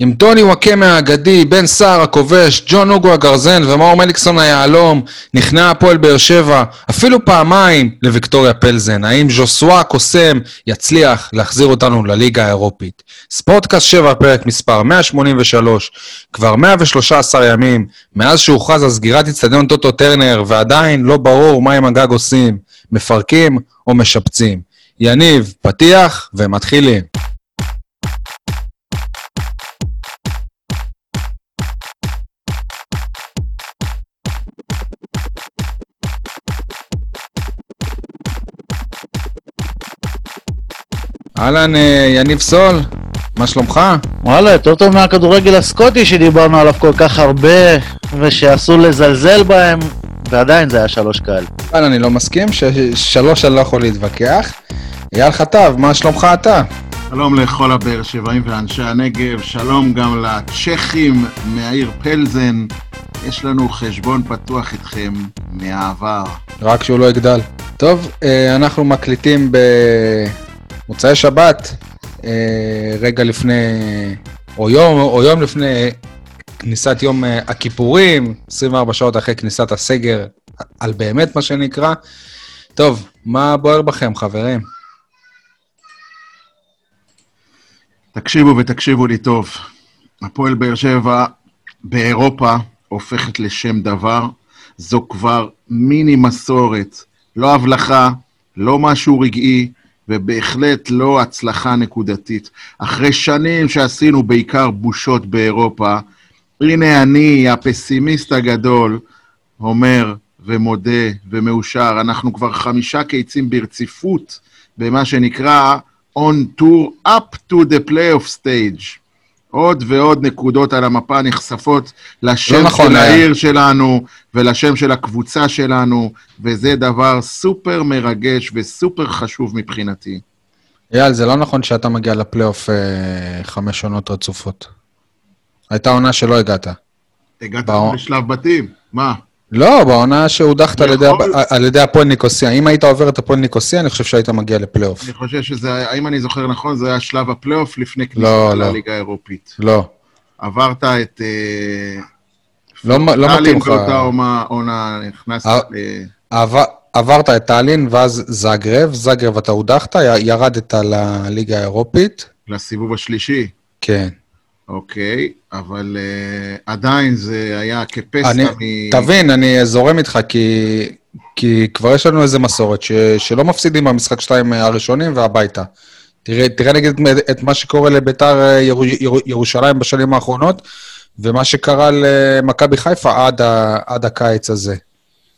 עם טוני וואקמה האגדי, בן סער הכובש, ג'ון אוגו הגרזן ומאור מליקסון היהלום, נכנע הפועל באר שבע, אפילו פעמיים לוויקטוריה פלזן. האם ז'וסווה הקוסם יצליח להחזיר אותנו לליגה האירופית? ספורטקאסט 7, פרק מספר 183, כבר 113 ימים מאז שהוכרז על סגירת אצטדיון טוטו טרנר, ועדיין לא ברור מה עם הגג עושים, מפרקים או משפצים. יניב, פתיח ומתחילים. אהלן, אה, יניב סול, מה שלומך? וואלה, יותר טוב מהכדורגל הסקוטי שדיברנו עליו כל כך הרבה, ושאסור לזלזל בהם, ועדיין זה היה שלוש קהל. אבל אני לא מסכים, ששלוש אני לא יכול להתווכח. אייל חטב, מה שלומך אתה? שלום לכל הבאר שבעים ואנשי הנגב, שלום גם לצ'כים מהעיר פלזן. יש לנו חשבון פתוח איתכם מהעבר. רק שהוא לא יגדל. טוב, אה, אנחנו מקליטים במוצאי שבת, אה, רגע לפני, או יום, או יום לפני כניסת יום אה, הכיפורים, 24 שעות אחרי כניסת הסגר, על באמת מה שנקרא. טוב, מה בוער בכם, חברים? תקשיבו ותקשיבו לי טוב. הפועל באר שבע באירופה הופכת לשם דבר. זו כבר מיני מסורת, לא הבלחה, לא משהו רגעי, ובהחלט לא הצלחה נקודתית. אחרי שנים שעשינו בעיקר בושות באירופה, הנה אני, הפסימיסט הגדול, אומר ומודה ומאושר. אנחנו כבר חמישה קיצים ברציפות במה שנקרא on tour up to the playoff stage. עוד ועוד נקודות על המפה נחשפות לשם לא נכון, של היה. העיר שלנו ולשם של הקבוצה שלנו, וזה דבר סופר מרגש וסופר חשוב מבחינתי. אייל, זה לא נכון שאתה מגיע לפלייאוף אה, חמש עונות רצופות. הייתה עונה שלא הגעת. הגעת באו- לשלב בתים, מה? לא, בעונה שהודחת על ידי, יכול- על ידי הפועל ניקוסיה. אם היית עובר את הפועל ניקוסיה, אני חושב שהיית מגיע לפלייאוף. אני חושב שזה, היה- האם אני זוכר נכון, זה היה שלב הפלייאוף לפני לא, כניסה לא. לליגה האירופית. לא. עברת את... אה, לא לא טאלין מתאים לך. באותה עונה- נכנסת אה, ל... עבר, עברת את טאלין, ואז זאגרב, זאגרב אתה הודחת, ירדת לליגה האירופית. לסיבוב השלישי. כן. אוקיי, אבל uh, עדיין זה היה כפסע אני, מ... תבין, אני זורם איתך, כי, כי כבר יש לנו איזה מסורת, ש, שלא מפסידים במשחק שתיים הראשונים והביתה. תראה, תראה נגיד את מה שקורה לביתר אה, ירו, ירו, ירושלים בשנים האחרונות, ומה שקרה למכבי חיפה עד, ה, עד הקיץ הזה.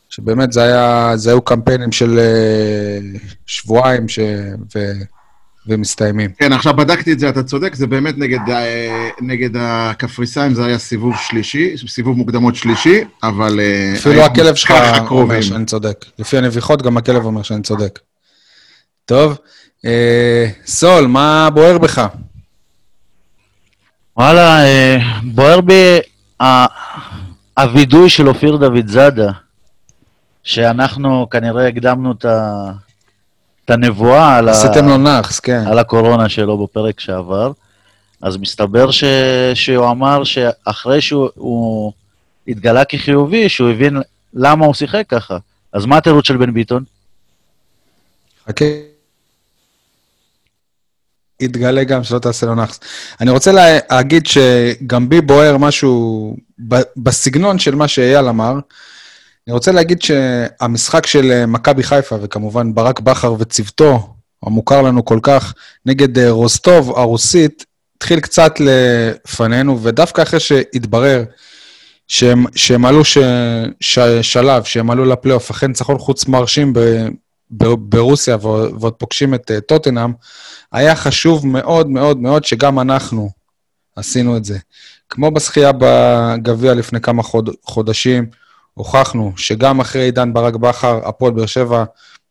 שבאמת זה היה, זה היו קמפיינים של אה, שבועיים ש, ו, ומסתיימים. כן, עכשיו בדקתי את זה, אתה צודק, זה באמת נגד, אה, נגד הקפריסאים, זה היה סיבוב שלישי, סיבוב מוקדמות שלישי, אבל... אה, אפילו הכלב שלך אומר. שאני צודק. לפי הנביחות, גם הכלב אומר שאני צודק. טוב, אה, סול, מה בוער בך? וואלה, אה, בוער בי הווידוי של אופיר דוד זאדה, שאנחנו כנראה הקדמנו את ה- את הנבואה על, ה- לו נאחס, כן. על הקורונה שלו בפרק שעבר. אז מסתבר ש... שהוא אמר שאחרי שהוא הוא התגלה כחיובי, שהוא הבין למה הוא שיחק ככה. אז מה התירוץ של בן ביטון? חכה. יתגלה גם, שלא תעשה לו נאחס. אני רוצה לה- להגיד שגם בי בוער משהו ב- בסגנון של מה שאייל אמר. אני רוצה להגיד שהמשחק של אה, מכבי חיפה, וכמובן ברק בכר וצוותו, המוכר לנו כל כך, נגד אה, רוסטוב הרוסית, התחיל קצת לפנינו, ודווקא אחרי שהתברר שהם, שהם עלו ש, ש, שלב, שהם עלו לפלייאוף, אחרי ניצחון חוץ מרשים ב, ב, ברוסיה, ועוד פוגשים את אה, טוטנאם, היה חשוב מאוד מאוד מאוד שגם אנחנו עשינו את זה. כמו בזכייה בגביע לפני כמה חוד, חודשים, הוכחנו שגם אחרי עידן ברק בכר, הפועל באר שבע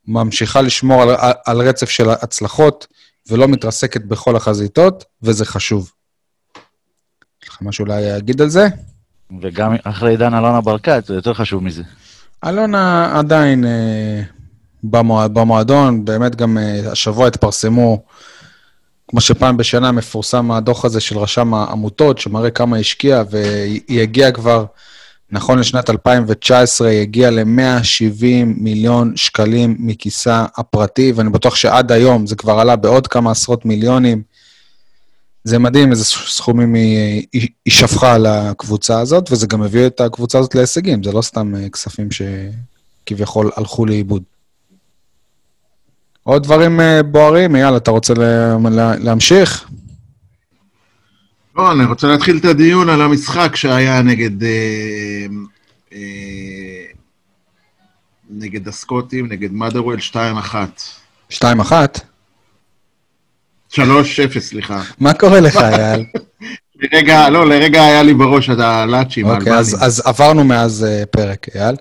ממשיכה לשמור על, על, רצף של הצלחות, ולא מתרסקת בכל החזיתות, וזה חשוב. יש לך משהו להגיד על זה? וגם אחרי עידן אלונה ברקת, זה יותר חשוב מזה. אלונה עדיין אה, במוע, במועדון, באמת גם אה, השבוע התפרסמו כמו שפעם בשנה מפורסם הדוח הזה של רשם העמותות, שמראה כמה השקיע, והיא הגיעה כבר, נכון לשנת 2019, היא הגיעה ל-170 מיליון שקלים מכיסה הפרטי, ואני בטוח שעד היום זה כבר עלה בעוד כמה עשרות מיליונים. זה מדהים איזה סכומים היא, היא, היא שפכה הקבוצה הזאת, וזה גם הביא את הקבוצה הזאת להישגים, זה לא סתם אה, כספים שכביכול הלכו לאיבוד. עוד דברים אה, בוערים? אייל, אתה רוצה לה, לה, להמשיך? לא, אני רוצה להתחיל את הדיון על המשחק שהיה נגד... אה, אה, נגד הסקוטים, נגד מאדרוול 2-1. 2-1? 3-0, סליחה. מה קורה לך, אייל? לרגע, לא, לרגע היה לי בראש הלאצ'ים, אוקיי, אז, אז עברנו מאז uh, פרק, אייל.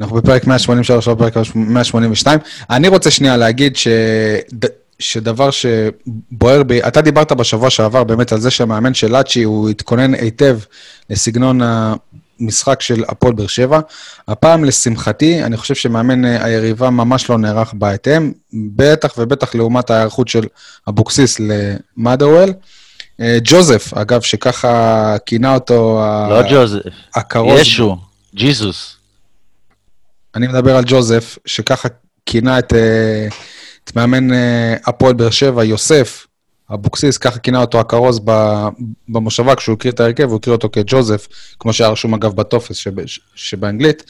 אנחנו בפרק 183, לא בפרק 182. אני רוצה שנייה להגיד ש... שדבר שבוער בי, אתה דיברת בשבוע שעבר באמת על זה שהמאמן של לאצ'י, הוא התכונן היטב לסגנון המשחק של הפועל באר שבע. הפעם, לשמחתי, אני חושב שמאמן היריבה ממש לא נערך בהתאם, בטח ובטח לעומת ההיערכות של אבוקסיס למאדרוול. ג'וזף, אגב, שככה כינה אותו... לא ג'וזף, הכרוז... ישו, ג'יזוס. אני מדבר על ג'וזף, שככה כינה את, אה, את מאמן אה, הפועל באר שבע, יוסף אבוקסיס, ככה כינה אותו הכרוז במושבה כשהוא הקריא את ההרכב, הוא הקריא אותו כג'וזף, כמו שהיה רשום אגב בטופס שב, שבאנגלית.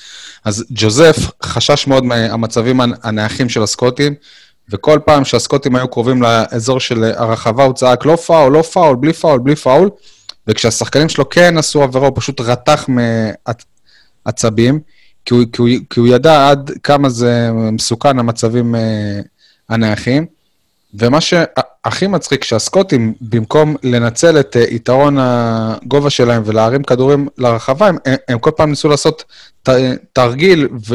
אז ג'וזף חשש מאוד מהמצבים הנייחים של הסקוטים, וכל פעם שהסקוטים היו קרובים לאזור של הרחבה, הוא צעק לא פאול, לא פאול, בלי פאול, בלי פאול, וכשהשחקנים שלו כן עשו עבירה, הוא פשוט רתח מעצבים. כי הוא, כי, הוא, כי הוא ידע עד כמה זה מסוכן, המצבים אה, הנייחים. ומה שהכי מצחיק, שהסקוטים, במקום לנצל את אה, יתרון הגובה שלהם ולהרים כדורים לרחבה, הם, הם כל פעם ניסו לעשות ת, תרגיל ו,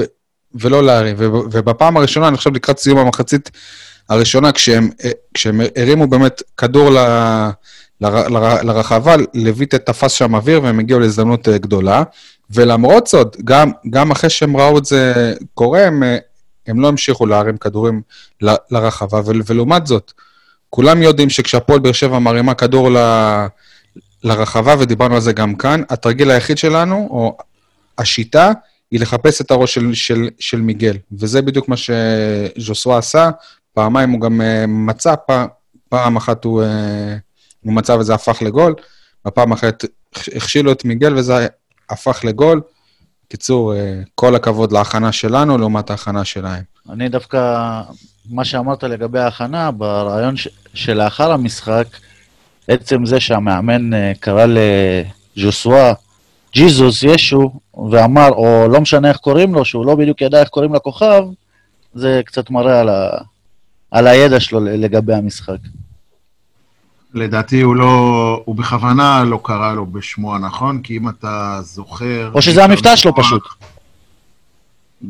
ולא להרים. ובפעם הראשונה, אני חושב לקראת סיום המחצית הראשונה, כשהם, אה, כשהם הרימו באמת כדור ל... ל, ל, לרחבה, לויטה תפס שם אוויר והם הגיעו להזדמנות אה, גדולה. ולמרות זאת, גם, גם אחרי שהם ראו את זה קורה, הם, הם לא המשיכו להרים כדורים ל, לרחבה, ו, ולעומת זאת, כולם יודעים שכשהפועל באר שבע מרימה כדור ל, לרחבה, ודיברנו על זה גם כאן, התרגיל היחיד שלנו, או השיטה, היא לחפש את הראש של, של, של מיגל. וזה בדיוק מה שז'וסווה עשה, פעמיים הוא גם uh, מצא, פעם, פעם אחת הוא, uh, הוא מצא וזה הפך לגול, בפעם אחרת הכשילו את מיגל וזה הפך לגול. קיצור, אה, כל הכבוד להכנה שלנו לעומת ההכנה שלהם. אני דווקא, מה שאמרת לגבי ההכנה, ברעיון ש... שלאחר המשחק, עצם זה שהמאמן אה, קרא לג'וסווה ג'יזוס, ישו, ואמר, או לא משנה איך קוראים לו, שהוא לא בדיוק ידע איך קוראים לכוכב, זה קצת מראה על, ה... על הידע שלו לגבי המשחק. לדעתי הוא לא, הוא בכוונה לא קרא לו בשמו הנכון, כי אם אתה זוכר... או שזה המבטא שלו פשוט.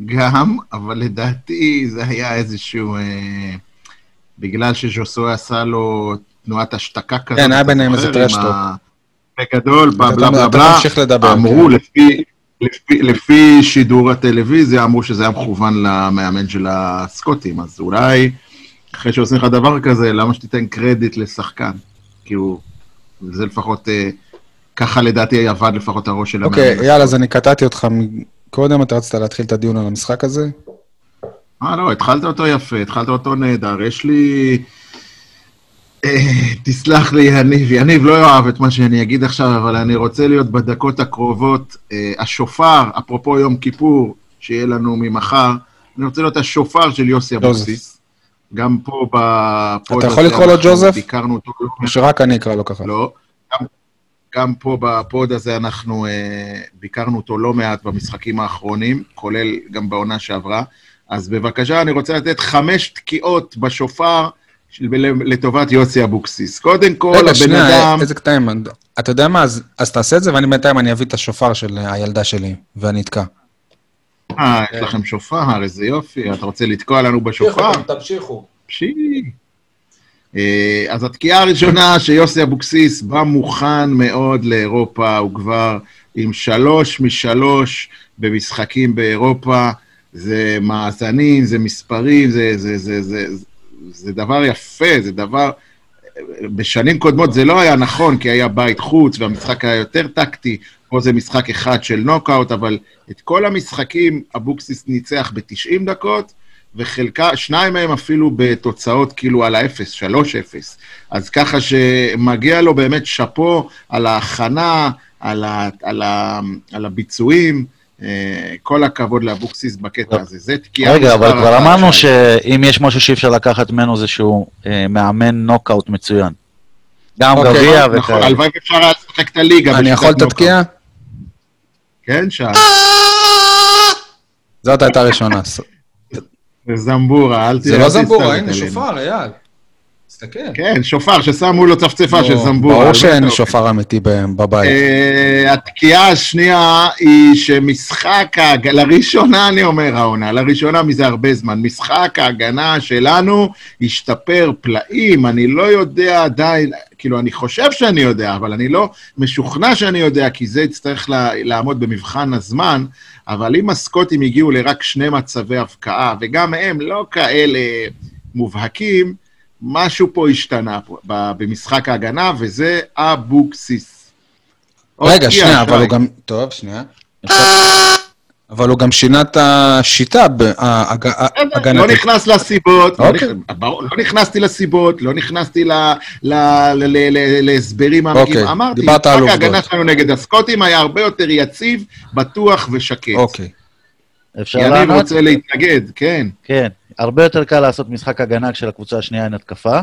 גם, אבל לדעתי זה היה איזשהו... אה, בגלל שז'וסוי עשה לו תנועת השתקה כזאת. כן, היה ביניהם איזה טרשטוק. בגדול, בלה בלה בלה, אמרו כן. לפי, לפי, לפי שידור הטלוויזיה, אמרו שזה היה מכוון למאמן של הסקוטים, אז אולי אחרי שעושים לך דבר כזה, למה שתיתן קרדיט לשחקן? כאילו, זה לפחות, אה, ככה לדעתי עבד לפחות הראש של המאמן. אוקיי, יאללה, אז אני קטעתי אותך קודם, אתה רצית להתחיל את הדיון על המשחק הזה? אה, לא, התחלת אותו יפה, התחלת אותו נהדר. יש לי... אה, תסלח לי, יניב, יניב לא יאהב את מה שאני אגיד עכשיו, אבל אני רוצה להיות בדקות הקרובות. אה, השופר, אפרופו יום כיפור, שיהיה לנו ממחר, אני רוצה להיות השופר של יוסי אבוקסיס. גם פה ב pod אתה יכול לקרוא לו ג'וזף? ביקרנו אותו. או שרק אני אקרא לו ככה? לא. גם, גם פה ב pod הזה אנחנו אה, ביקרנו אותו לא מעט במשחקים האחרונים, כולל גם בעונה שעברה. אז בבקשה, אני רוצה לתת חמש תקיעות בשופר של, לטובת יוסי אבוקסיס. קודם כל, רגע, הבן שנייה, אדם... רגע, איזה קטעים, אתה יודע מה? אז, אז תעשה את זה, ואני בינתיים אני אביא את השופר של הילדה שלי, ואני אתקע. אה, יש לכם שופר, איזה יופי, אתה רוצה לתקוע לנו בשופר? תמשיכו. פשי. אה, אז התקיעה הראשונה שיוסי אבוקסיס בא מוכן מאוד לאירופה, הוא כבר עם שלוש משלוש במשחקים באירופה, זה מאזנים, זה מספרים, זה, זה, זה, זה, זה, זה דבר יפה, זה דבר... בשנים קודמות זה לא היה נכון, כי היה בית חוץ והמשחק היה יותר טקטי, פה זה משחק אחד של נוקאוט, אבל את כל המשחקים אבוקסיס ניצח ב-90 דקות, וחלקה, שניים מהם אפילו בתוצאות כאילו על האפס, 3-0. אז ככה שמגיע לו באמת שאפו על ההכנה, על, ה, על, ה, על הביצועים. אה, כל הכבוד לאבוקסיס בקטע הזה. זה תקיעה רגע, אבל כבר אמרנו. שאם יש משהו שאי אפשר לקחת ממנו זה שהוא אה, מאמן נוקאוט מצוין. גם אוקיי, גביע נכון, וכאלה. הלוואי ואפשר היה לשחק את הליגה. אני יכול את. התקיעה? כן, שם. זאת הייתה ראשונה. זמבורה, אל ת- זה לא זמבורה, הנה. שופר, אייל. תסתכל. כן, שופר, ששמו לו צפצפה של נו, זמבורה. ברור על שאין שופר אמיתי בבית. אה, התקיעה השנייה היא שמשחק ההגנה, לראשונה אני אומר העונה, לראשונה מזה הרבה זמן, משחק ההגנה שלנו השתפר פלאים, אני לא יודע עדיין, כאילו, אני חושב שאני יודע, אבל אני לא משוכנע שאני יודע, כי זה יצטרך לה- לעמוד במבחן הזמן, אבל אם הסקוטים הגיעו לרק שני מצבי הבקעה, וגם הם לא כאלה מובהקים, משהו פה השתנה פה, במשחק ההגנה, וזה אבוקסיס. רגע, תקיעה, שנייה, אבל. הוא גם... טוב, שנייה. אבל הוא גם שינה את השיטה בהגנתית. לא נכנס לסיבות, לא אוקיי. לא נכנסתי לסיבות, לא נכנסתי להסברים מעמיקים. אוקיי, אמרתי, דיברת על משחק ההגנה. שלנו נגד הסקוטים היה הרבה יותר יציב, בטוח ושקט. אוקיי. אפשר יניב לענות? רוצה להתנגד, כן. כן. הרבה יותר קל לעשות משחק הגנה כשלקבוצה השנייה אין התקפה.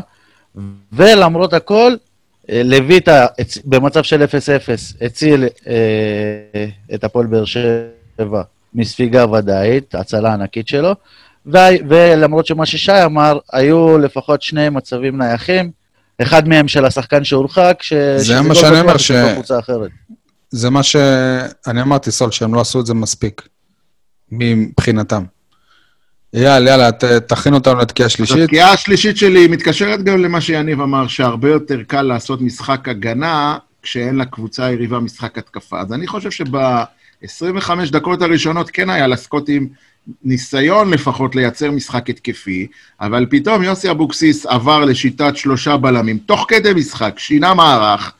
ולמרות הכל, אה, לויטה במצב של 0-0 הציל אה, את הפועל באר שבע מספיגה ודאית, הצלה ענקית שלו. ו- ולמרות שמה ששי אמר, היו לפחות שני מצבים נייחים, אחד מהם של השחקן שהורחק, ש... שזה מה שאני אומר, ש-. זה מה שאני אמרתי, סול, שהם לא עשו את זה מספיק. מבחינתם. יאללה, ת- תכין אותנו לתקיעה אז שלישית. התקיעה השלישית שלי מתקשרת גם למה שיניב אמר, שהרבה יותר קל לעשות משחק הגנה כשאין לקבוצה היריבה משחק התקפה. אז אני חושב שב-25 דקות הראשונות כן היה לסקוטים ניסיון לפחות לייצר משחק התקפי, אבל פתאום יוסי אבוקסיס עבר לשיטת שלושה בלמים, תוך כדי משחק, שינה מערך,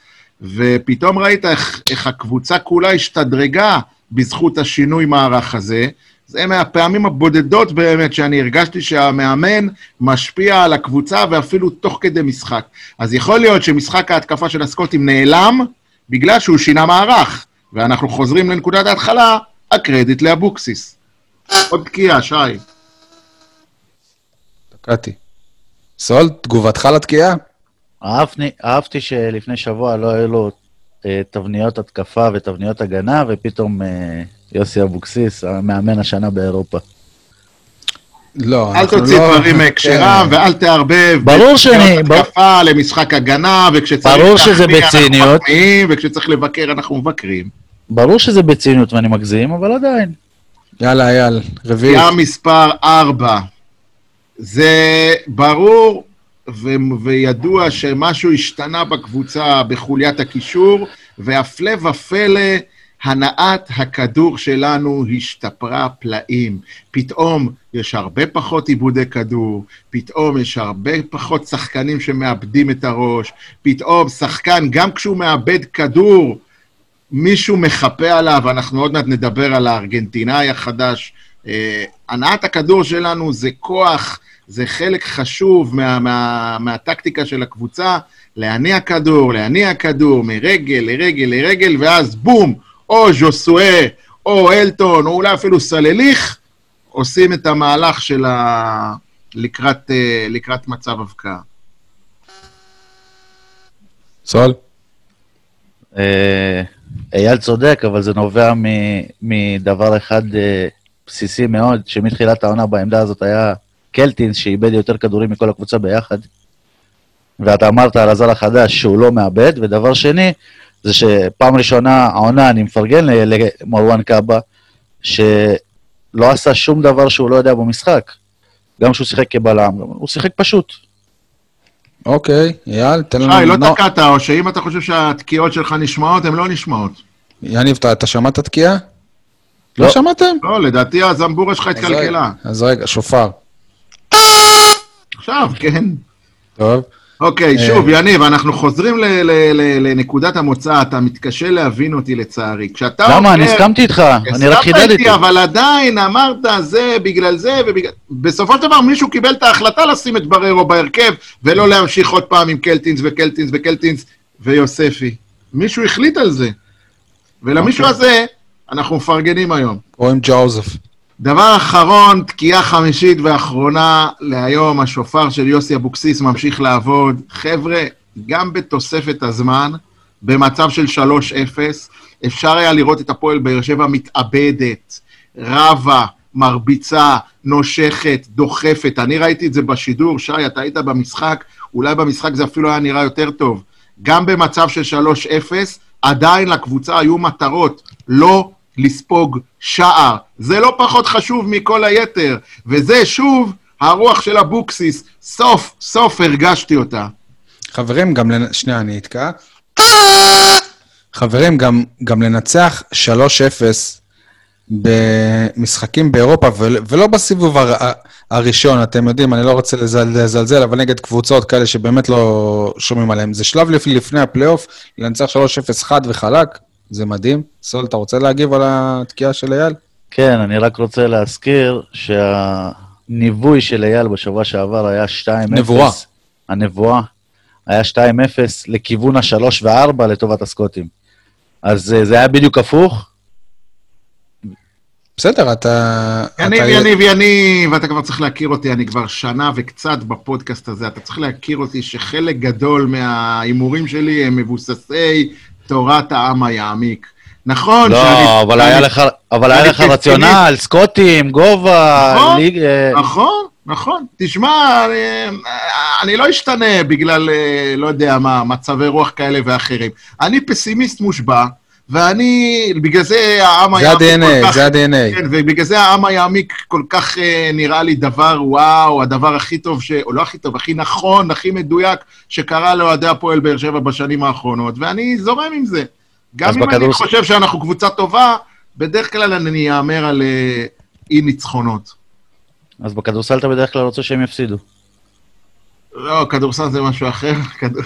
ופתאום ראית איך, איך הקבוצה כולה השתדרגה בזכות השינוי מערך הזה. זה מהפעמים הבודדות באמת שאני הרגשתי שהמאמן משפיע על הקבוצה ואפילו תוך כדי משחק. אז יכול להיות שמשחק ההתקפה של הסקוטים נעלם בגלל שהוא שינה מערך, ואנחנו חוזרים לנקודת ההתחלה, הקרדיט לאבוקסיס. עוד תקיעה, שי. תקעתי. סול, תגובתך לתקיעה? אהבתי, אהבתי שלפני שבוע לא היו לו אה, תבניות התקפה ותבניות הגנה, ופתאום אה, יוסי אבוקסיס, המאמן השנה באירופה. לא, אל תוציא לא- דברים מהקשרם כן. ואל תערבב. ברור שאני- התקפה למשחק הגנה, וכשצריך ברור שזה להחמיא, אנחנו בציניות. מחמיאים, וכשצריך לבקר אנחנו מבקרים. ברור שזה בציניות ואני מגזים, אבל עדיין. יאללה, אייל, רביעית. פגיעה מספר 4. זה ברור ו- וידוע שמשהו השתנה בקבוצה בחוליית הקישור, והפלא ופלא, הנעת הכדור שלנו השתפרה פלאים. פתאום יש הרבה פחות עיבודי כדור, פתאום יש הרבה פחות שחקנים שמאבדים את הראש, פתאום שחקן, גם כשהוא מאבד כדור, מישהו מחפה עליו, אנחנו עוד מעט נדבר על הארגנטינאי החדש. אה, הנעת הכדור שלנו זה כוח, זה חלק חשוב מה, מה, מהטקטיקה של הקבוצה, להניע כדור, להניע כדור מרגל לרגל לרגל, ואז בום, או ז'וסואה, או אלטון, או אולי אפילו סלליך, עושים את המהלך של ה... לקראת, אה, לקראת מצב הבקעה. סול? אה, אייל צודק, אבל זה נובע מ- מדבר אחד אה, בסיסי מאוד, שמתחילת העונה בעמדה הזאת היה קלטינס, שאיבד יותר כדורים מכל הקבוצה ביחד. ואתה אמרת על הזר החדש שהוא לא מאבד, ודבר שני, זה שפעם ראשונה העונה, אני מפרגן למרואן קאבה, שלא עשה שום דבר שהוא לא יודע במשחק. גם כשהוא שיחק כבלם, הוא שיחק פשוט. אוקיי, אייל, תן לנו... שי, לא נו- תקעת, או שאם אתה חושב שהתקיעות שלך נשמעות, הן לא נשמעות. יניב, אתה- אתה שמעת תקיעה? לא. לא שמעתם? לא, לדעתי הזמבורה שלך התקלקלה. אז רגע, שופר. עכשיו, כן. טוב. אוקיי, אה, שוב, יניב, אנחנו חוזרים לנקודת המוצא, אתה מתקשה להבין אותי לצערי. כשאתה למה? אומר- אני הסכמתי איתך, אני רק חידדתי. איתי, אבל עדיין אמרת זה בגלל זה ובגלל... בסופו של דבר מישהו קיבל את ההחלטה לשים את בררו בהרכב, ולא להמשיך עוד פעם עם קלטינס וקלטינס וקלטינס ויוספי. מישהו החליט על זה. ולמישהו אוקיי. הזה אנחנו מפרגנים היום. קוראים ג'וזף. דבר אחרון, תקיעה חמישית ואחרונה להיום, השופר של יוסי אבוקסיס ממשיך לעבוד. חבר'ה, גם בתוספת הזמן, במצב של 3-0, אפשר היה לראות את הפועל באר שבע מתאבדת, רבה, מרביצה, נושכת, דוחפת. אני ראיתי את זה בשידור, שי, אתה היית במשחק, אולי במשחק זה אפילו היה נראה יותר טוב. גם במצב של 3-0, עדיין לקבוצה היו מטרות, לא לספוג שער. זה לא פחות חשוב מכל היתר, וזה שוב הרוח של אבוקסיס. סוף, סוף הרגשתי אותה. חברים, גם... לנ... שנייה, אני אתקע. חברים, גם, גם לנצח 3-0 במשחקים באירופה, ול, ולא בסיבוב הר, הראשון, אתם יודעים, אני לא רוצה לזל- לזלזל, אבל נגד קבוצות כאלה שבאמת לא שומעים עליהן. זה שלב לפ- לפני הפלייאוף, לנצח 3-0 חד וחלק, זה מדהים. סול, אתה רוצה להגיב על התקיעה של אייל? כן, אני רק רוצה להזכיר שהניבוי של אייל בשבוע שעבר היה 2-0. נבואה. הנבואה. היה 2-0 לכיוון ה-3 ו-4 לטובת הסקוטים. אז אה, זה היה בדיוק הפוך. בסדר, אתה... יניב, אתה... יניב, יניב, אתה כבר צריך להכיר אותי, אני כבר שנה וקצת בפודקאסט הזה, אתה צריך להכיר אותי שחלק גדול מההימורים שלי הם מבוססי תורת העם היעמיק. נכון שאני... לא, אבל היה לך- אבל היה לך. רציונל, סקוטים, גובה, נכון, ליג... אה, נכון, נכון. תשמע, אני, אני לא אשתנה בגלל, אה, לא יודע מה, מצבי רוח כאלה ואחרים. אני פסימיסט מושבע, ואני, בגלל זה העם זה היעמיק כל ה-DNA, כך... זה ה-DNA. כן, ובגלל זה העם היעמיק כל כך אה, נראה לי דבר וואו, הדבר הכי טוב, ש... או לא הכי טוב, הכי נכון, הכי מדויק, שקרה לאוהדי הפועל באר שבע בשנים האחרונות, ואני זורם עם זה. גם אם אני בכדורס- חושב שאנחנו קבוצה טובה, בדרך כלל אני אאמר על אה, אי ניצחונות. אז בכדורסל אתה בדרך כלל רוצה שהם יפסידו. לא, כדורסל זה משהו אחר.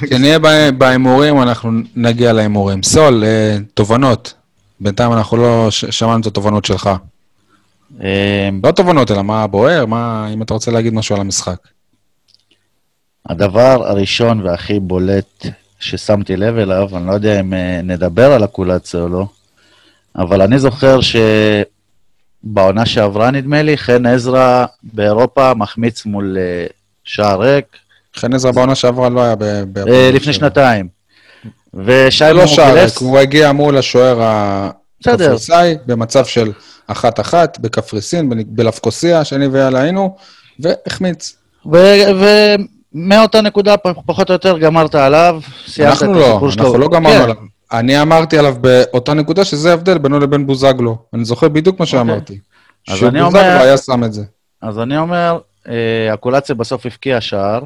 כשנהיה ב- בהימורים, אנחנו נגיע להימורים. סול, אה, תובנות. בינתיים אנחנו לא שמענו את התובנות שלך. אה, לא תובנות, אלא מה בוער, מה, אם אתה רוצה להגיד משהו על המשחק. הדבר הראשון והכי בולט ששמתי לב אליו, אני לא יודע אם אה, נדבר על הקולציה או לא, אבל אני זוכר שבעונה שעברה, נדמה לי, חן עזרא באירופה מחמיץ מול שער ריק, חן עזרא בעונה שעברה לא היה ב... אה, לפני שנתיים. ושי לא מורגילס, הוא הגיע מול השוער. הקפריסאי, במצב של אחת-אחת בקפריסין, בלבקוסיה, שאני ואייל היינו, והחמיץ. ומאותה נקודה, פחות או יותר, גמרת עליו, סיימת את אנחנו לא, הסיפור שלו. אנחנו לא גמרנו כן, עליו. אני אמרתי עליו באותה נקודה שזה ההבדל בינו לבין בוזגלו. אני זוכר בדיוק מה שאמרתי. אוקיי. אומר- שבוזגלו היה שם את זה. אז אני אומר, אה, הקולציה בסוף הבקיעה שער,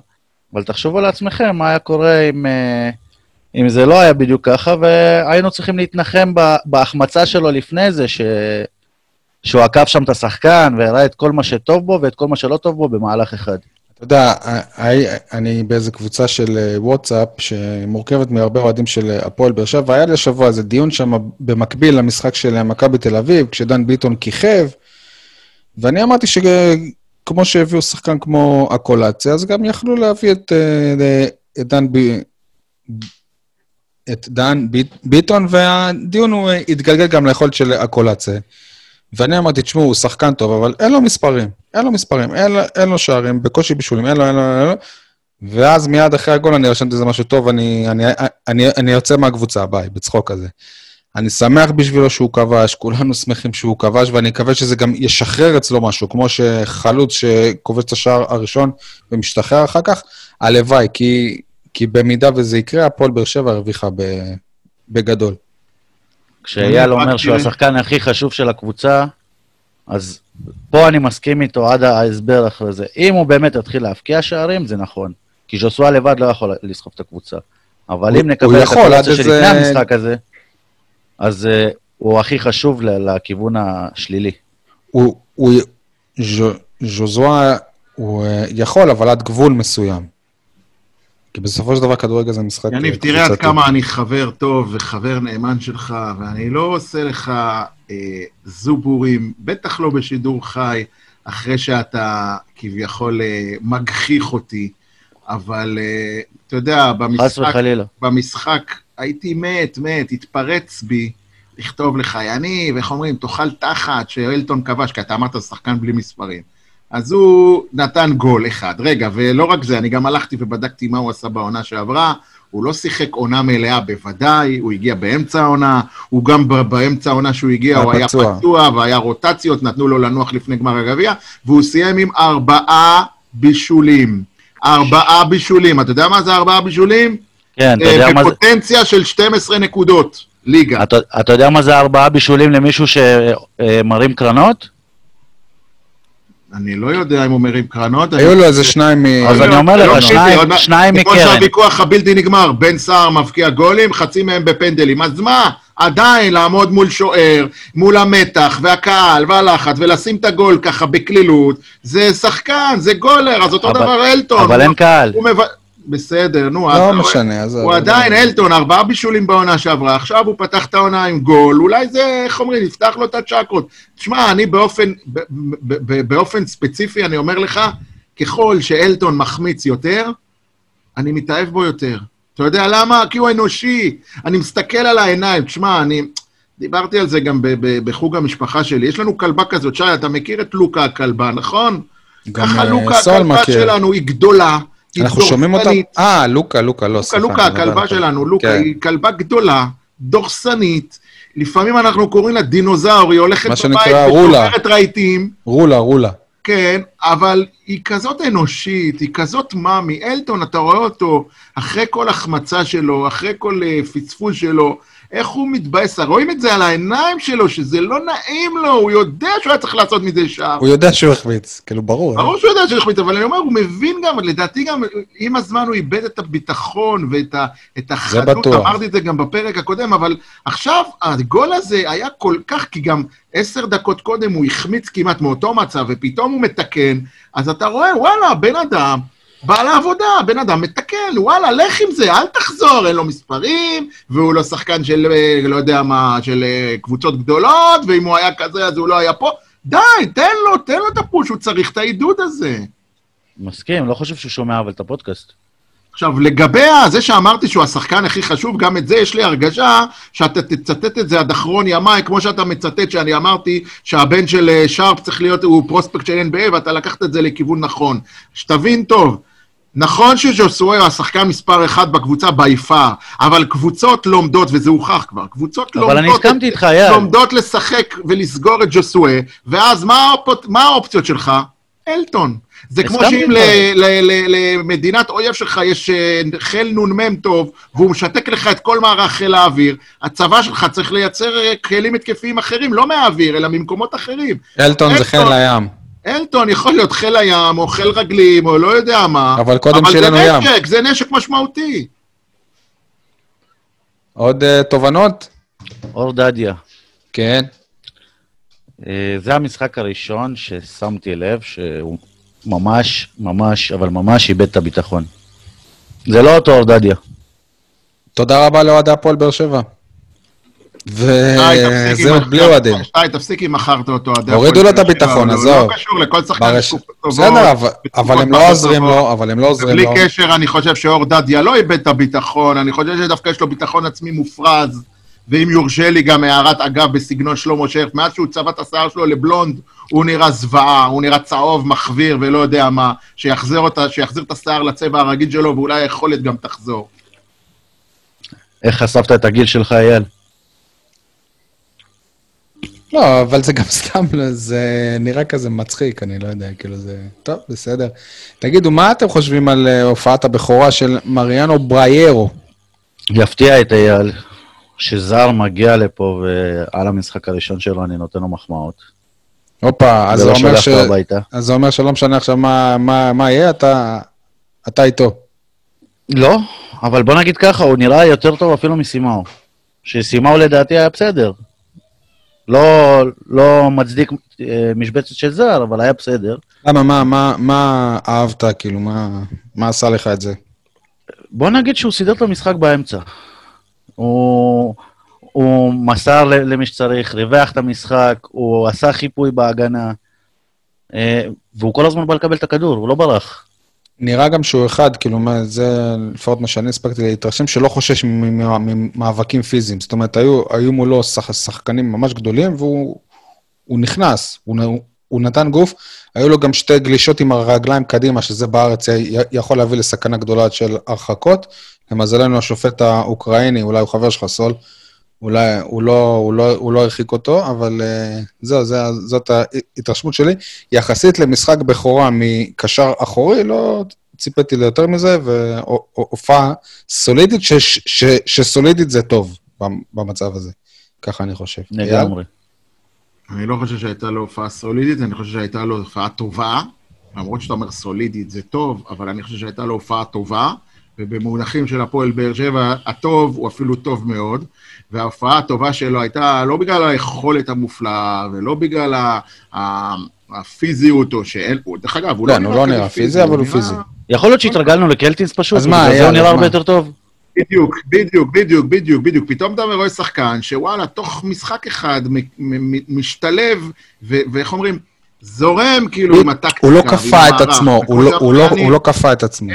אבל תחשבו לעצמכם מה היה קורה אם, אה, אם זה לא היה בדיוק ככה, והיינו צריכים להתנחם בהחמצה שלו לפני זה, ש... שהוא עקף שם את השחקן והראה את כל מה שטוב בו ואת כל מה שלא טוב בו במהלך אחד. אתה יודע, הי- אני באיזה קבוצה של אה, וואטסאפ שמורכבת מהרבה אוהדים של אה, הפועל באר שבע, והיה לי השבוע איזה דיון שם במקביל למשחק של אה, מכבי תל אביב, כשדן ביטון כיכב, ואני אמרתי שכמו שהביאו שחקן כמו הקולציה, אז גם יכלו להביא את, אה, את דן ב... את דן ביט- ביטון, והדיון הוא אה, התגלגל גם ליכולת של הקולציה. ואני אמרתי, תשמעו, הוא שחקן טוב, אבל אין לו מספרים. אין לו מספרים, אין אין לו שערים, בקושי בישולים, אין לו, אין לו, אין לו. ואז מיד אחרי הגול אני רשמתי איזה משהו טוב, אני, אני, אני, אני יוצא מהקבוצה, ביי, בצחוק כזה. אני שמח בשבילו שהוא כבש, כולנו שמחים שהוא כבש, ואני מקווה שזה גם ישחרר אצלו משהו, כמו שחלוץ שכובש את השער הראשון ומשתחרר אחר כך, הלוואי, כי, כי במידה וזה יקרה, הפועל באר שבע הרוויחה ב, בגדול. כשאייל אומר שהוא. השחקן הכי חשוב של הקבוצה, אז פה אני מסכים איתו עד ההסבר אחרי זה. אם הוא באמת יתחיל להבקיע שערים, זה נכון. כי ז'וסווה לבד לא יכול לסחוב את הקבוצה. אבל הוא- אם נקבל את הקולציה שלפני המשחק הזה, אז uh, הוא הכי חשוב ל- לכיוון השלילי. הוא, הוא, ז'ו- ז'וזואה, הוא אה, יכול, אבל עד גבול מסוים. כי בסופו של דבר כדורגל זה משחק יניב, אה, תראה עד קבוצתי. כמה אני חבר טוב וחבר נאמן שלך, ואני לא עושה לך אה, זובורים, בטח לא בשידור חי, אחרי שאתה כביכול אה, מגחיך אותי, אבל אה, אתה יודע, חס במשחק, וחלילה. במשחק הייתי מת, מת, התפרץ בי לכתוב לך, יניב, איך אומרים, תאכל תחת שאלטון כבש, כי אתה אמרת שחקן בלי מספרים. אז הוא נתן גול אחד. רגע, ולא רק זה, אני גם הלכתי ובדקתי מה הוא עשה בעונה שעברה. הוא לא שיחק עונה מלאה בוודאי, הוא הגיע באמצע העונה, הוא גם באמצע העונה שהוא הגיע, הוא היה פצוע. פצוע והיה רוטציות, נתנו לו לנוח לפני גמר הגביע, והוא סיים עם ארבעה בישולים. ארבעה בישולים. אתה יודע מה זה ארבעה בישולים? כן, אתה אה, יודע מה זה... בפוטנציה של 12 נקודות, ליגה. אתה, אתה יודע מה זה ארבעה בישולים למישהו שמרים קרנות? אני לא יודע אם הוא מרים קרנות. היו לו איזה שניים מ... אז אני אומר לך, לא שניים- מעט- שניים כמו מקרן. שהוויכוח הבלתי נגמר, בן סער מבקיע גולים, חצי מהם בפנדלים. אז מה? עדיין לעמוד מול שוער, מול המתח והקהל והלחץ, ולשים את הגול ככה בקלילות, זה שחקן, זה גולר, אז אותו דבר אלטון. אבל אין קהל. בסדר, נו. לא? משנה, עזוב. הוא עדיין אלטון, ארבעה בישולים בעונה שעברה, עכשיו הוא פתח את העונה עם גול, אולי זה, איך אומרים, יפתח לו את הצ'קרות. תשמע, אני באופן, באופן ספציפי, אני אומר לך, ככל שאלטון מחמיץ יותר, אני מתאהב בו יותר. אתה יודע למה? כי הוא אנושי. אני מסתכל על העיניים. תשמע, אני... דיברתי על זה גם ב- ב- בחוג המשפחה שלי. יש לנו כלבה כזאת, שי, אתה מכיר את לוקה הכלבה, נכון? גם ככה אה, לוקה סול הכלבה מכיר. שלנו היא גדולה. אנחנו שומעים אותה? אה, לוקה, לוקה, לא, סליחה. לוקה, הכלבה על- שלנו, לוקה, כן. היא כלבה גדולה, דורסנית. לפעמים אנחנו קוראים לה דינוזאור, היא הולכת מה בבית שנקרא רולה. ושומרת רהיטים, רולה, רולה. כן, אבל היא כזאת אנושית, היא כזאת מאמי. אלטון, אתה רואה אותו, אחרי כל החמצה שלו, אחרי כל אה, פספוס שלו, איך הוא מתבאס, רואים את זה על העיניים שלו, שזה לא נעים לו, הוא יודע שהוא היה צריך לעשות מזה שער. הוא יודע שהוא החמיץ, כאילו, ברור. ברור שהוא יודע שהוא החמיץ, אבל אני אומר, הוא מבין גם, לדעתי גם, עם הזמן הוא איבד את הביטחון ואת החדות. אמרתי את זה גם בפרק הקודם, אבל עכשיו הגול הזה היה כל כך, כי גם עשר דקות קודם הוא החמיץ כמעט מאותו מצב, ופתאום הוא מתקן, אז אתה רואה, וואלה, בן אדם בא לעבודה, בן אדם מתקן, וואלה, לך עם זה, אל תחזור, אין לו מספרים, והוא לא שחקן של, אה, לא יודע מה, של אה, קבוצות גדולות, ואם הוא היה כזה אז הוא לא היה פה. די, תן לו, תן לו את הפוש, הוא צריך את העידוד הזה. מסכים, לא חושב שהוא שומע אבל את הפודקאסט. עכשיו, לגבי זה שאמרתי שהוא השחקן הכי חשוב, גם את זה יש לי הרגשה שאתה תצטט את זה עד אחרון ימיי, כמו שאתה מצטט שאני אמרתי שהבן של אה, שרפ צריך להיות, הוא פרוספקט של NBA, ואתה לקחת את זה לכיוון נכון. שתבין טוב, נכון שז'וסואר הוא השחקן מספר אחת בקבוצה ביפר, אבל קבוצות לומדות, וזה הוכח כבר, קבוצות לומדות... אבל אני הסכמתי איתך. לומדות לשחק ולסגור את ג'וסואה, ואז מה, האופ... מה האופציות שלך? אלטון. זה כמו שאם איתך. ל- ל- ל- למדינת אויב שלך יש אה, חיל נ"מ טוב, והוא משתק לך את כל מערך חיל האוויר, הצבא שלך צריך לייצר אה, כלים התקפיים אחרים, לא מהאוויר, אלא ממקומות אחרים. אלטון זה. חיל הים. אלטון יכול להיות חיל הים, או חיל רגלים, או לא יודע מה. אבל קודם שיהיה לנו אבל ים. זה נשק, זה נשק משמעותי. עוד אה, תובנות? אור דדיה. כן. אה, זה המשחק הראשון ששמתי לב שהוא ממש, ממש, אבל ממש איבד את הביטחון. זה לא אותו אור דדיה. תודה רבה לאוהדי הפועל באר שבע. וזהו, בלי אוהדים. שי, תפסיק אם מכרת אותו. עד הורידו לו את הביטחון, שבע, עזוב. לא קשור לכל שחקן בתקופות טובות, בסדר, אבל- הם לא עוזרים. לו, אבל הם לא עוזרים בלי לו. קשר, אני חושב שאור דדיה לא איבד את הביטחון, אני חושב שדווקא יש לו ביטחון עצמי מופרז, ואם יורשה לי גם הערת אגב בסגנון שלמה שרף, מאז שהוא צבע את השיער שלו לבלונד, הוא נראה זוועה, הוא נראה צהוב, מחוויר ולא יודע מה, שיחזיר, אותה, שיחזיר את השיער לצבע הרגיל שלו, ואולי היכולת גם תחזור. איך חשפת את הגיל שלך, אייל? לא, אבל זה גם סתם, זה נראה כזה מצחיק, אני לא יודע, כאילו זה... טוב, בסדר. תגידו, מה אתם חושבים על אה, הופעת הבכורה של מריאנו בריירו? יפתיע את אייל שזר מגיע לפה ועל המשחק הראשון שלו אני נותן לו מחמאות. הופה, אז זה אומר ש... אז אומר שלא משנה עכשיו מה, מה, מה יהיה, אתה, אתה איתו. לא, אבל בוא נגיד ככה, הוא נראה יותר טוב אפילו מסימאו. שסימאו לדעתי היה בסדר. לא, לא מצדיק אה, משבצת של זר, אבל היה בסדר. למה, מה, מה, מה אהבת, כאילו, מה, מה עשה לך את זה? בוא נגיד שהוא סידר את המשחק באמצע. הוא, הוא מסר למי שצריך, ריווח את המשחק, הוא עשה חיפוי בהגנה, אה, והוא כל הזמן בא לקבל את הכדור, הוא לא ברח. נראה גם שהוא אחד, כאילו, מה, זה לפחות מה שאני הספקתי להתרשם, שלא חושש ממאבקים פיזיים. זאת אומרת, היו, היו מולו שח, שחקנים ממש גדולים, והוא הוא נכנס, הוא, הוא נתן גוף. היו לו גם שתי גלישות עם הרגליים קדימה, שזה בארץ יכול להביא לסכנה גדולה של הרחקות. למזלנו, השופט האוקראיני, אולי הוא חבר שלך, סול, אולי הוא לא, הוא לא, הוא לא הרחיק אותו, אבל uh, זהו, זה, זאת ההתרשמות שלי. יחסית למשחק בכורה מקשר אחורי, לא ציפיתי ליותר מזה, והופעה סולידית, ש, ש, ש, שסולידית זה טוב במצב הזה. ככה אני חושב. לגמרי. אני לא חושב שהייתה לו הופעה סולידית, אני חושב שהייתה לו הופעה טובה. למרות שאתה אומר סולידית זה טוב, אבל אני חושב שהייתה לו הופעה טובה, ובמונחים של הפועל באר שבע, הטוב הוא אפילו טוב מאוד, וההופעה הטובה שלו הייתה לא בגלל היכולת המופלאה, ולא בגלל ה- ה- הפיזיות, או שאין... דרך אגב, הוא כן, לא הוא נראה לא כזה נראה פיזי, אבל הוא פיזי. יכול להיות שהתרגלנו לקלטינס פשוט, אז מה, זה נראה הרבה? יותר טוב. בדיוק, בדיוק, בדיוק, בדיוק, בדיוק. פתאום אתה רואה שחקן שוואלה, תוך משחק אחד משתלב, ואיך אומרים, זורם כאילו עם הטקטיקה. הוא לא כפה את עצמו, הוא לא כפה את עצמו.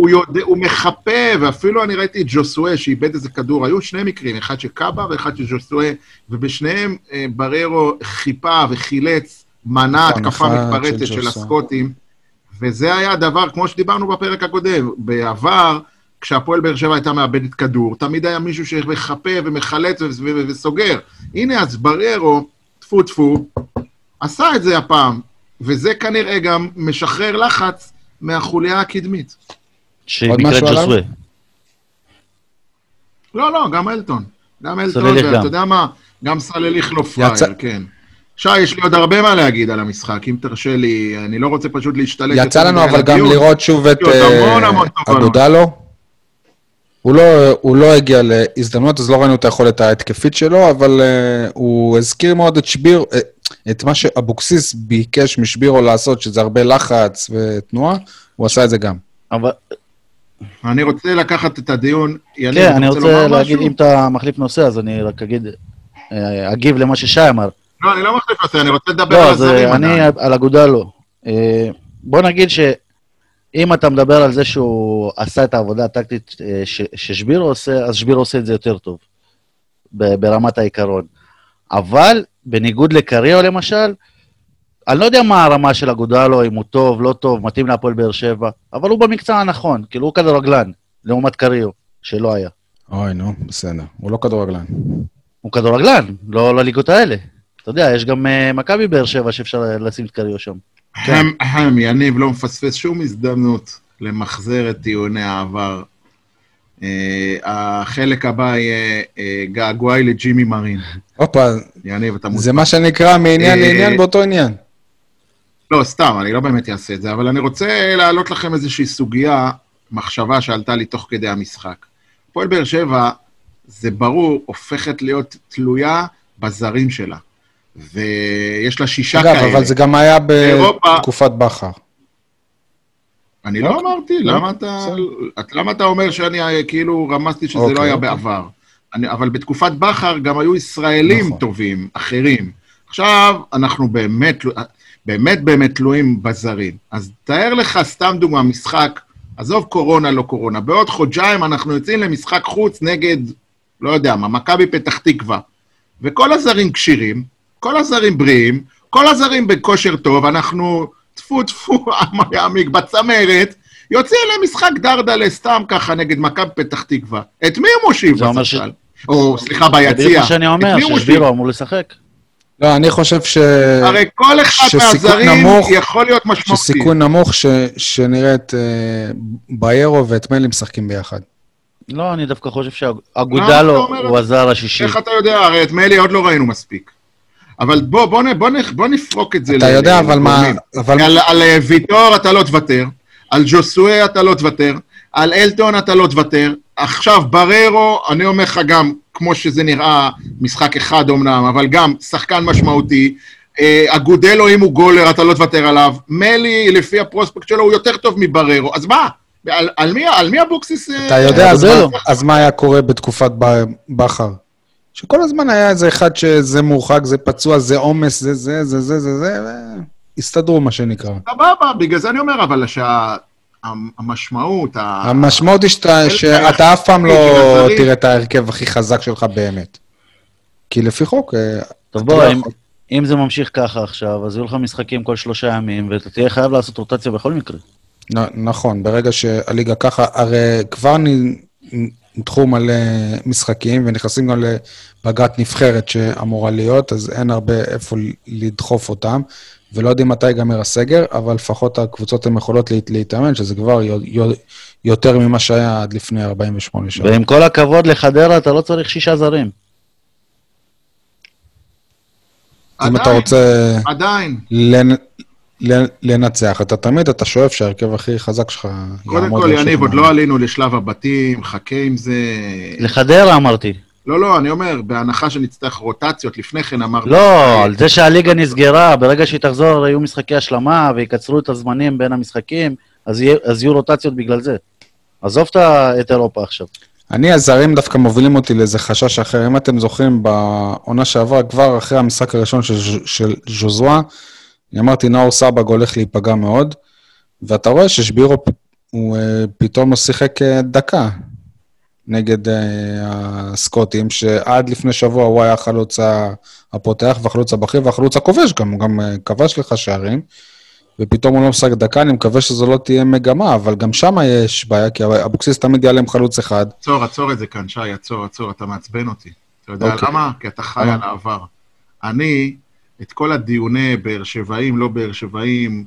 הוא יודע, הוא מחפה, ואפילו אני ראיתי את ג'וסואה שאיבד איזה כדור, היו שני מקרים, אחד של קאבה ואחד של ג'וסואה, ובשניהם אה, בררו חיפה וחילץ, מנע נכון, התקפה מתפרצת של של. הסקוטים, וזה היה הדבר, כמו שדיברנו בפרק הקודם, בעבר, כשהפועל באר שבע הייתה מאבדת כדור, תמיד היה מישהו שמחפה ומחלץ וסוגר. הנה, אז בררו, טפו טפו, עשה את זה הפעם, וזה כנראה גם משחרר לחץ מהחוליה הקדמית. שנקראת? ג'וסווה. לא, לא, גם אלטון. גם אלטון. ואתה יודע מה? גם סלליך לא פראייר, יצא- כן. שי, יש לי עוד הרבה מה להגיד על המשחק, אם תרשה לי, אני לא רוצה פשוט להשתלט. יצא לנו אבל גם הדיון. לראות שוב את אה. אגודלו. הוא לא, הוא לא הגיע להזדמנות, אז לא ראינו את היכולת ההתקפית שלו, אבל uh, הוא הזכיר מאוד את שביר, אה, את מה שאבוקסיס ביקש משבירו לעשות, שזה הרבה לחץ ותנועה, הוא עשה את זה גם. אבל אני רוצה לקחת את הדיון. יניב, כן, אתה אני רוצה רוצה לומר להגיד, משהו? אם אתה מחליף נושא, אז אני רק אגיד, אה, אגיב למה ששי אמר. לא, אני לא מחליף נושא, אני רוצה לדבר לא, על הזרים אה, אני עדיין. על אגודלו. אה, בוא נגיד שאם אתה מדבר על זה שהוא עשה את העבודה הטקטית אה, ש- ששבירו עושה, אז שבירו עושה את זה יותר טוב, ברמת העיקרון. אבל בניגוד לקריו למשל, אני לא יודע מה הרמה של אגודלו, אם הוא טוב, לא טוב, מתאים להפועל באר שבע, אבל הוא במקצוע הנכון, כאילו הוא כדורגלן, לעומת קריו, שלא היה. אוי, נו, בסדר. הוא לא כדורגלן. הוא כדורגלן, לא לליגות האלה. אתה יודע, יש גם אה, מכבי באר שבע שאפשר לשים את קריו שם. אהם, אהם, יניב לא מפספס שום הזדמנות למחזר את טיעוני העבר. אה, החלק הבא יהיה אה, געגועי לג'ימי מרין. הופה, יניב, אתה מוזמן. זה מה שנקרא מעניין אה, לעניין באותו עניין. לא, סתם, אני לא באמת אעשה את זה, אבל אני רוצה להעלות לכם איזושהי סוגיה, מחשבה שעלתה לי תוך כדי המשחק. הפועל באר שבע, זה ברור, הופכת להיות תלויה בזרים שלה. ויש לה שישה אגב, כאלה. אבל זה גם היה בתקופת בכר. אני לא לא? אמרתי, לא? למה אתה, את- למה אתה אומר שאני כאילו רמזתי שזה אוקיי, לא היה אוקיי. בעבר? אני, אבל בתקופת בכר גם היו ישראלים נכון. טובים, אחרים. עכשיו אנחנו באמת, באמת באמת תלויים בזרים. אז תאר לך, סתם דוגמה, משחק, עזוב קורונה, לא קורונה, בעוד חודשיים אנחנו יוצאים למשחק חוץ נגד, לא יודע מה, מכבי פתח תקווה. וכל הזרים כשירים, כל הזרים בריאים, כל הזרים בכושר טוב, אנחנו טפו טפו, עמה יעמיק, בצמרת, יוצאים למשחק דרדלה סתם ככה נגד מכבי פתח תקווה. את מי הוא מושיב בספסל? או, סליחה, זה בדיוק ביציע. מה שאני אומר? ששבירו אמור לשחק. לא, אני חושב ש... הרי כל אחד מהזרים נמוך- יכול להיות משמעותי. שסיכון נמוך ש... שנראה את אה, ביירו ואת מלי משחקים ביחד. לא, אני דווקא חושב שאגודלו הוא הזר השישי. איך אתה יודע? הרי את מלי עוד לא ראינו מספיק. אבל בוא, בוא, בוא, נ- בוא נפרוק את זה אתה ל- יודע, אבל מה... אבל על, על אה, ויטור אתה לא תוותר, על ג'וסואה אתה לא תוותר, על אלטון אתה לא תוותר. עכשיו, בררו, אני אומר לך גם, כמו שזה נראה, משחק אחד אמנם, אבל גם שחקן משמעותי. אה, אגודלו, אם הוא גולר, אתה לא תוותר עליו. מלי, לפי הפרוספקט שלו, הוא יותר טוב מבררו. אז מה? על, על, מי, על מי אבוקסיס... אה, אתה יודע, אז. מה- אז מה היה קורה בתקופת בכר? שכל הזמן היה איזה אחד שזה מורחק, זה פצוע, זה עומס, זה זה, זה זה, זה זה, והסתדרו, מה שנקרא. סבבה, בגלל זה אני אומר, אבל שהמשמעות, המשמעות היא שאתה- שאתה אף פעם לא תראה את ההרכב הכי חזק שלך באמת. כי לפי חוק, אה, טוב, אתה בוא, אם-. אם זה ממשיך ככה עכשיו, אז יהיו לך משחקים כל שלושה ימים, ואתה תהיה חייב לעשות רוטציה בכל מקרה. נ- נכון, ברגע שהליגה ככה, הרי כבר נדחו מלא משחקים ונכנסים גם לפגרת נבחרת שאמורה להיות, אז אין הרבה איפה לדחוף אותם, ולא יודעים מתי ייגמר הסגר, אבל לפחות הקבוצות הן יכולות להת- להתאמן, שזה כבר יו- יו- יותר ממה שהיה עד לפני 48 שעות. ועם כל הכבוד לחדרה, אתה לא צריך שישה זרים. אם אתה רוצה עדיין. לנ- לנ- לנצח, אתה תמיד, אתה שואף שההרכב הכי חזק שלך קודם יעמוד כל, לרשות יניב, עוד. לא עלינו לשלב הבתים, חכה עם זה. לחדרה אמרתי. לא, לא, אני אומר, בהנחה שנצטרך רוטציות, לפני כן אמרתי... לא, על זה שהליגה נסגרה, ברגע שהיא תחזור יהיו משחקי השלמה ויקצרו את הזמנים בין המשחקים, אז יהיה- אז יהיו רוטציות בגלל זה. עזוב את אירופה עכשיו. אני, הזרים דווקא מובילים אותי לאיזה חשש אחר. אם אתם זוכרים, בעונה שעברה, כבר אחרי המשחק הראשון של, של ז'וזואה, אני אמרתי, נאור סבג הולך להיפגע מאוד, ואתה רואה ששבירו, הוא אה, פתאום לא שיחק אה, דקה נגד אה, הסקוטים, שעד לפני שבוע הוא היה החלוץ הפותח והחלוץ הבכיר והחלוץ הכובש גם, הוא גם אה, כבש לך שערים. ופתאום הוא לא משחק דקה, אני מקווה שזו לא תהיה מגמה, אבל גם שם יש בעיה, כי אבוקסיס תמיד יעלה עם חלוץ אחד. עצור, עצור את זה כאן, שי, עצור, עצור, אתה מעצבן אותי. אתה יודע אוקיי. למה? כי אתה חי למה? על העבר. אני, את כל הדיוני באר שבעים, לא באר שבעים,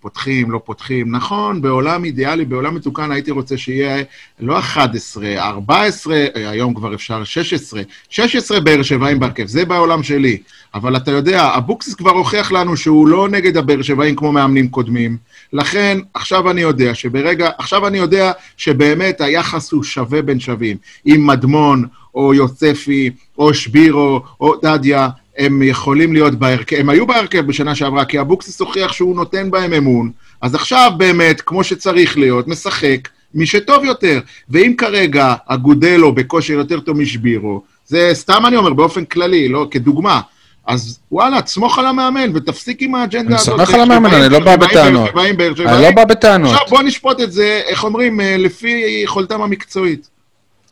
פותחים, לא פותחים, נכון, בעולם אידיאלי, בעולם מתוקן הייתי רוצה שיהיה לא 11, 14, אה, היום כבר אפשר 16, 16 באר שבעים בהרכב, זה בעולם שלי. אבל אתה יודע, אבוקסיס כבר הוכיח לנו שהוא לא נגד הבאר שבעים כמו מאמנים קודמים. לכן, עכשיו אני יודע שברגע, עכשיו אני יודע שבאמת היחס הוא שווה בין שווים. אם מדמון, או יוספי, או שבירו, או דדיה, הם יכולים להיות בהרכב, הם היו בהרכב בשנה שעברה, כי אבוקסיס הוכיח שהוא נותן בהם אמון, אז עכשיו באמת, כמו שצריך להיות, משחק מי שטוב יותר. ואם כרגע אגודלו בכושר יותר טוב משבירו, זה סתם אני אומר, באופן כללי, לא כדוגמה, אז וואלה, תסמוך על המאמן ותפסיק עם האג'נדה אני הזאת. סומך באר על המאמן, אני לא בא בטענות. אני לא בא בטענות. עכשיו בוא נשפוט את זה, איך אומרים, אה, לפי יכולתם המקצועית.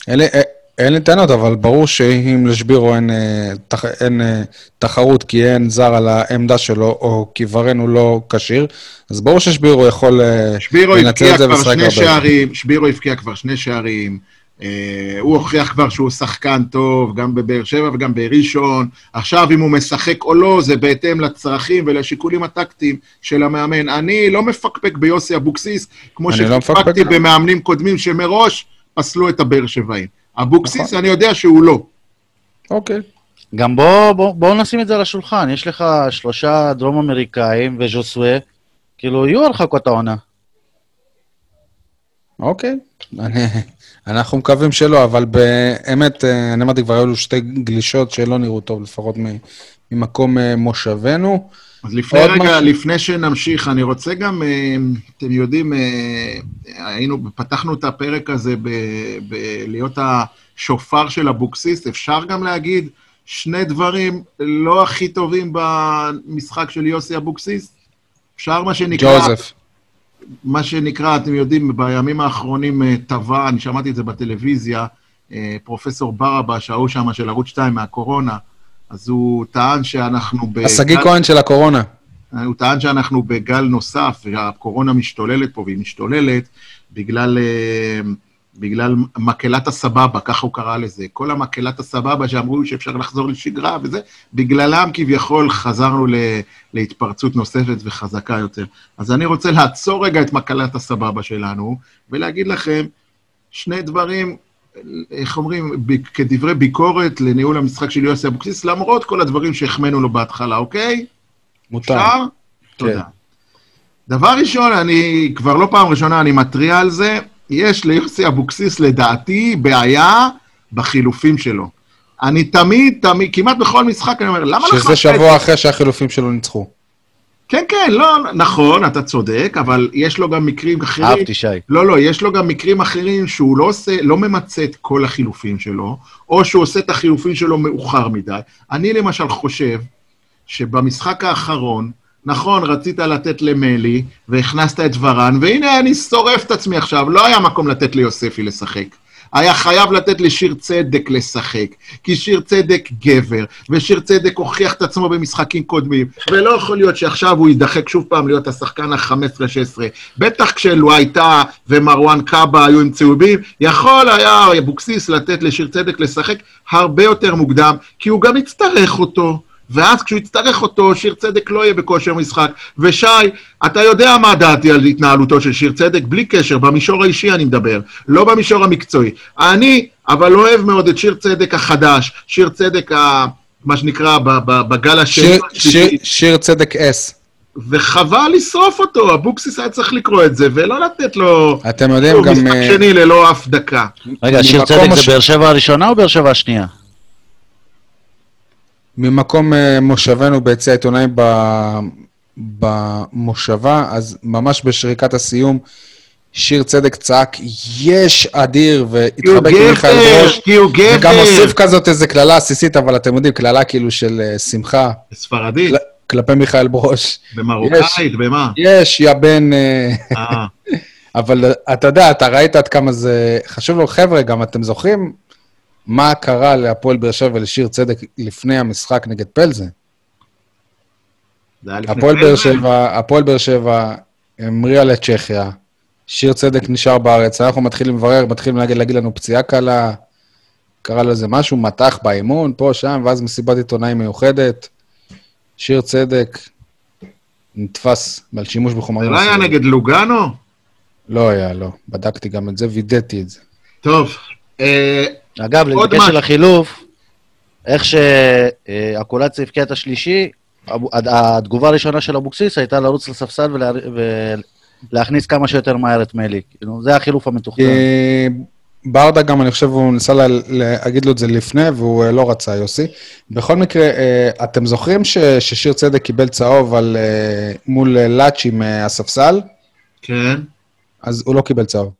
לי- אה, אין לי טענות, אבל ברור שאם לשבירו אין, אה, תח, אין אה, תחרות כי אין זר על העמדה שלו, או כי ורן הוא לא כשיר, אז ברור ששבירו יכול אה, שבירו לנצל את זה ולשחק הרבה. שערים, שבירו הבקיע כבר שני שערים. אה, הוא הוכיח כבר שהוא שחקן טוב, גם בבאר שבע וגם בראשון. עכשיו, אם הוא משחק או לא, זה בהתאם לצרכים ולשיקולים הטקטיים של המאמן. אני לא מפקפק ביוסי אבוקסיס, כמו לא שפקפקתי מפקפק. במאמנים קודמים שמראש פסלו את הבאר שבעים. אבוקסיס, נכון. אני יודע שהוא לא. אוקיי. גם בוא, בוא, בוא נשים את זה על השולחן, יש לך שלושה דרום אמריקאים וז'וסווה, כאילו יהיו הרחקות העונה. אוקיי. אני, אנחנו מקווים שלא, אבל באמת, אה, אני אמרתי, כבר היו לו שתי גלישות שלא נראו טוב, לפחות מ- ממקום אה, מושבנו. אז לפני רגע, משהו? לפני שנמשיך, אני רוצה גם, אה, אתם יודעים, אה, היינו, פתחנו את הפרק הזה ב- בלהיות השופר של אבוקסיס, אפשר גם להגיד שני דברים לא הכי טובים במשחק של יוסי אבוקסיס? אפשר מה שנקרא, ג'וזף. מה שנקרא, אתם יודעים, בימים האחרונים אה, טבע, אני שמעתי את זה בטלוויזיה, פרופסור ברבש, ההוא שם של ערוץ 2 מהקורונה, אז הוא טען שאנחנו... ב- השגיא כהן של הקורונה. הוא טען שאנחנו בגל נוסף, והקורונה משתוללת פה, והיא משתוללת בגלל, אה, בגלל מקהלת הסבבה, ככה הוא קרא לזה. כל המקהלת הסבבה שאמרו שאפשר לחזור לשגרה וזה, בגללם כביכול חזרנו ל, להתפרצות נוספת וחזקה יותר. אז אני רוצה לעצור רגע את מקהלת הסבבה שלנו, ולהגיד לכם שני דברים, איך אומרים, כדברי ביקורת לניהול המשחק של יוסי אבוקסיס, למרות כל הדברים שהחמאנו לו בהתחלה, אוקיי? מותר. אפשר? תודה. דבר ראשון, אני כבר לא פעם ראשונה, אני מתריע על זה, יש ליוסי אבוקסיס, לדעתי, בעיה בחילופים שלו. אני תמיד, תמיד, כמעט בכל משחק אני אומר, למה שזה לחצת את שבוע אחרי שהחילופים שלו ניצחו. כן, כן, לא, נכון, אתה צודק, אבל יש לו גם מקרים אחרים. אהבתי, שי. לא, לא, יש לו גם מקרים אחרים שהוא לא עושה, לא ממצה את כל החילופים שלו, או שהוא עושה את החילופים שלו מאוחר מדי. אני למשל חושב שבמשחק האחרון, נכון, רצית לתת למלי, והכנסת את ורן, והנה אני שורף את עצמי עכשיו, לא היה מקום לתת ליוספי לשחק. היה חייב לתת לשיר צדק לשחק, כי שיר צדק גבר, ושיר צדק הוכיח את עצמו במשחקים קודמים, ולא יכול להיות שעכשיו הוא יידחק שוב פעם להיות השחקן ה-15-16. בטח כשלואייטה ומרואן קאבה היו עם צהובים, יכול היה אבוקסיס לתת לשיר צדק לשחק הרבה יותר מוקדם, כי הוא גם יצטרך אותו. ואז כשהוא יצטרך אותו, שיר צדק לא יהיה בכושר משחק. ושי, אתה יודע מה דעתי על התנהלותו של שיר צדק, בלי קשר, במישור האישי אני מדבר, לא במישור המקצועי. אני, אבל אוהב מאוד את שיר צדק החדש, שיר צדק, ה, מה שנקרא, בגל השני. שיר, שיר, שיר צדק אס. וחבל לשרוף אותו, אבוקסיס היה צריך לקרוא את זה, ולא לתת לו... אתם יודעים גם... משחק אה, שני ללא אף דקה. רגע, שיר צדק זה באר שבע הראשונה או באר שבע השנייה? ממקום אה, מושבנו ביציע העיתונאים במושבה, אז ממש בשריקת הסיום, שיר צדק צעק, יש אדיר, והתחבק עם מיכאל ברוש, כי הוא גבר. וגם הוסיף כזאת איזה קללה עסיסית, אבל אתם יודעים, קללה כאילו של אה, שמחה ספרדית, כל- כלפי מיכאל ברוש. במרוקאית, במה? יש, יא בן... אה. אבל אתה יודע, אתה ראית עד כמה זה חשוב לו. חבר'ה, גם אתם זוכרים מה קרה להפועל באר שבע ולשיר צדק לפני המשחק נגד פלזה? זה הפועל באר. שבע, הפועל באר שבע המריאה לצ'כיה, שיר צדק נשאר בארץ, אנחנו מתחילים לברר, מתחילים להגיד, להגיד לנו פציעה קלה, קרה לזה משהו, מתח באימון, פה, שם, ואז מסיבת עיתונאים מיוחדת. שיר צדק נתפס על שימוש זה בחומרים לא היה. נגד לוגאנו? לא היה, לא. בדקתי גם את זה, וידאתי את זה. טוב, אה, אגב, עוד בקשר משהו. לחילוף, איך שהקולציה הבקיע את השלישי, התגובה הראשונה של אבוקסיס הייתה לרוץ לספסל ולה- ולהכניס כמה שיותר מהר את מלי. כאילו, זה החילוף המתוכנן. כי ברדה גם, אני חושב, הוא ניסה לה- להגיד לו את זה לפני, והוא אה, לא רצה, יוסי. בכל מקרה, אה, אתם זוכרים ש- ששיר צדק קיבל צהוב על, אה, מול אה, לאצ'י מהספסל? כן. אז הוא לא קיבל צהוב.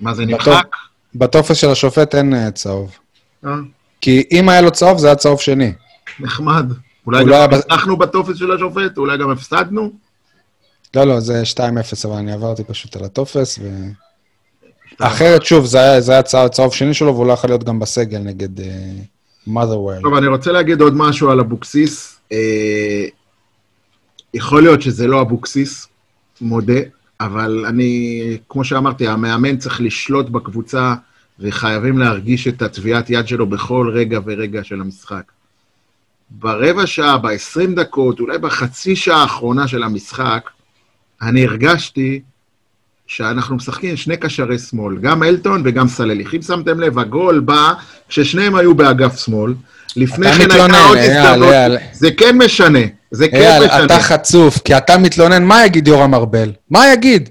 מה זה. נמחק? בטופס של השופט אין אה, צהוב. אה, כי אם היה לו צהוב, זה היה צהוב שני. נחמד. אולי גם ב- הצלחנו בטופס של השופט, אולי גם הפסדנו? לא, לא, זה 2-0, אבל אני עברתי פשוט על הטופס, ו... אחרת, שוב, זה היה, זה היה צהוב, צהוב שני שלו, והוא לא יכול להיות גם בסגל נגד אה, Motherwell. טוב, אני רוצה להגיד עוד משהו על אבוקסיס. אה, יכול להיות שזה לא אבוקסיס, מודה, אבל אני, כמו שאמרתי, המאמן צריך לשלוט בקבוצה, וחייבים להרגיש את הטביעת יד שלו בכל רגע ורגע של המשחק. ברבע שעה, ב-20 דקות, אולי בחצי שעה האחרונה של המשחק, אני הרגשתי שאנחנו משחקים שני קשרי שמאל, גם אלטון וגם סלליך. אם שמתם לב, הגול בא כששניהם היו באגף שמאל. לפני כן הייתה עוד. אייל. זה כן משנה, זה כן אייל, משנה. אתה חצוף, כי אתה מתלונן, מה יגיד יורם ארבל? מה יגיד?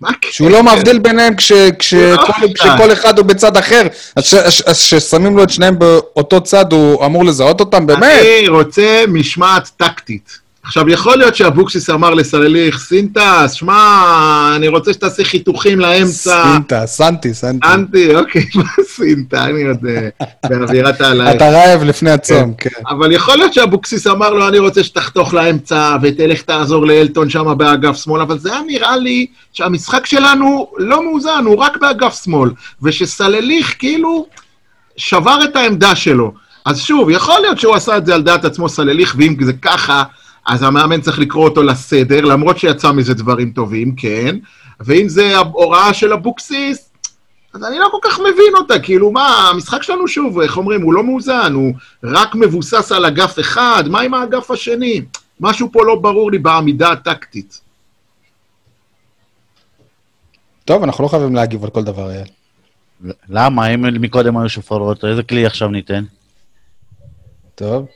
מה הקשר? שהוא לא מבדיל ביניהם כש- כש- הוא לא כל-. כשכל אחד הוא בצד אחר, אז כששמים לו את שניהם באותו צד, הוא אמור לזהות אותם, באמת? אני רוצה משמעת טקטית. עכשיו, יכול להיות שאבוקסיס אמר לסלליך, סינטס, שמע, אני רוצה שתעשה חיתוכים לאמצע. סינטה, סנטי, סנטי. אנטי, אוקיי, מה סינטה? אני עוד אה, באווירת העליים. אתה רעב לפני הצום, כן. אבל יכול להיות שאבוקסיס אמר לו, אני רוצה שתחתוך לאמצע ותלך תעזור לאלטון שם באגף שמאל, אבל זה היה נראה לי שהמשחק שלנו לא מאוזן, הוא רק באגף שמאל, ושסלליך כאילו שבר את העמדה שלו. אז שוב, יכול להיות שהוא עשה את זה על דעת עצמו סלליך, ואם זה ככה, אז המאמן צריך לקרוא אותו לסדר, למרות שיצא מזה דברים טובים, כן. ואם זה הוראה של אבוקסיס, אז אני לא כל כך מבין אותה, כאילו, מה, המשחק שלנו שוב, איך אומרים, הוא לא מאוזן, הוא רק מבוסס על אגף אחד, מה עם האגף השני? משהו פה לא ברור לי בעמידה הטקטית. טוב, אנחנו לא חייבים להגיב על כל דבר, אייל. למה? אם מקודם היו שופרות, איזה כלי עכשיו ניתן? טוב.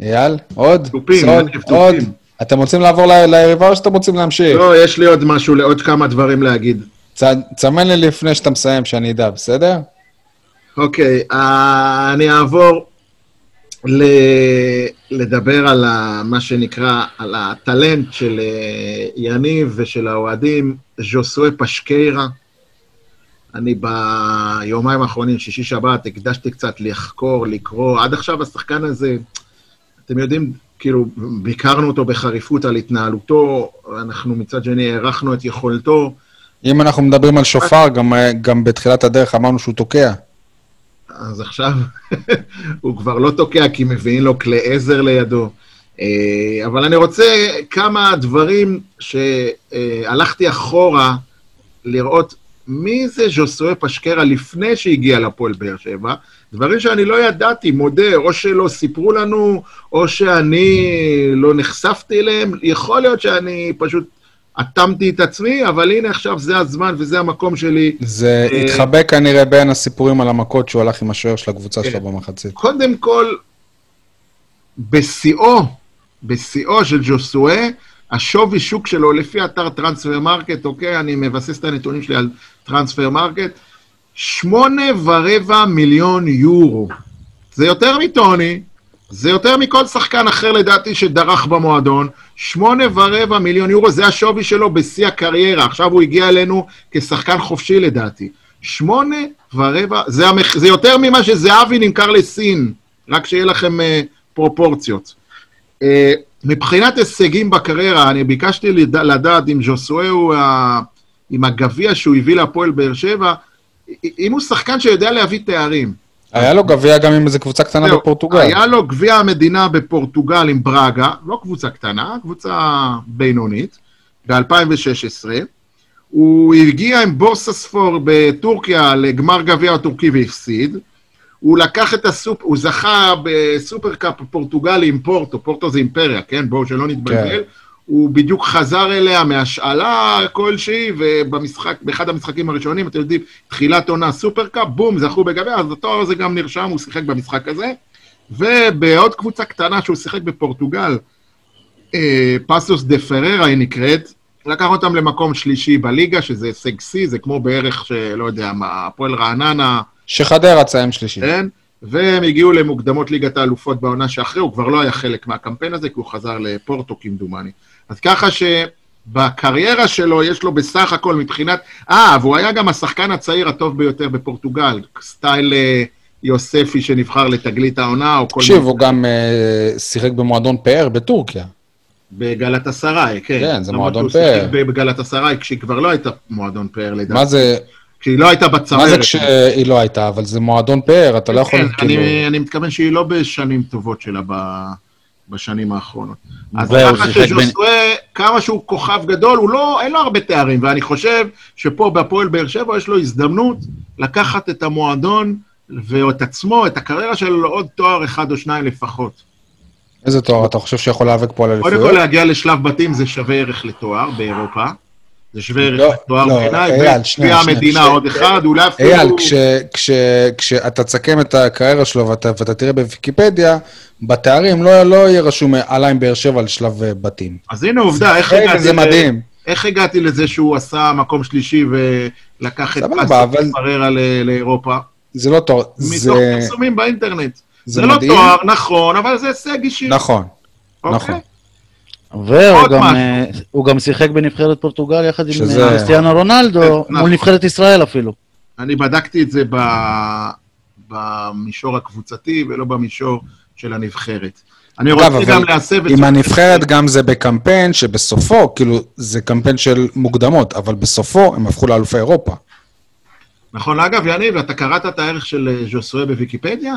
אייל, עוד? תופים, סול. עוד? אתם רוצים לעבור ל- ליריבה או שאתם רוצים להמשיך? לא, יש לי עוד משהו, עוד כמה דברים להגיד. צ- תסמן לי לפני שאתה מסיים, שאני אדע, בסדר? אוקיי, אה, אני אעבור ל- לדבר על ה- מה שנקרא, על הטלנט של אה, יניב ושל האוהדים, ז'וסוי פשקיירה. אני ביומיים האחרונים, שישי-שבת, הקדשתי קצת לחקור, לקרוא. עד עכשיו השחקן הזה, אתם יודעים, כאילו, ביקרנו אותו בחריפות על התנהלותו, אנחנו מצד שני הערכנו את יכולתו. אם אנחנו מדברים על שופר, גם, גם בתחילת הדרך אמרנו שהוא תוקע. אז עכשיו הוא כבר לא תוקע כי מביאים לו כלי עזר לידו. אה, אבל אני רוצה כמה דברים שהלכתי אחורה לראות מי זה ז'וסוי פשקרה לפני שהגיע לפועל באר שבע. דברים שאני לא ידעתי, מודה, או שלא סיפרו לנו, או שאני לא נחשפתי אליהם. יכול להיות שאני פשוט אטמתי את עצמי, אבל הנה עכשיו זה הזמן וזה המקום שלי. זה אה, התחבא כנראה בין הסיפורים על המכות שהוא הלך עם השוער של הקבוצה כן. שלו במחצית. קודם כל, בשיאו, בשיאו של ג'וסואה, השווי שוק שלו לפי אתר טרנספר מרקט, אוקיי? אני מבסס את הנתונים שלי על טרנספר מרקט, שמונה ורבע מיליון יורו. זה יותר מטוני, זה יותר מכל שחקן אחר לדעתי שדרך במועדון. שמונה ורבע מיליון יורו, זה השווי שלו בשיא הקריירה. עכשיו הוא הגיע אלינו כשחקן חופשי לדעתי. שמונה ורבע, זה, המח... זה יותר ממה שזהבי נמכר לסין, רק שיהיה לכם uh, פרופורציות. Uh, מבחינת הישגים בקריירה, אני ביקשתי לד... לדעת אם ז'וסואה הוא, ה... עם הגביע שהוא הביא להפועל באר שבע, אם הוא שחקן שיודע להביא תארים. היה לו גביע גם עם איזו קבוצה קטנה זהו, בפורטוגל. היה לו גביע המדינה בפורטוגל עם ברגה, לא קבוצה קטנה, קבוצה בינונית, ב-2016. הוא הגיע עם בורסספור בטורקיה לגמר גביע הטורקי והפסיד. הוא לקח את הסופ... הוא זכה בסופרקאפ פורטוגלי עם פורטו, פורטו זה אימפריה, כן? בואו שלא נתבלבל. כן. הוא בדיוק חזר אליה מהשאלה כלשהי, ובמשחק, באחד המשחקים הראשונים, אתם יודעים, תחילת עונה סופרקאפ, בום, זכו בגביע, אז התואר הזה גם נרשם, הוא שיחק במשחק הזה. ובעוד קבוצה קטנה שהוא שיחק בפורטוגל, אה, פסוס דה פררה היא נקראת, לקח אותם למקום שלישי בליגה, שזה הישג שיא, זה כמו בערך, שלא יודע, מה, הפועל רעננה, שחדרה תסיים שלישי. כן? והם הגיעו למוקדמות ליגת האלופות בעונה שאחרי, הוא כבר לא היה חלק מהקמפיין הזה, כי הוא חזר לפורטו כמדומני. אז ככה שבקריירה שלו יש לו בסך הכל מבחינת... אה, והוא היה גם השחקן הצעיר הטוב ביותר בפורטוגל, סטייל אה, יוספי שנבחר לתגלית העונה, או כל תקשיב, הוא גם אה, שיחק במועדון פאר בטורקיה. בגלת אסריי, כן. כן, זה מועדון שהוא שיחק פאר. בגלת אסריי, כשהיא כבר לא הייתה מועדון פאר, לדעתי. מה זה, כשהיא לא הייתה בצמרת. מה זה כשהיא לא הייתה? אבל זה מועדון פאר, אתה לא יכול, כן, כאילו... אני, אני מתכוון שהיא לא בשנים טובות שלה ב, בשנים האחרונות. אז ככה שז'וסואה, כמה שהוא כוכב גדול, הוא לא, אין לו הרבה תארים, ואני חושב שפה בהפועל באר שבע יש לו הזדמנות לקחת את המועדון ואת עצמו, את הקריירה שלו, לעוד תואר אחד או שניים לפחות. איזה תואר אתה חושב שיכול להיאבק פה על קודם אליפויות? כל להגיע לשלב בתים זה שווה ערך לתואר באירופה. זה שווה ערך לא, לתואר לא, בעיניי, וגביע המדינה עוד אחד, אולי אפילו... אייל, כש- כש- כשאתה תסכם את הקריירה שלו ואתה תראה בוויקיפדיה, בתארים לא לא יהיה רשום עלה עם באר שבע על שלב אה, בתים. אז הנה עובדה, איך הגעתי... זה מדהים. איך הגעתי לזה שהוא עשה מקום שלישי ולקח את סבבה, פס אבל- פררה לאירופה? זה לא תואר, מתוך. פרסומים באינטרנט. זה לא. תואר, נכון, אבל זה הישג אישי. נכון, אוקיי? נכון. והוא גם. אה, הוא גם שיחק בנבחרת פורטוגל יחד עם שזה- אה, קריסטיאנו רונלדו, נכון. מול נבחרת ישראל אפילו. אני בדקתי את זה ב- במישור הקבוצתי ולא במישור של הנבחרת. אני רוצה גם להסב את... עם הנבחרת גם זה בקמפיין שבסופו, כאילו, זה קמפיין של מוקדמות, אבל בסופו הם הפכו לאלופי אירופה. נכון, אגב, יניב, אתה קראת את הערך של אה, ז'וסואה בוויקיפדיה?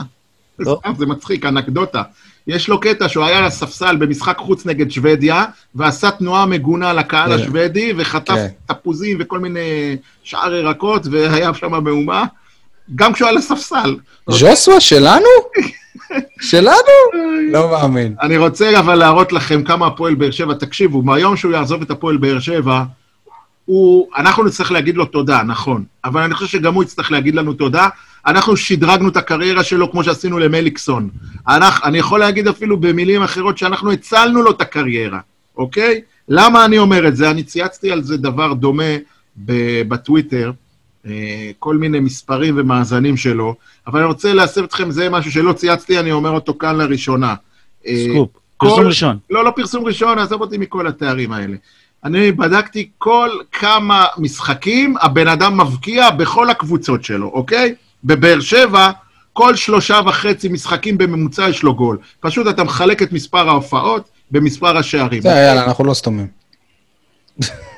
לא. זה מצחיק, אנקדוטה. יש לו קטע שהוא היה על הספסל במשחק חוץ נגד שוודיה, ועשה תנועה מגונה לקהל כן. השוודי, וחטף כן. תפוזים וכל מיני שאר ירקות, והיה שם מהומה, גם כשהוא על הספסל. ז'וסווה שלנו? שלנו? לא מאמין. אני רוצה אבל להראות לכם כמה הפועל באר שבע, תקשיבו, מהיום שהוא יעזוב את הפועל באר שבע, הוא, אנחנו נצטרך להגיד לו תודה, נכון, אבל אני חושב שגם הוא יצטרך להגיד לנו תודה. אנחנו שדרגנו את הקריירה שלו כמו שעשינו למליקסון. אנחנו, אני יכול להגיד אפילו במילים אחרות שאנחנו הצלנו לו את הקריירה, אוקיי? למה אני אומר את זה? אני צייצתי על זה דבר דומה בטוויטר. אה, כל מיני מספרים ומאזנים שלו, אבל אני רוצה להסב אתכם, זה משהו שלא צייצתי, אני אומר אותו כאן לראשונה. אה, סקופ, כל- פרסום ראשון. לא, לא פרסום ראשון, עזוב אותי מכל התארים האלה. אני בדקתי כל כמה משחקים הבן אדם מבקיע בכל הקבוצות שלו, אוקיי? בבאר שבע, כל שלושה וחצי משחקים בממוצע יש לו גול. פשוט אתה מחלק את מספר ההופעות במספר השערים. זה, יאללה, אנחנו לא סתומים.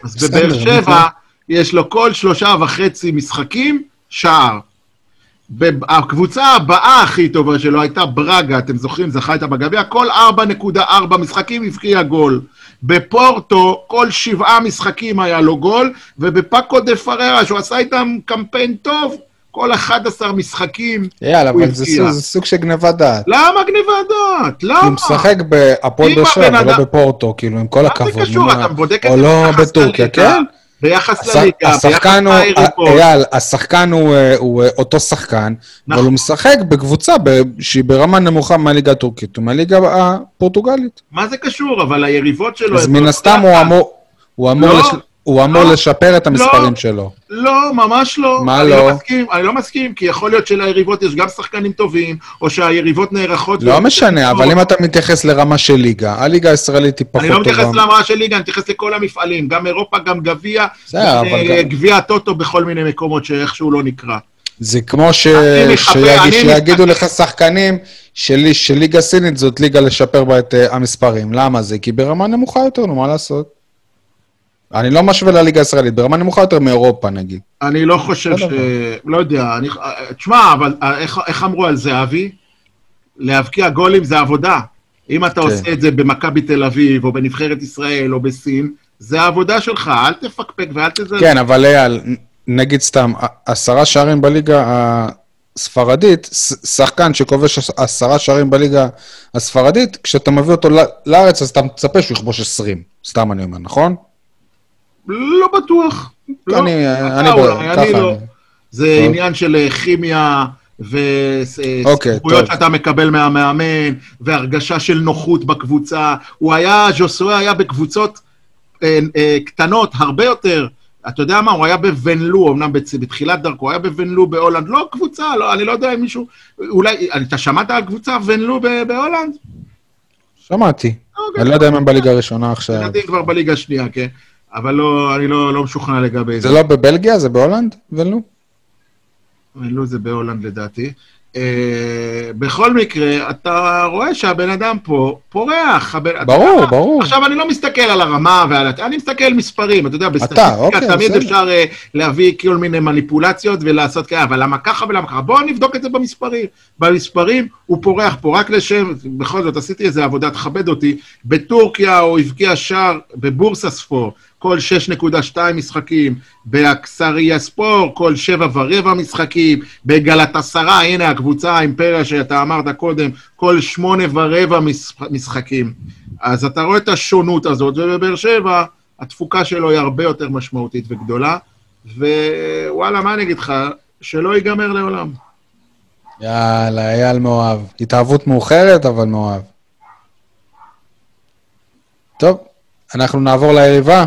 אז בבאר שבע יש לו כל שלושה וחצי משחקים שער. הקבוצה הבאה הכי טובה שלו הייתה ברגה, אתם זוכרים, זכה איתה בגביע, כל 4.4 משחקים הבקיע גול. בפורטו, כל שבעה משחקים היה לו גול, ובפאקו דה פררה, שהוא עשה איתם קמפיין טוב, כל 11 משחקים. יאללה, הוא אבל זה הבקיע. סוג- זה סוג של גניבת דעת. למה גניבת דעת? למה? הוא משחק בהפועל באר שבע ולא אדם- בפורטו, כאילו, עם כל מה הכבוד. זה קשור? אתה מה? בודק את זה לא ביחס בטורקיה, לליגה, כן? ביחס לליגה, ביחס השחקן ליריבות. אייל, השחקן הוא, אה, הוא אה, אותו שחקן, אבל נכון. הוא משחק בקבוצה שהיא ברמה נמוכה מהליגה הטורקית ומהליגה הפורטוגלית. מה זה קשור? אבל היריבות שלו... אז מן באותו הסתם הוא. אמור... הוא אמור, לא, לש... הוא אמור לא, לשפר את המספרים לא. שלו. לא, ממש לא. מה אני לא? מסכים, אני לא מסכים, כי יכול להיות שליריבות יש גם שחקנים טובים, או שהיריבות נערכות... לא משנה. אבל אם אתה מתייחס לרמה של ליגה, הליגה הישראלית היא פחות אני לא מתייחס טובה. להמרה של ליגה, אני מתייחס לכל המפעלים, גם אירופה, גם גביע, אה, גביע הטוטו בכל מיני מקומות שאיכשהו לא נקרא. זה כמו ש... שיגיד, שיגידו לך שחקנים שלי, שליגה סינית זאת ליגה לשפר בה את uh, המספרים. למה זה? כי ברמה נמוכה יותר, נו, מה לעשות? אני לא משווה לליגה הישראלית, ברמה נמוכה יותר מאירופה נגיד. אני לא חושב ש... בסדר. לא יודע, אני... תשמע, אבל אה, איך, איך אמרו על זהבי? להבקיע גולים זה עבודה. אם אתה כן. עושה את זה במכבי תל אביב, או בנבחרת ישראל, או בסין, זה העבודה שלך, אל תפקפק ואל תזלזל. כן, אבל אייל, נ- נגיד סתם, עשרה שערים בליגה הספרדית, ש- שחקן שכובש עש- עשרה שערים בליגה הספרדית, כשאתה מביא אותו לארץ, אז אתה מצפה שהוא יכבוש 20. סתם אני אומר, נכון? לא בטוח. לא. אני- אתה אני אולי, ככה אני לא. אני. זה טוב. עניין של אה, כימיה אוקיי, וסמכויות טוב. שאתה מקבל מהמאמן, והרגשה של נוחות בקבוצה. הוא היה, ז'וסואה היה בקבוצות אה, אה, קטנות הרבה יותר. אתה יודע מה, הוא היה בוונלו, אמנם בתחילת דרכו, הוא היה בוונלו בהולנד, לא קבוצה, לא, אני לא יודע אם מישהו, אולי, אתה שמעת על קבוצה וונלו בהולנד? שמעתי. אוקיי. אני לא יודע אם הם בליגה הראשונה עכשיו. לדעתי כבר בליגה השנייה, כן? אבל לא, אני לא, לא משוכנע לגבי זה לא בבלגיה? זה בהולנד? ונלו? לא זה בהולנד לדעתי. אה, בכל מקרה, אתה רואה שהבן אדם פה פורח. הבן, אתה ברור, מה? ברור. עכשיו, אני לא מסתכל על הרמה ועל... אני מסתכל מספרים, אתה יודע, אתה, אוקיי, תמיד בסדר. אפשר אה, להביא כל מיני מניפולציות ולעשות כאלה, אבל למה ככה ולמה ככה? בואו נבדוק את זה במספרים. במספרים הוא פורח פה רק לשם, בכל זאת, עשיתי איזה עבודה, תכבד אותי. בטורקיה הוא הבקיע שער בבורסה ספור, כל 6.2 משחקים, באקסריה ספור, כל 7 ורבע משחקים, בגלתסרה, הנה הקבוצה, האימפריה שאתה אמרת קודם, כל 8 ורבע משח- משחקים. אז אתה רואה את השונות הזאת, ובבאר שבע התפוקה שלו היא הרבה יותר משמעותית וגדולה, ווואלה, מה אני אגיד לך? שלא ייגמר לעולם. יאללה, אייל מאוהב. התאהבות מאוחרת, אבל מאוהב. טוב, אנחנו נעבור ליריבה.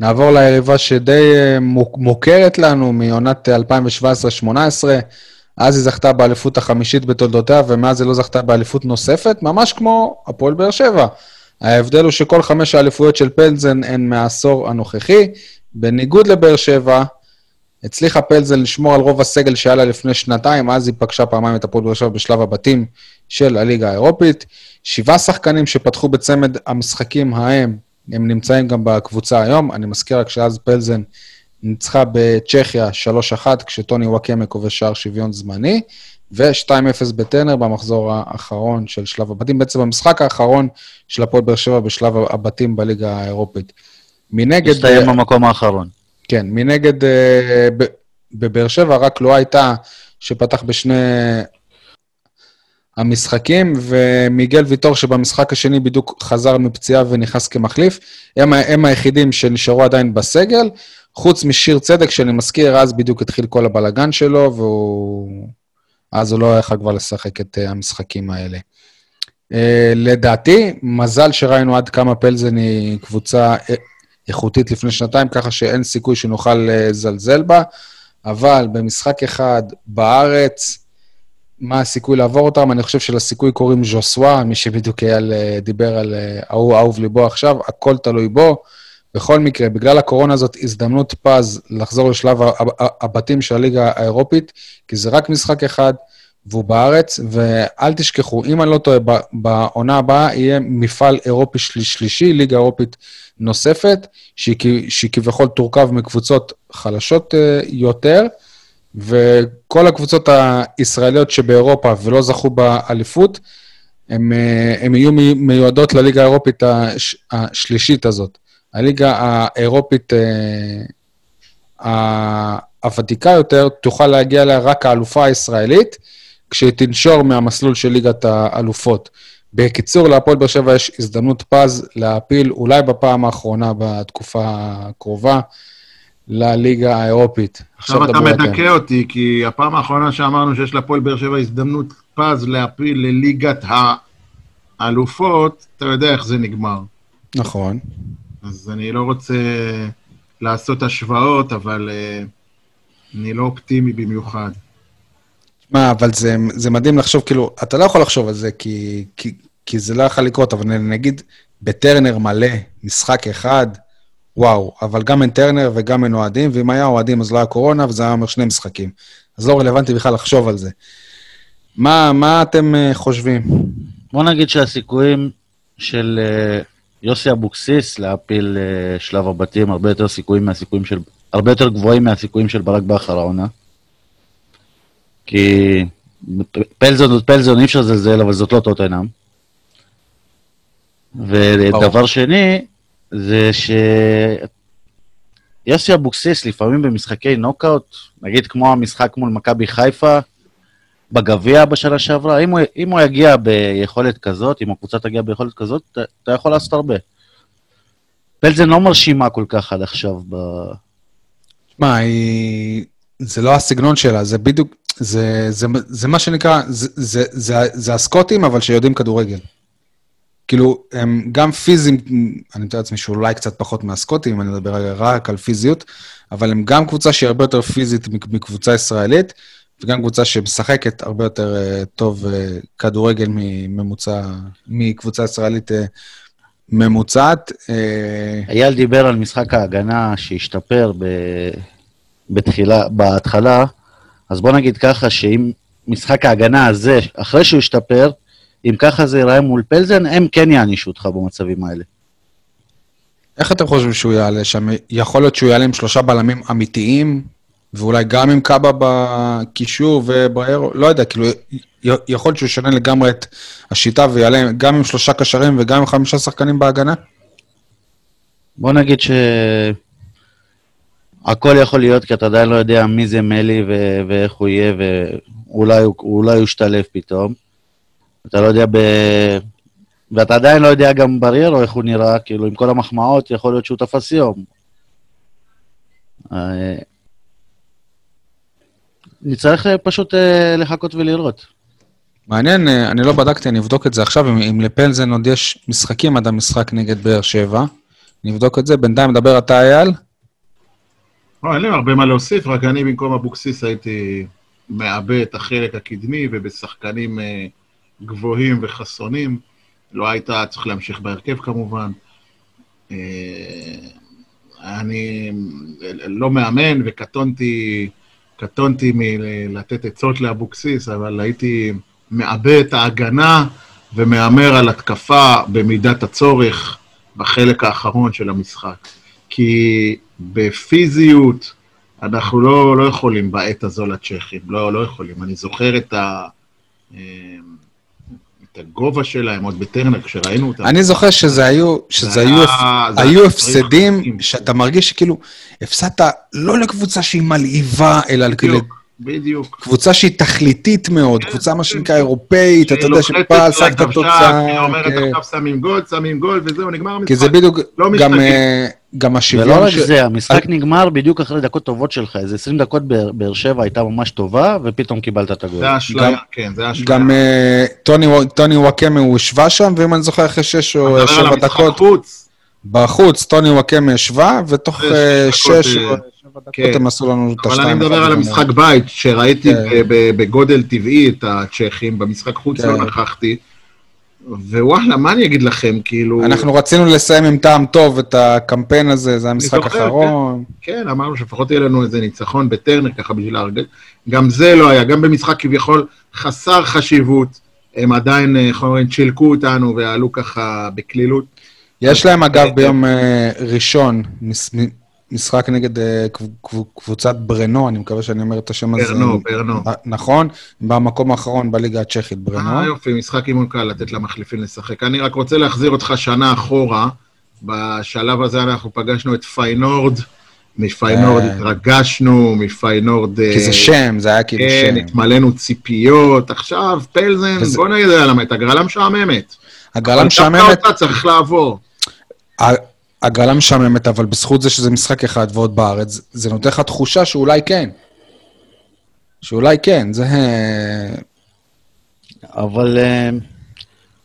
נעבור ליריבה שדי אה, מוכרת לנו מעונת 2017-2018. אז היא זכתה באליפות החמישית בתולדותיה, ומאז היא לא זכתה באליפות נוספת, ממש כמו הפועל באר שבע. ההבדל הוא שכל חמש האליפויות של פלזן הן מהעשור הנוכחי. בניגוד לבאר שבע, הצליחה פלזן לשמור על רוב הסגל שהיה לה לפני שנתיים, אז היא פגשה פעמיים את הפועל באר שבע בשלב הבתים של הליגה האירופית. שבעה שחקנים שפתחו בצמד המשחקים ההם, הם נמצאים גם בקבוצה היום. אני מזכיר רק שאז פלזן ניצחה בצ'כיה 3-1, כשטוני וואקמה כובש שער שוויון זמני, ו-2-0 בטנר במחזור האחרון של שלב הבתים, בעצם במשחק האחרון של הפועל באר שבע בשלב הבתים בליגה האירופית. מנגד... הסתיים במקום האחרון. כן, מנגד אה, ב- בבאר שבע רק לא הייתה שפתח בשני המשחקים, ומיגל ויטור שבמשחק השני בדיוק חזר מפציעה ונכנס כמחליף, הם, הם היחידים שנשארו עדיין בסגל, חוץ משיר צדק, שאני מזכיר, אז בדיוק התחיל כל הבלגן שלו, והוא... אז הוא לא יכל כבר לשחק את אה, המשחקים האלה. Uh, לדעתי, מזל שראינו עד כמה פלזן היא קבוצה אה, איכותית לפני שנתיים, ככה שאין סיכוי שנוכל לזלזל בה, אבל במשחק אחד בארץ, מה הסיכוי לעבור אותם? אני חושב שלסיכוי קוראים ז'וסווה, מי שבדיוק אייל דיבר על ההוא אהוב ליבו עכשיו, הכל תלוי בו. בכל מקרה, בגלל הקורונה הזאת, הזדמנות פז לחזור לשלב הבתים של הליגה האירופית, כי זה רק משחק אחד, והוא בארץ, ואל תשכחו, אם אני לא טועה, בעונה הבאה יהיה מפעל אירופי של, שלישי, ליגה אירופית נוספת, שהיא כביכול תורכב מקבוצות חלשות אה, יותר, וכל הקבוצות הישראליות שבאירופה ולא זכו באליפות, הן אה, יהיו מיועדות לליגה האירופית הש, השלישית הזאת. הליגה האירופית אה, הוותיקה יותר, תוכל להגיע אליה רק האלופה הישראלית, כשהיא תנשור מהמסלול של ליגת האלופות. בקיצור, להפועל באר שבע יש הזדמנות פז להפיל, אולי בפעם האחרונה בתקופה הקרובה, לליגה האירופית. עכשיו אתה מדכא אותי, כי הפעם האחרונה שאמרנו שיש להפועל באר שבע הזדמנות פז להפיל לליגת האלופות, אתה יודע איך זה נגמר. נכון. אז אני לא רוצה לעשות השוואות, אבל uh, אני לא אופטימי במיוחד. מה, אבל זה, זה מדהים לחשוב, כאילו, אתה לא יכול לחשוב על זה, כי, כי, כי זה לא יכול לקרות, אבל נגיד בטרנר מלא, משחק אחד, וואו, אבל גם אין טרנר וגם אין אוהדים, ואם היה אוהדים אז לא היה קורונה, וזה היה אומר שני משחקים. אז לא רלוונטי בכלל לחשוב על זה. מה, מה אתם uh, חושבים? בוא נגיד שהסיכויים של uh, יוסי אבוקסיס להפיל uh, שלב הבתים הרבה יותר סיכויים מהסיכויים של... הרבה יותר גבוהים מהסיכויים של ברק בכר העונה. כי פלזון זאת פלזון, אי אפשר לזלזל, אבל זאת לא טוטנאם. ודבר שני, זה ש... יוסי אבוקסיס לפעמים במשחקי נוקאוט, נגיד כמו המשחק מול מכבי חיפה, בגביע בשנה שעברה, אם הוא, אם הוא יגיע ביכולת כזאת, אם הקבוצה תגיע ביכולת כזאת, אתה, יכול לעשות הרבה. פלזן לא מרשימה כל כך עד עכשיו ב... מה, היא... זה לא הסגנון שלה, זה בדיוק, זה, זה, זה מה שנקרא, זה, זה, זה, זה הסקוטים, אבל שיודעים כדורגל. כאילו, הם גם פיזיים, אני מתאר לעצמי שאולי קצת פחות מהסקוטים, אם אני מדבר רק על פיזיות, אבל הם גם קבוצה שהיא הרבה יותר פיזית מקבוצה ישראלית, וגם קבוצה שמשחקת הרבה יותר uh, טוב uh, כדורגל ממוצע, מקבוצה ישראלית uh, ממוצעת. אייל דיבר על משחק ההגנה שהשתפר ב... בתחילה, בהתחלה, אז בוא נגיד ככה, שאם משחק ההגנה הזה, אחרי שהוא השתפר, אם ככה זה ייראה מול פלזן, הם כן יענישו אותך במצבים האלה. איך אתם חושבים שהוא יעלה שם? יכול להיות שהוא יעלה עם שלושה בלמים אמיתיים, ואולי גם עם קאבה בקישור ובאירו, לא יודע, כאילו, יכול להיות שהוא ישנה לגמרי את השיטה ויעלה גם עם שלושה קשרים וגם עם חמישה שחקנים בהגנה? בוא נגיד ש... הכל יכול להיות, כי אתה עדיין לא יודע מי זה מלי ו- ואיך הוא יהיה, ואולי הוא ישתלב פתאום. אתה לא יודע ב... ואתה עדיין לא יודע גם בריירו איך הוא נראה, כאילו, עם כל המחמאות, יכול להיות שהוא תפס יום. אה, נצטרך אה, פשוט אה, לחכות ולראות. מעניין, אני לא בדקתי, אני אבדוק את זה עכשיו, אם, אם לפלזן עוד יש משחקים עד המשחק נגד באר שבע. נבדוק את זה. בינתיים מדבר אתה, אייל. לא, אין לי הרבה מה להוסיף, רק אני במקום אבוקסיס הייתי מעבה את החלק הקדמי, ובשחקנים גבוהים וחסונים. לא היית צריך להמשיך בהרכב כמובן. אני לא מאמן וקטונתי קטונתי מלתת עצות לאבוקסיס, אבל הייתי מעבה את ההגנה ומהמר על התקפה במידת הצורך בחלק האחרון של המשחק. כי בפיזיות אנחנו לא, לא יכולים בעת הזו לצ'כים, לא, לא יכולים. אני זוכר את ה... את הגובה שלהם, עוד בטרנר, כשראינו אותם. אני זוכר שזה היו, שזה היו, היו הפסדים שאתה מרגיש שכאילו, הפסדת לא לקבוצה שהיא מלהיבה, אלא בדיוק, בדיוק. קבוצה שהיא תכליתית מאוד, כן, קבוצה מה כן, שנקרא כן. אירופאית, אתה יודע שפעל, שחקת תוצאה. היא אומרת, עכשיו שמים גול, שמים גול, וזהו, נגמר המשחק. כי זה בדיוק, לא גם... אה, גם השוויון... ולא רק זה, המשחק נגמר בדיוק אחרי דקות טובות שלך, איזה 20 דקות באר שבע הייתה ממש טובה, ופתאום קיבלת את הגול. זה האשליה, כן, זה האשליה. גם אה, טוני וואקמה הוא השווה שם, ואם אני זוכר אחרי 6 או 7 דקות... בחוץ, טוני וואקמה השווה, ותוך זה אה, שש דקות, שש אה, או שבע דקות כן. הם עשו לנו את אבל השתיים. אני מדבר על. המשחק בית, שראיתי כן. ב- ב- בגודל טבעי את הצ'כים, במשחק חוץ כן. לא נכחתי. ווואלה, מה אני אגיד לכם, כאילו... אנחנו רצינו לסיים עם טעם טוב את הקמפיין הזה, זה המשחק האחרון. כן, אמרנו שלפחות יהיה לנו איזה ניצחון בטרנר ככה בשביל להרגל. גם זה לא היה, גם במשחק כביכול חסר חשיבות, הם עדיין, אה, איך אומרים, צ'ילקו אותנו ועלו ככה בקלילות. יש להם אגב ביום אה, ראשון משחק נגד אה, קב- קב- קבוצת ברנו, אני מקווה שאני אומר את השם הזה. ברנו, ברנו. אה, נכון, במקום האחרון בליגה הצ'כית, ברנו. אה, יופי, משחק אימון קל לתת למחליפים לשחק. אני רק רוצה להחזיר אותך שנה אחורה. בשלב הזה אנחנו פגשנו את פיינורד. מפיינורד אה. התרגשנו, מפיינורד... כי זה שם, זה היה כאילו כן, שם. התמלאנו ציפיות. עכשיו, פלזן, בוא נגיד למה, את הגרלה משעממת. הגרלה אבל משעממת, דווקא אותה צריך לעבור. הגרלה משעממת, אבל בזכות זה שזה משחק אחד ועוד בארץ, זה נותן לך תחושה שאולי כן. שאולי כן, זה... אה, אבל אה,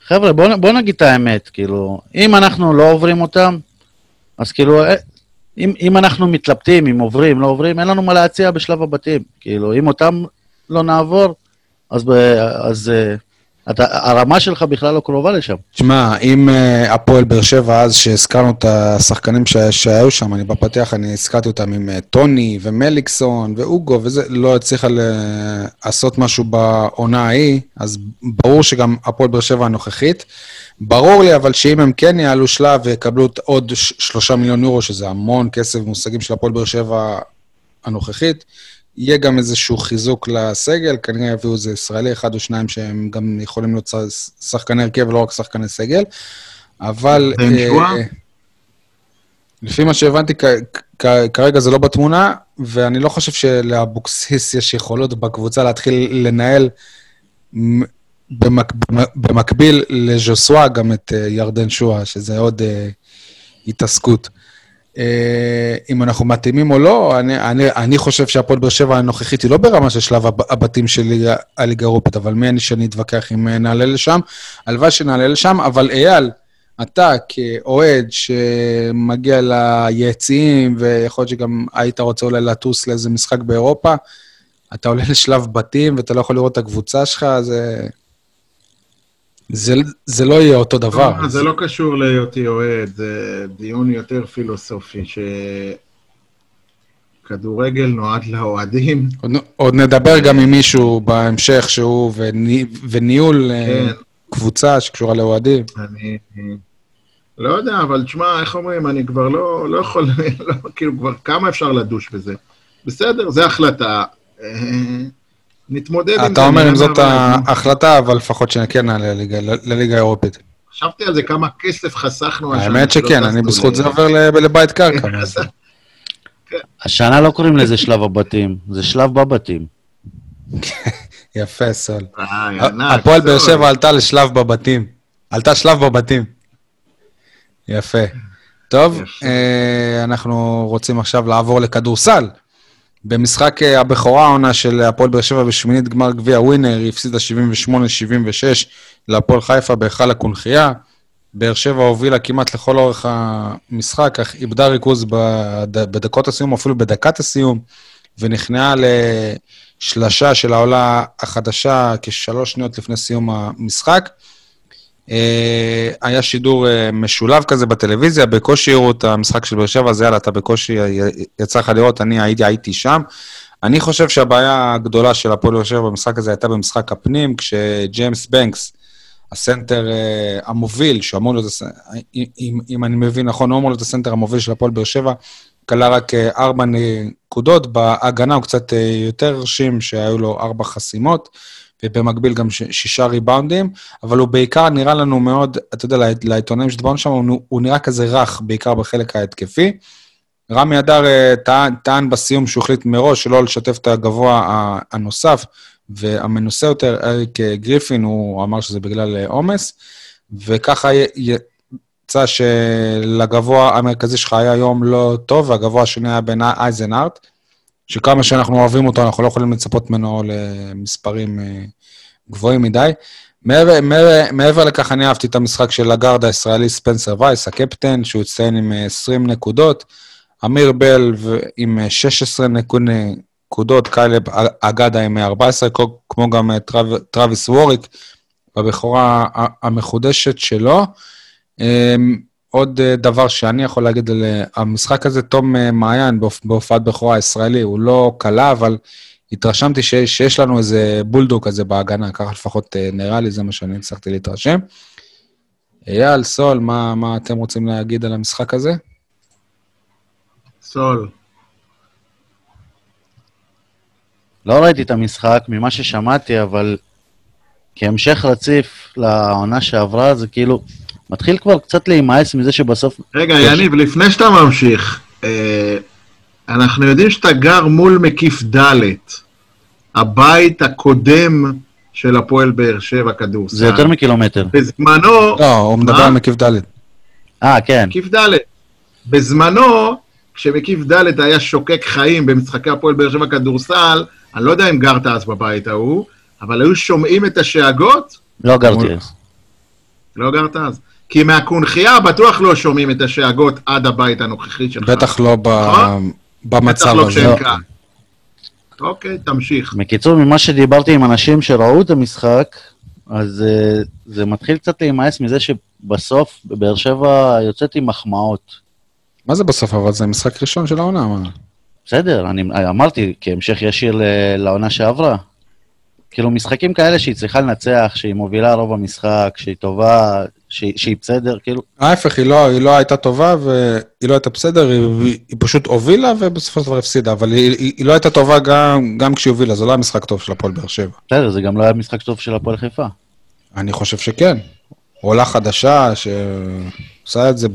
חבר'ה, בואו בוא נגיד את האמת, כאילו, אם אנחנו לא עוברים אותם, אז כאילו, אה, אם, אם אנחנו מתלבטים, אם עוברים, לא עוברים, אין לנו מה להציע בשלב הבתים. כאילו, אם אותם לא נעבור, אז, אז אה, אתה, הרמה שלך בכלל לא קרובה לשם. תשמע, אם אה, הפועל באר שבע, אז שהזכרנו את השחקנים ש- שהיו שם, אני בפתיח, אני הזכרתי אותם עם אה, טוני ומליקסון ואוגו, וזה, לא הצליחה לעשות משהו בעונה ההיא, אז ברור שגם הפועל באר שבע הנוכחית. ברור לי אבל שאם הם כן יעלו שלב ויקבלו עוד שלושה מיליון יורו, שזה המון כסף במושגים של הפועל באר שבע הנוכחית, יהיה גם איזשהו חיזוק לסגל, כנראה יביאו איזה ישראלי אחד או שניים שהם גם יכולים להיות שחקני הרכב ולא רק שחקני סגל, אבל... אה, לפי מה שהבנתי, כרגע זה לא בתמונה, ואני לא חושב שלאבוקסיס יש יכולות בקבוצה להתחיל לנהל במק- במקביל לז'וסווה גם את אה, ירדן שואה, שזה עוד אה, התעסקות. אה, אם אנחנו מתאימים או לא, אני, אני, אני חושב שהפועל באר שבע הנוכחית היא לא ברמה של שלב הב- הבתים של ליגה- הליגה האירופית, אבל מי אני שאני אתווכח אם אה, נעלה לשם? הלוואי שנעלה לשם, אבל אייל, אתה כאוהד שמגיע ליציעים, ויכול להיות שגם היית רוצה אולי לטוס לאיזה משחק באירופה, אתה עולה לשלב בתים ואתה לא יכול לראות את הקבוצה שלך, זה... זה, זה לא יהיה אותו דבר. לא, זה לא קשור להיותי אוהד, זה דיון יותר פילוסופי, שכדורגל נועד לאוהדים. עוד, עוד נדבר גם עם מישהו בהמשך שהוא, וני, וניהול כן. כן. קבוצה שקשורה לאוהדים. אני לא יודע, אבל תשמע, איך אומרים, אני כבר לא, לא יכול, לא, כאילו, כבר כמה אפשר לדוש בזה. בסדר, זו החלטה. אה, נתמודד עם זה. אתה אומר אם זאת ההחלטה, אבל לפחות שכן נעלה לליגה, לליגה האירופית. חשבתי על זה, כמה כסף חסכנו השנה. האמת שכן, אני בזכות זה עובר לבית קרקע. השנה לא קוראים לזה שלב הבתים, זה שלב בבתים. יפה, סול. ענק, הפועל באר. שבע עלתה לשלב בבתים. עלתה שלב בבתים. יפה. טוב. אה, אנחנו רוצים עכשיו לעבור לכדורסל. במשחק אה, הבכורה העונה של הפועל באר שבע בשמינית גמר גביע ווינר, היא הפסידה 78-76 להפועל חיפה בהיכל הקונכייה. באר שבע הובילה כמעט לכל אורך המשחק, אך איבדה ריכוז בד... בדקות הסיום, אפילו בדקת הסיום, ונכנעה לשלשה של העולה החדשה כשלוש שניות לפני סיום המשחק. אה, היה שידור אה, משולב כזה בטלוויזיה, בקושי הראו את המשחק של באר שבע, אז יאללה, אתה בקושי י- יצא לך לראות, אני הייתי, הייתי שם. אני חושב שהבעיה הגדולה של הפועל באר שבע במשחק הזה הייתה במשחק הפנים, כשג'יימס בנקס, הסנטר אה, המוביל, שאמור להיות, אם, אם אני מבין נכון, הוא אמור להיות הסנטר המוביל של הפועל באר שבע, כלה רק אה, ארבע נקודות, בהגנה הוא קצת אה, יותר הרשים, שהיו לו ארבע חסימות, ובמקביל גם ש- שישה ריבאונדים, אבל הוא בעיקר נראה לנו מאוד, אתה יודע, לעית- לעיתונאים שדיברנו שם, הוא, הוא נראה כזה רך, בעיקר בחלק ההתקפי. רמי אדר אה, טען, טען בסיום שהוא החליט מראש שלא לשתף את הגבוה הנוסף, והמנוסה יותר, אריק אה, גריפין, הוא אמר שזה בגלל אה, עומס, וככה יצא שלגבוה המרכזי שלך היה יום לא טוב, והגבוה השני היה בין אייזנארט, שכמה שאנחנו אוהבים אותו, אנחנו לא יכולים לצפות ממנו למספרים אה, גבוהים מדי. מעבר, מעבר, מעבר לכך, אני אהבתי את המשחק של הגארד הישראלי ספנסר וייס, הקפטן, שהוא הצטיין עם אה, 20 נקודות, אמיר בל עם אה, 16 נקוד- נקודות, קיילב אגדה עם אה, 14, כמו- גם אה, טרב, טרוויס ווריק, בבכורה המחודשת שלו. עוד אה, דבר שאני יכול להגיד על אה, המשחק הזה, תום אה, מעיין בהופ- בהופעת בכורה הישראלי, הוא לא קלע, אבל התרשמתי שיש, שיש לנו איזה בולדוג כזה בהגנה, ככה לפחות אה, נראה לי, זה מה שאני הצלחתי להתרשם. אייל, סול, מה, מה אתם רוצים להגיד על המשחק הזה? סול. לא ראיתי את המשחק ממה ששמעתי, אבל כהמשך רציף לעונה שעברה, זה כאילו מתחיל כבר קצת להימאס מזה שבסוף... רגע, יש- יניב, לפני שאתה ממשיך, אה, אנחנו יודעים שאתה גר מול מקיף ד', הבית הקודם של הפועל באר שבע כדורסל. זה יותר מקילומטר. בזמנו, לא, הוא מדבר מה? על מקיף ד'. אה, כן. מקיף ד'. בזמנו, כשמקיף ד' היה שוקק חיים במשחקי הפועל באר שבע כדורסל, אני לא יודע אם גרת אז בבית ההוא, אבל היו שומעים את השאגות, לא גרתי אז. לא גרת אז. כי מהקונכייה בטוח לא שומעים את השאגות עד הבית הנוכחי שלך. בטח לא ב, נכון? במצב בטח לא הזה. כשהם כאן. אוקיי, תמשיך. בקיצור, ממה שדיברתי עם אנשים שראו את המשחק, אז uh, זה מתחיל קצת להימאס מזה שבסוף באר שבע יוצאת עם מחמאות. מה זה בסוף, אבל זה משחק ראשון של העונה, מה? בסדר, אני אמרתי, כהמשך ישיר ל- לעונה שעברה. כאילו, משחקים כאלה שהיא צריכה לנצח, שהיא מובילה רוב המשחק, שהיא טובה, שהיא, שהיא בסדר, כאילו, ההפך, היא לא, היא לא הייתה טובה והיא לא הייתה בסדר, היא, היא פשוט הובילה ובסופו של דבר הפסידה, אבל היא, היא, היא לא הייתה טובה גם, גם כשהיא הובילה, זה לא היה משחק טוב של הפועל באר שבע. בסדר, זה גם לא היה משחק טוב של הפועל חיפה. אני חושב שכן. עולה חדשה שעושה את זה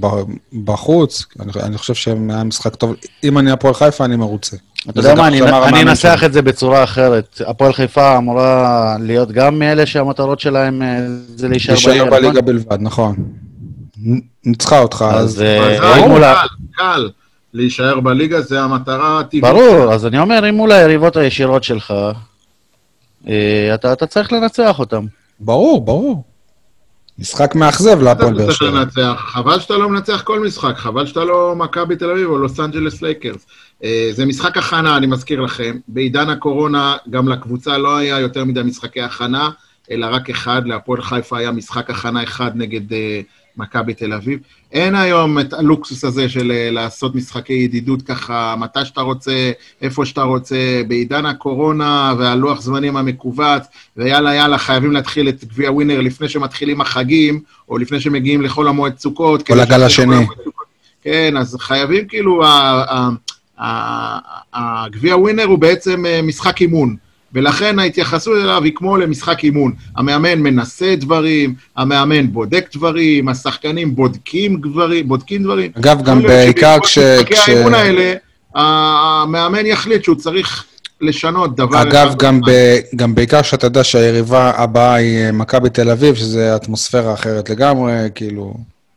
בחוץ, אני, אני חושב שהיה משחק טוב. אם אני הפועל חיפה, אני מרוצה. אתה וזה יודע מה, אני, אני אנסח. את זה בצורה אחרת. הפועל חיפה אמורה להיות גם מאלה שהמטרות שלהם אה, זה להישאר להישאר בליגה, בליגה נכון? בלבד, נכון. ניצחה אותך, אז אז... אה, ה- קל, קל. להישאר בליגה זה המטרה הטבעית. ברור, אז אני אומר, אם מול היריבות הישירות שלך, אה, אתה, אתה צריך לנצח אותם. ברור, ברור. משחק מאכזב להפועל באר שבע. חבל שאתה לא מנצח כל משחק, חבל שאתה לא מכבי תל אביב או לוס אנג'לס לייקרס. אה, זה משחק הכנה, אני מזכיר לכם. בעידן הקורונה, גם לקבוצה לא היה יותר מדי משחקי הכנה, אלא רק אחד, להפועל חיפה היה משחק הכנה אחד נגד אה, מכבי תל אביב. אין היום את הלוקסוס הזה של אה, לעשות משחקי ידידות ככה, מתי שאתה רוצה, איפה שאתה רוצה, בעידן הקורונה והלוח זמנים המכווץ, ויאללה, יאללה, חייבים להתחיל את גביע ווינר לפני שמתחילים החגים, או לפני שמגיעים לחול המועד סוכות. לגל שזה השני. כן, אז חייבים כאילו, ה- ה- הגביע ווינר הוא בעצם אה, משחק אימון. ולכן ההתייחסות אליו היא כמו למשחק אימון. המאמן מנסה דברים, המאמן בודק דברים, השחקנים בודקים דברים, בודקים דברים. אגב, גם בעיקר כש... כש- האימון האלה, המאמן יחליט שהוא צריך לשנות דבר אגב, אחד גם, בזמן. ב, גם בעיקר שאתה יודע שהיריבה הבאה היא אה, מכבי תל אביב, שזה אטמוספירה אחרת לגמרי, כאילו...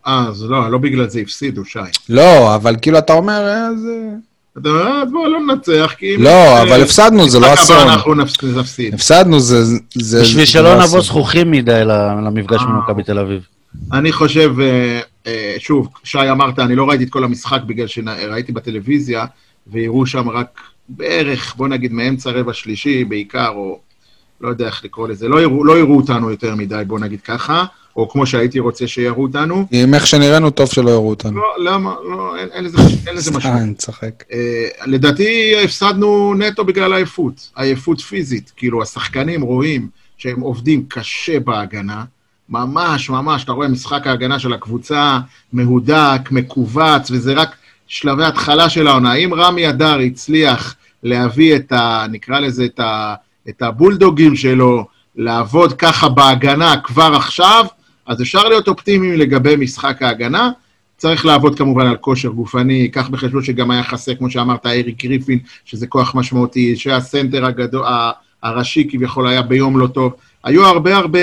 אה, אז לא, לא בגלל זה הפסידו, שי. לא, אבל כאילו אתה אומר, אה, זה... אתה אומר, "אה, אז בואו לא ננצח, כי... לא, אה, אבל הפסדנו, זה לא אסון. אנחנו נפס- נפסיד. הפסדנו, זה... זה בשביל זה שלא לא נבוא. זכוכים מדי למפגש אה. מול מכבי תל אביב. אני חושב, אה, אה, שוב, שי אמרת, אני לא ראיתי את כל המשחק בגלל שראיתי בטלוויזיה, והראו שם רק בערך, בוא נגיד, מאמצע רבע שלישי בעיקר, או לא יודע איך לקרוא לזה, לא הראו, לא הראו אותנו יותר מדי, בוא נגיד ככה, או כמו שהייתי רוצה שיראו אותנו. עם איך שנראינו, טוב שלא יראו אותנו. לא, למה? לא, אין, אין לזה, אין לזה סתם, משמעות. אני צוחק. אה, לדעתי הפסדנו נטו בגלל עייפות, עייפות פיזית. כאילו, השחקנים רואים שהם עובדים קשה בהגנה, ממש, ממש, אתה רואה משחק ההגנה של הקבוצה מהודק, מכווץ, וזה רק שלבי התחלה של העונה. אם רמי אדר הצליח להביא את ה... נקרא לזה את, ה, את הבולדוגים שלו, לעבוד ככה בהגנה כבר עכשיו, אז אפשר להיות אופטימיים לגבי משחק ההגנה. צריך לעבוד כמובן על כושר גופני, קח בחשבון שגם היה חסר, כמו שאמרת, אריק גריפין, שזה כוח משמעותי, שהסנטר הגדול, הראשי כביכול היה ביום לא טוב. היו הרבה הרבה,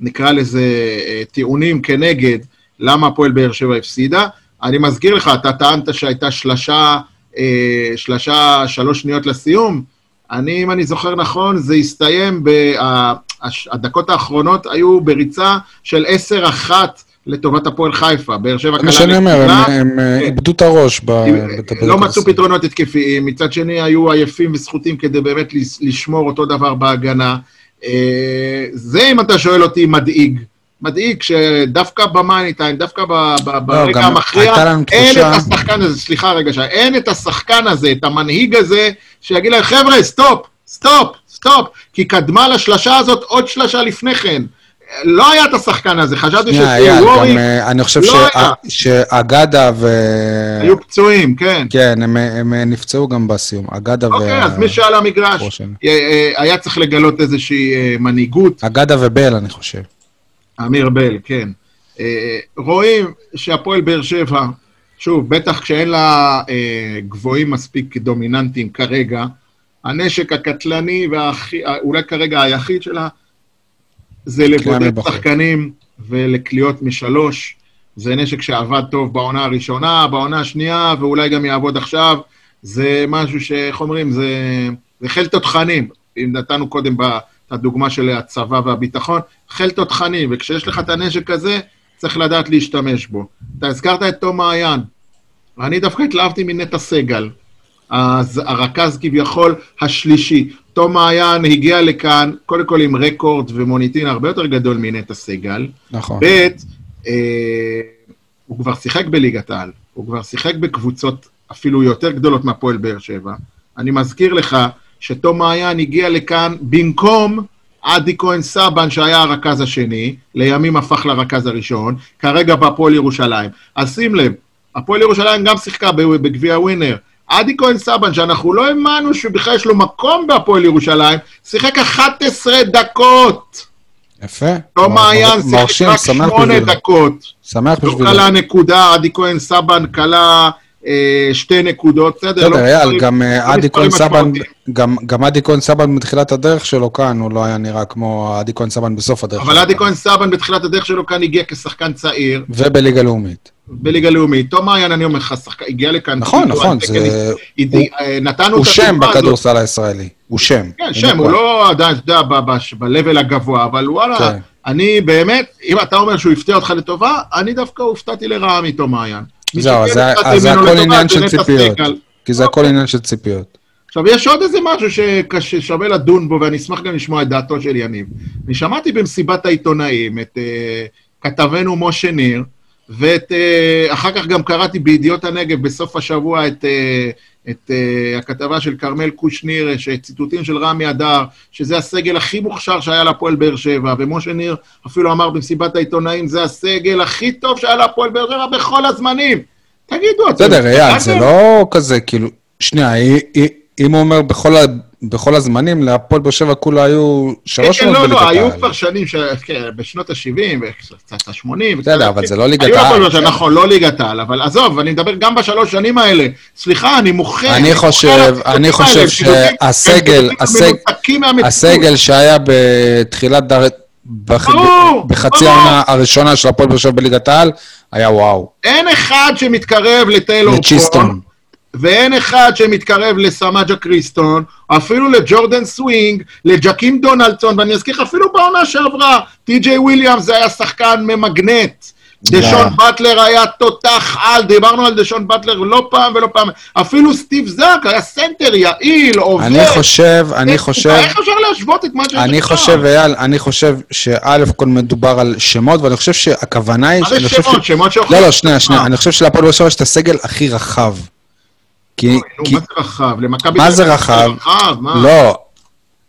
נקרא לזה, אה, טיעונים כנגד למה הפועל באר שבע הפסידה. אני מזכיר לך, אתה טענת שהייתה שלשה, אה, שלשה, שלוש שניות לסיום. אני, אם אני זוכר נכון, זה הסתיים ב... הדקות האחרונות היו בריצה של 10-1 לטובת הפועל חיפה. באר שבע זה מה שאני אומר, הם- אה, איבדו את הראש ב- בדקות לא מצאו. פתרונות התקפיים, מצד שני היו עייפים וסחוטים כדי באמת לשמור אותו דבר בהגנה. אה, זה, אם אתה שואל אותי, מדאיג. מדאיג שדווקא במאני טיים, דווקא ב- ב- ברגע לא, גם המכריע, אין את השחקן הזה, סליחה רגע, אין את השחקן הזה, את המנהיג הזה, שיגיד להם, חבר'ה, stop, stop, stop, כי קדמה לשלשה הזאת עוד שלשה לפני כן. לא היה את השחקן הזה, חשבתי שוורי גם אה, אני חושב לא. שאגדה ו... היו פצועים, כן. כן, הם- הם נפצעו גם בסיום. אגדה ו... אוקיי, אז מי שעל המגרש. אה, היה צריך לגלות איזושהי מנהיגות. אגדה ובל, אני חושב. אמיר בל, כן. רואים שהפועל באר שבע, שוב, בטח כשאין לה גבוהים מספיק דומיננטיים כרגע, הנשק הקטלני ואולי כרגע היחיד שלה, זה לבודד. שחקנים ולקליעות משלוש. זה נשק שעבד טוב בעונה הראשונה, בעונה השנייה, ואולי גם יעבוד עכשיו. זה משהו שאיך אומרים, זה, זה חיל תותחנים. אם נתנו קודם את הדוגמה של הצבא והביטחון, חיל תותחנים, וכשיש לך את הנשק הזה, צריך לדעת להשתמש בו. אתה הזכרת את תום מעיין, ואני דווקא התלהבתי מנטע סגל, הרכז כביכול השלישי. תום מעיין הגיע לכאן, קודם כל עם רקורד ומוניטין הרבה יותר גדול מנטע סגל. נכון. ב', אה, הוא כבר שיחק בליגת העל, הוא כבר שיחק בקבוצות אפילו יותר גדולות מהפועל באר שבע. אני מזכיר לך שתום מעיין הגיע לכאן במקום עדי כהן סבן, שהיה הרכז השני, לימים הפך לרכז הראשון, כרגע בהפועל ירושלים. אז שים לב, הפועל ירושלים גם שיחקה בגביע ווינר. עדי כהן סבן, שאנחנו לא האמנו שבכלל יש לו מקום בהפועל ירושלים, שיחק 11 דקות. יפה. תום מעיין שיחק רק שמח שמונה בשבילו. דקות. שמח לא בשבילו. כלה נקודה, עדי כהן סבן כלה שתי נקודות, בסדר? לא בסדר, אייל, מספרים- גם אה, לא עדי מספרים כהן סבן, משמעותיים. גם- גם עדי כהן סבן בתחילת הדרך שלו כאן, הוא לא היה נראה כמו עדי כהן סבן בסוף הדרך אבל עדי. כהן סבן בתחילת הדרך שלו כאן הגיע כשחקן צעיר, ובליגה לאומית. בליגה לאומית. תום מעיין, אני אומר לך, הגיע לכאן. נכון, כאילו, נכון, זה- הוא- אה, שם. בכדורסל הישראלי. הוא שם. כן, שם, הוא. לא עדיין, אתה יודע, ב-level הגבוה, אבל וואלה, כן. אני באמת, אם אתה אומר שהוא הפתיע אותך לטובה, אני דווקא הופתעתי לרעה מתום מעיין. זהו, אז זה- הכל עניין של ציפיות. כי זה הכל עניין של ציפיות. עכשיו, יש עוד איזה משהו ששווה לדון בו, ואני אשמח גם לשמוע את דעתו של יניב. אני שמעתי במסיבת העיתונאים את uh, כתבנו משה ניר, ואת, uh, אחר כך גם קראתי בידיעות הנגב בסוף השבוע את, uh, את uh, הכתבה של כרמל קושניר, שציטוטים של רמי אדר, שזה הסגל הכי מוכשר שהיה להפועל באר שבע, ומשה ניר אפילו אמר במסיבת העיתונאים, זה הסגל הכי טוב שהיה להפועל באר שבע בכל הזמנים. תגידו, אתם... בסדר, אייל, זה? לא כזה, כאילו, שנייה, אם הוא אומר בכל ה- בכל הזמנים, להפועל באר שבע כולה היו שלוש כן, שנות כן, לא, בליגת לא, היו העל. כבר שנים, ש... כן, בשנות ה-70, קצת ה-80. בסדר, אבל זה לא ליגת היו העל. הפועל, נכון, לא ליגת העל, אבל עזוב, אני מדבר גם בשלוש שנים האלה. סליחה, אני מוחה. אני חושב- אני חושב שהסגל- מהמציאות. הסגל שהיה בתחילת דר... בח... ברור, בחצי. העונה הראשונה של הפועל באר שבע בליגת העל, היה וואו. אין אחד שמתקרב לטיילור לצ'יסטון. ואין אחד שמתקרב לסמג'ה קריסטון, אפילו לג'ורדן סווינג, לג'קים דונלדסון, ואני אזכיר לך, אפילו בעונה שעברה, טי.ג'יי וויליאמס היה שחקן ממגנט. דשון לא. באטלר היה תותח על, דיברנו על דשון באטלר לא פעם ולא פעם, אפילו סטיב זאק היה סנטר יעיל, עובד. אני חושב, אני איך- חושב, איך אפשר להשוות את מה שיש אני עכשיו? חושב, אייל, אני חושב שא' כל מדובר על שמות, ואני חושב שהכוונה היא... מה זה אני שמות? שמות שאוכלים? לא, לא, שנייה, שנייה. אה. אני חושב שלהפועל באר שבע יש את הסגל הכי רחב. כי... נו, כי- מה זה רחב? למכבי מה תל זה אביב רחב? רחב? מה? לא,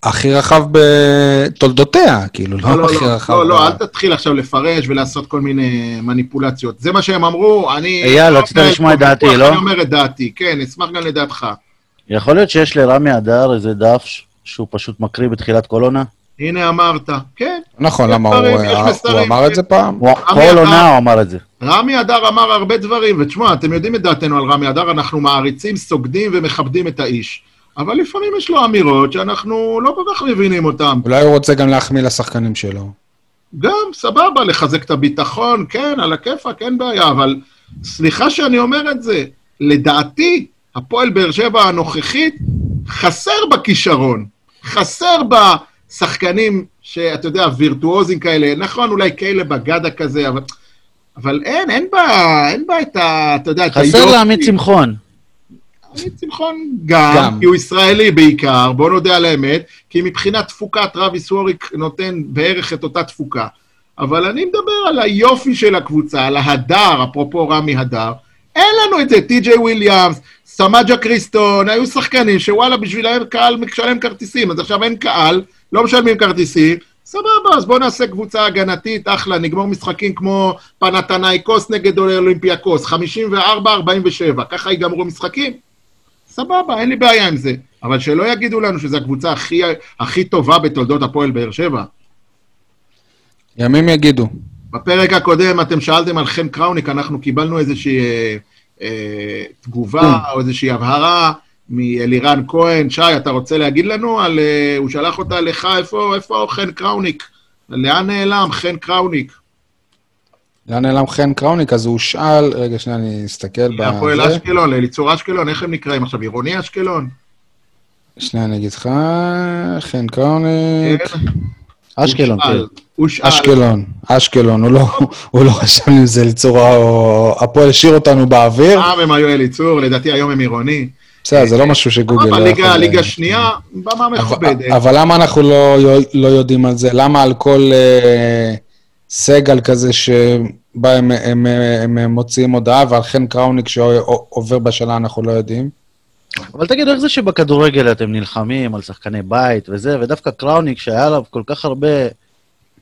הכי רחב בתולדותיה, כאילו, לא, לא לא, הכי לא, רחב. לא, לא, ב- אל תתחיל עכשיו לפרש ולעשות כל מיני מניפולציות. זה מה שהם אמרו, אני... אייל, רצית לא לשמוע את דעתי, לא? אני אומר את דעתי, כן, אשמח גם לדעתך. יכול להיות שיש לרמי אדר איזה דף שהוא פשוט מקריא בתחילת כל עונה? הנה אמרת, כן. נכון, למה הוא יש הוא אמר את זה פעם? כל עונה הוא אמר את זה. רמי אדר אמר הרבה דברים, ותשמע, אתם יודעים את דעתנו על רמי אדר, אנחנו מעריצים, סוגדים ומכבדים את האיש. אבל לפעמים יש לו אמירות שאנחנו לא כל כך מבינים אותן. אולי הוא רוצה גם להחמיא לשחקנים שלו. גם, סבבה, לחזק את הביטחון, כן, על הכיפאק, אין בעיה, אבל סליחה שאני אומר את זה, לדעתי, הפועל באר שבע הנוכחית, חסר בכישרון, חסר בשחקנים שאתה יודע, וירטואוזים כאלה, נכון, אולי כאלה בגדה כזה, אבל, אבל אין, אין בה, אין בה את ה... אתה יודע, את חסר לעמית שמחון. עמית שמחון גם, גם. כי הוא ישראלי בעיקר, בוא נודה על האמת, כי מבחינת תפוקה טרוויס ווריק נותן בערך את אותה תפוקה. אבל אני מדבר על היופי של הקבוצה, על ההדר, אפרופו רמי הדר. אין לנו את זה, טי.ג'יי וויליאמס, סמג'ה קריסטון, היו שחקנים שוואלה, בשבילם קהל משלם כרטיסים, אז עכשיו אין קהל, לא משלמים כרטיסים, סבבה, אז בואו נעשה קבוצה הגנתית, אחלה, נגמור משחקים כמו פנתנייקוס נגד אולימפיאקוס, 54-47, ככה ייגמרו משחקים? סבבה, אין לי בעיה עם זה. אבל שלא יגידו לנו שזו הקבוצה הכי, הכי טובה בתולדות הפועל באר שבע. ימים יגידו. בפרק הקודם אתם שאלתם על חן קראוניק, אנחנו קיבלנו איזושהי אה, אה, תגובה או איזושהי הבהרה מאלירן כהן. שי, אתה רוצה להגיד לנו על... אה, הוא שלח אותה לך, איפה, איפה חן קראוניק? לאן נעלם חן קראוניק? לאן נעלם חן קראוניק? אז הוא שאל, רגע, שנייה, אני אסתכל להפועל אשקלון, לאליצור אשקלון, איך הם נקראים עכשיו? עירוני אשקלון? שנייה, אני אגיד לך, חן קראוניק. כן. אשקלון, כן. אשקלון, אשקלון, הוא לא, הוא לא חשב אם זה ליצור, או הפועל השאיר אותנו באוויר. פעם הם היו אליצור, לדעתי היום הם עירוני. בסדר, זה לא משהו שגוגל לא אבל ליגה, יכול- ליגה שנייה, במה מכובדת. אבל, אבל למה אנחנו לא, לא יודעים על זה? למה על כל אה, סגל כזה שבה הם, מוציאים הודעה, ועל חן קראוניק שעובר בשנה אנחנו לא יודעים? אבל תגידו, איך זה שבכדורגל אתם נלחמים על שחקני בית וזה, ודווקא קראוניק, שהיה עליו כל כך הרבה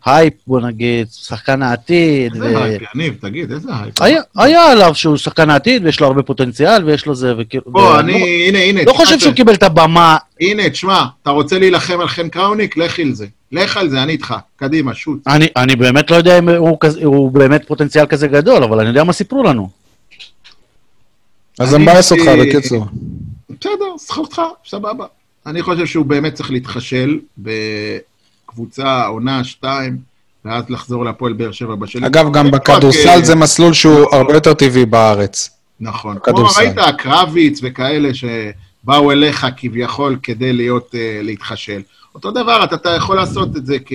הייפ, בוא נגיד, שחקן העתיד, ו... איזה הייפ, יניב, תגיד, איזה הייפ. היה, היה עליו שהוא שחקן העתיד, ויש לו הרבה פוטנציאל, ויש לו זה, וכאילו... בוא, ואני אני, הנה, הנה. לא, לא חושב שהוא קיבל את הבמה. הנה, תשמע, אתה רוצה להילחם על חן קראוניק? לך על זה. לך על זה, אני איתך. קדימה, shoot. אני, אני באמת לא יודע אם הוא, כזה, הוא באמת פוטנציאל כזה גדול, אבל אני יודע מה סיפרו לנו. אז אני- מבאס אותך, בקיצור. בסדר, זכותך, סבבה. אני חושב שהוא באמת צריך להתחשל בקבוצה, עונה, שתיים, ואז לחזור להפועל באר שבע בשלב. אגב, גם רק, בכדורסל זה מסלול שהוא הרבה יותר טבעי בארץ. נכון. כמו. ראית, קרביץ וכאלה שבאו אליך כביכול כדי להיות, אה, להתחשל. אותו דבר, אתה, אתה יכול לעשות את זה כ...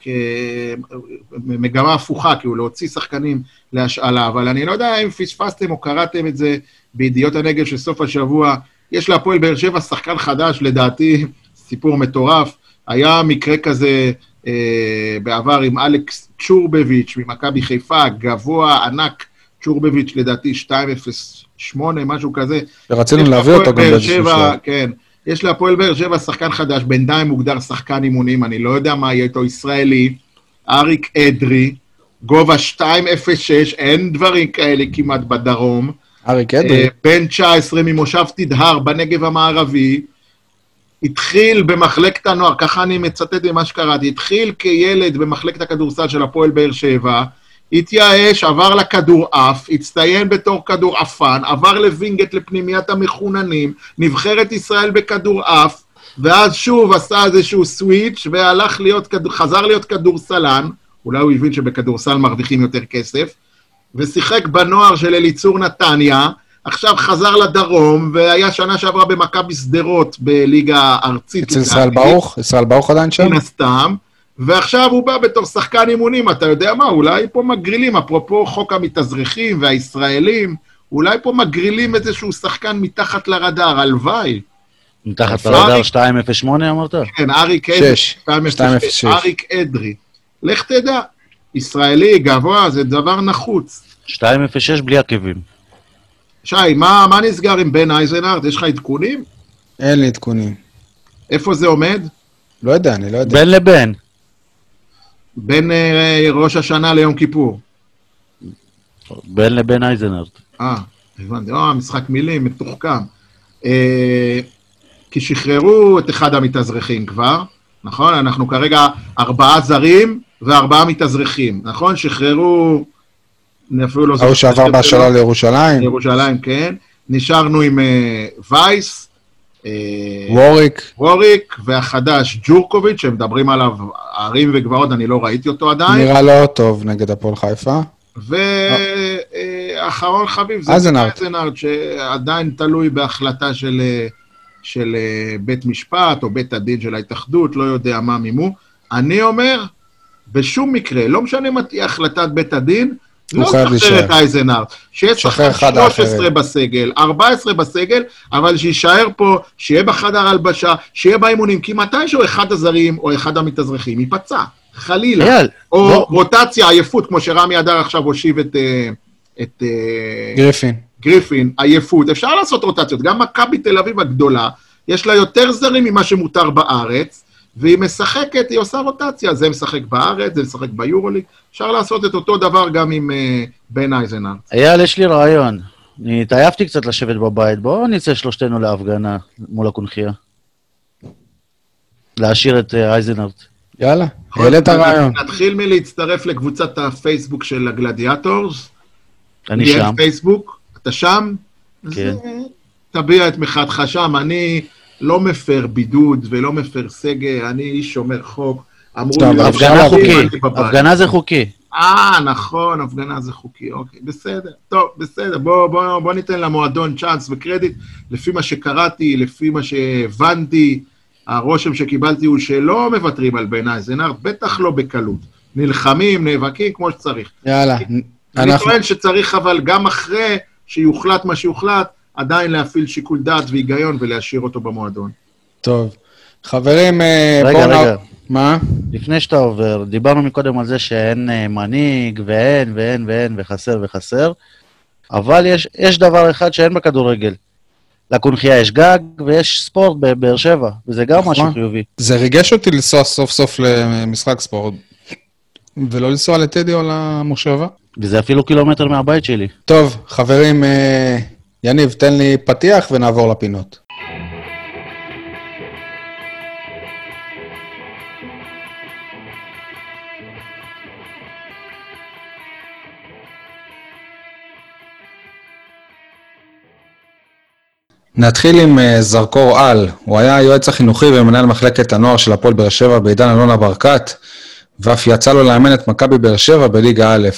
כמגמה הפוכה, כאילו להוציא שחקנים להשאלה, אבל אני לא יודע אם פספסתם או קראתם את זה בידיעות הנגב של סוף השבוע. יש להפועל באר שבע שחקן חדש, לדעתי, סיפור מטורף. היה מקרה כזה אה, בעבר עם אלכס צ'ורבביץ' ממכבי חיפה, גבוה, ענק, צ'ורבביץ' לדעתי 208, משהו כזה. ורצינו להביא אותו גם באיזשהו שלב. כן. יש להפועל באר שבע שחקן חדש, בינתיים מוגדר שחקן אימונים, אני לא יודע מה יהיה איתו, ישראלי, אריק אדרי, גובה 2.06, אין דברים כאלה כמעט בדרום. אריק אדרי. אה, בן 19 ממושב תדהר בנגב המערבי, התחיל במחלקת הנוער, ככה אני מצטט ממה שקראתי, התחיל כילד במחלקת הכדורסל של הפועל באר שבע, התייאש, עבר לכדורעף, הצטיין בתור כדורעפן, עבר לווינגייט לפנימיית המחוננים, נבחרת ישראל בכדורעף, ואז שוב עשה איזשהו סוויץ' והלך להיות, חזר להיות כדורסלן, אולי הוא הבין שבכדורסל מרוויחים יותר כסף, ושיחק בנוער של אליצור נתניה, עכשיו חזר לדרום, והיה שנה שעברה במכבי שדרות בליגה ארצית. אצל ישראל ברוך? ישראל ברוך עדיין שם? מן הסתם, ועכשיו הוא בא בתור שחקן אימונים, אתה יודע מה, אולי פה מגרילים, אפרופו חוק המתאזרחים והישראלים, אולי פה מגרילים איזשהו שחקן מתחת לרדאר, הלוואי. מתחת. לרדאר 208 אמרת? כן, אריק אדרי. שש. 206. 206. אריק אדרי. לך תדע, ישראלי, גבוה, זה דבר נחוץ. 206 בלי עקבים. שי, מה, מה נסגר עם בן אייזנארט? יש לך עדכונים? אין לי עדכונים. איפה זה עומד? לא יודע, אני לא יודע. בין לבין. בין אה, ראש השנה ליום כיפור. בין לבין אייזנארט. אה, הבנתי. אה, משחק מילים, מתוחכם. אה, כי שחררו את אחד המתאזרחים כבר, נכון? אנחנו כרגע ארבעה זרים וארבעה מתאזרחים, נכון? שחררו... אני אפילו לא זוכר. ההוא שעבר בהשאלה. לירושלים, ירושלים, כן. נשארנו עם אה, וייס, אה, ווריק, ווריק, והחדש ג'ורקוביץ', שמדברים עליו ערים וגבעות, אני לא ראיתי אותו עדיין. נראה לא טוב נגד הפועל חיפה. ואחרון חביב זה. אייזנארט, שעדיין תלוי בהחלטה של, אה, של בית משפט או בית הדין של ההתאחדות, לא יודע מה מימו. אני אומר, בשום מקרה, לא משנה מה תהיה החלטת בית הדין, לא לשחרר את. אייזנארט. שיש שחרר שחקן אחד 13 האחרים. בסגל, 14 בסגל, אבל שיישאר פה, שיהיה בחדר הלבשה, שיהיה באימונים, כי מתישהו אחד הזרים או אחד המתאזרחים ייפצע, חלילה. אייל, או בוא- רוטציה, עייפות, כמו שרמי אדר עכשיו הושיב את, אה, את אה, גריפין. גריפין, עייפות. אפשר לעשות רוטציות. גם מכבי תל אביב הגדולה, יש לה יותר זרים ממה שמותר בארץ, והיא משחקת, היא עושה רוטציה. זה משחק בארץ, זה משחק ביורוליג. אפשר לעשות את אותו דבר גם עם אה, בן אייזנארט. אייל, יש לי רעיון. אני התעייפתי קצת לשבת בבית, בואו נצא שלושתנו להפגנה מול הקונכייה. להשאיר את אה, אייזנארט. יאללה, העלית רעיון. נתחיל מלהצטרף לקבוצת הפייסבוק של הגלדיאטורס. אני שם. פייסבוק, אתה שם? כן. אז, תביע את מחאתך שם. אני לא מפר בידוד ולא מפר סגר, אני איש שומר חוק. אמרו טוב, לי, הפגנה חוקי. הפגנה זה חוקי. אה, נכון, הפגנה זה חוקי, אוקיי, בסדר. טוב, בסדר, בוא, בוא, בוא ניתן למועדון צ'אנס וקרדיט. לפי מה שקראתי, לפי מה שהבנתי, הרושם שקיבלתי הוא שלא מוותרים על בן אייזנארט, בטח לא בקלות. נלחמים, נאבקים כמו שצריך. יאללה, אני אנחנו... טוען שצריך, אבל גם אחרי שיוחלט מה שיוחלט, עדיין להפעיל שיקול דעת והיגיון ולהשאיר אותו במועדון. טוב. חברים, אה, רגע, בואו נ- רגע. מה? לפני שאתה עובר, דיברנו מקודם על זה שאין אה, מנהיג, ואין, ואין, ואין, וחסר וחסר, אבל יש, יש דבר אחד שאין בכדורגל. לקונכייה יש גג ויש ספורט בבאר שבע, וזה גם נכון. משהו חיובי. זה ריגש אותי לנסוע סוף סוף למשחק ספורט, ולא לנסוע לטדי או למושבה. וזה אפילו קילומטר מהבית שלי. טוב, חברים, אה, יניב, תן לי פתיח ונעבור לפינות. נתחיל עם אה, זרקור על. הוא היה היועץ החינוכי ומנהל מחלקת הנוער של הפועל באר שבע בעידן אלונה ברקת, ואף יצא לו לאמן את מכבי באר שבע בליגה א'.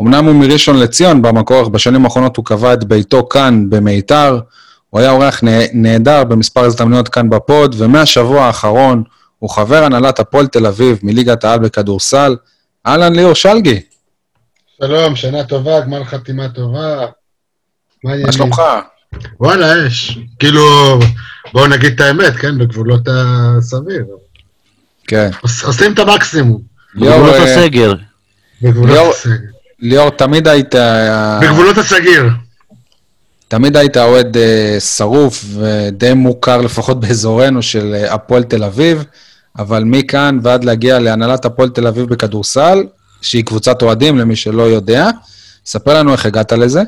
אמנם הוא מראשון לציון במקור, אך בשנים האחרונות הוא קבע את ביתו כאן במיתר. הוא היה אורח נה- נהדר במספר הזדמנויות כאן בפוד, ומהשבוע האחרון הוא חבר הנהלת הפועל תל אביב מליגת העל בכדורסל. אהלן ליאור שלגי, שלום, שנה טובה, גמר חתימה טובה. מה? שלומך? וואלה, אש. כאילו, בואו נגיד את האמת, כן? בגבולות הסביר. כן. עוש- עושים את המקסימום. ליאור, בגבולות אה, הסגר. בגבולות הסגר. ליאור, תמיד היית... אה, בגבולות הסגיר. תמיד היית אוהד אה, שרוף ודי מוכר, לפחות באזורנו, של אה, הפועל תל אביב, אבל מכאן ועד להגיע להנהלת הפועל תל אביב בכדורסל, שהיא קבוצת אוהדים, למי שלא יודע, ספר לנו איך הגעת לזה.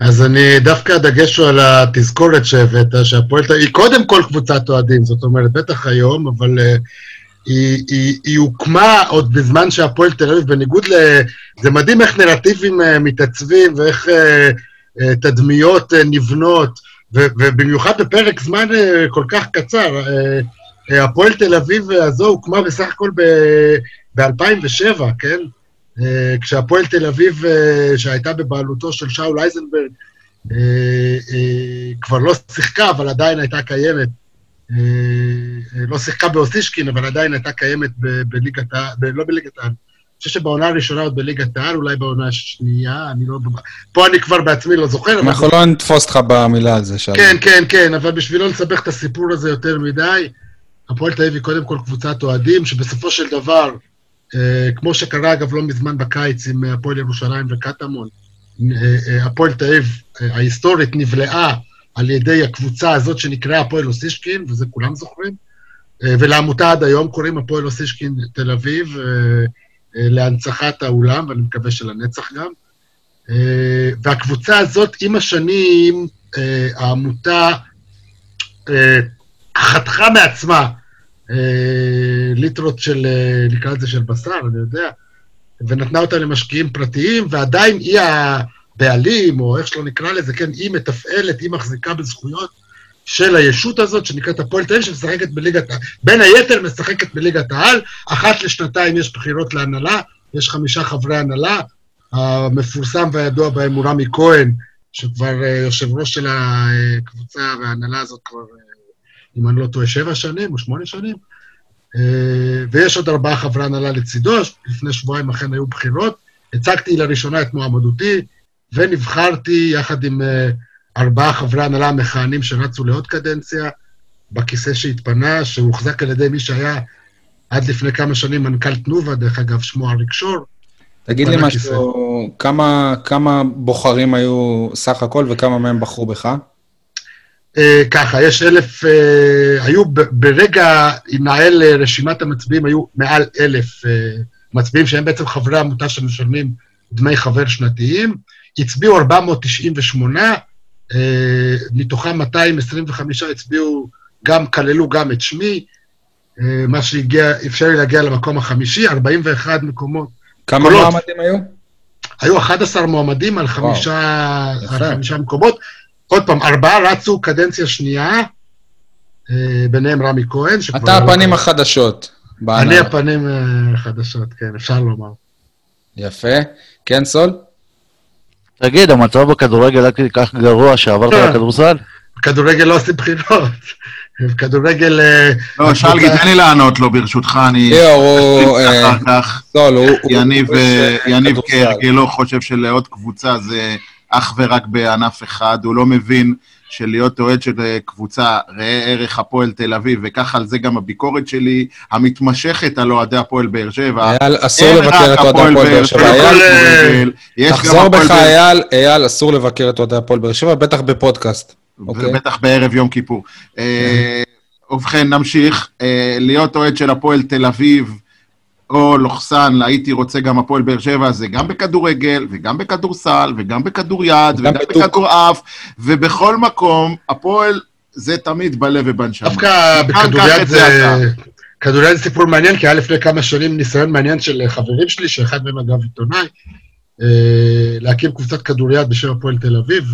אז אני, דווקא הדגש הוא על התזכורת שהבאת, שהפועל, תל- היא קודם כל קבוצת אוהדים, זאת אומרת, בטח היום, אבל uh, היא, היא, היא הוקמה עוד בזמן שהפועל תל אביב, בניגוד ל... זה מדהים איך נרטיבים uh, מתעצבים ואיך uh, uh, תדמיות uh, נבנות, ו, ובמיוחד בפרק זמן uh, כל כך קצר. Uh, uh, הפועל תל אביב הזו הוקמה בסך הכל ב-2007, כן? אה, כשהפועל תל אביב, אה, שהייתה בבעלותו של שאול אייזנברג, אה, אה, כבר לא שיחקה, אבל עדיין הייתה קיימת. אה, אה, לא שיחקה באוסישקין, אבל עדיין הייתה קיימת בליגת העל, לא בליגת העל. אני חושב שבעונה הראשונה עוד בליגת העל, אולי בעונה השנייה, אני לא... פה אני כבר בעצמי לא זוכר. אנחנו לא נתפוס אותך במילה על זה, שלום. כן, כן, כן, אבל בשביל לא לסבך את הסיפור הזה יותר מדי, הפועל תל אביב היא קודם כל קבוצת אוהדים, שבסופו של דבר, אה, כמו שקרה אגב לא מזמן בקיץ עם הפועל ירושלים וקטמון, אה, הפועל תל אביב ההיסטורית נבלעה על ידי הקבוצה הזאת שנקראה הפועל אוסישקין, וזה כולם זוכרים, אה, ולעמותה עד היום קוראים הפועל אוסישקין תל אביב, אה, אה, להנצחת האולם, ואני מקווה שלנצח גם. והקבוצה הזאת, עם השנים, העמותה חתכה מעצמה ליטרות של, נקרא לזה של בשר, אני יודע, ונתנה אותה למשקיעים פרטיים, ועדיין היא הבעלים, או איך שלא נקרא לזה, כן, היא מתפעלת, היא מחזיקה בזכויות של הישות הזאת, שנקראת הפועל תל אביב, שמשחקת בליגת העל, בין היתר משחקת בליגת העל, אחת לשנתיים יש בחירות להנהלה, יש חמישה חברי הנהלה, המפורסם והידוע בהם הוא רמי כהן, שכבר אה, יושב ראש של הקבוצה וההנהלה הזאת כבר, אה, אם אני לא טועה, שבע שנים או שמונה שנים. אה, ויש עוד ארבעה חברי הנהלה לצידו, לפני שבועיים אכן היו בחירות. הצגתי לראשונה את מועמדותי, ונבחרתי יחד עם אה, ארבעה חברי הנהלה המכהנים שרצו לעוד קדנציה, בכיסא שהתפנה, שהוחזק על ידי מי שהיה עד לפני כמה שנים מנכ"ל תנובה, דרך אגב, שמו אריק שור. תגיד לי משהו, כמה, כמה בוחרים היו סך הכל וכמה מהם בחרו בך? אה, ככה, יש אלף, אה, היו ב- ברגע, נעל אה, רשימת המצביעים, היו מעל אלף אה, מצביעים, שהם בעצם חברי עמותה שמשלמים דמי חבר שנתיים. הצביעו 498, אה, מתוכם 225 הצביעו, גם, כללו גם את שמי, אה, מה שהגיע, אפשר לי להגיע למקום החמישי, 41 מקומות. כמה קולות. מועמדים היו? היו 11 מועמדים על חמישה. על חמישה מקומות. עוד פעם, ארבעה רצו קדנציה שנייה, אה, ביניהם רמי כהן, שכבר אתה לא הפנים כאן. החדשות. אני בהנהלה. הפנים החדשות, כן, אפשר לומר. יפה. כן, סול? תגיד, המצב בכדורגל היה כל כך גרוע שעברת כן. לכדורסל? בכדורגל לא עושים בחירות. בכדורגל... אה, לא, שלגי, תן לי לענות לו, ברשותך, אני... אחר כך. יניב. כהרגלו חושב שלעוד קבוצה זה אך ורק בענף אחד, הוא לא מבין שלהיות אוהד של אה, קבוצה, ראה ערך הפועל תל אביב, וככה על זה גם הביקורת שלי, המתמשכת על אוהדי הפועל באר שבע. אייל, אסור לבקר את אוהדי הפועל באר שבע. אייל, גם תחזור בך, אייל, אייל, אסור לבקר את אוהדי הפועל באר שבע, בטח בפודקאסט. אוקיי. ובטח בערב יום כיפור. אה, ובכן, נמשיך. אה, להיות אוהד של הפועל תל אביב, או לוחסן, הייתי רוצה גם הפועל באר שבע, זה גם בכדורגל, וגם בכדורסל, וגם בכדוריד, וגם וגם. בכדורעף, ובכל מקום, הפועל זה תמיד בלב ובנשמה. דווקא בכדוריד זה... כדוריד זה סיפור מעניין, כי היה לפני כמה שנים ניסיון מעניין של חברים שלי, שאחד מהם אגב עיתונאי, אה, להקים קבוצת כדוריד בשם הפועל תל אביב,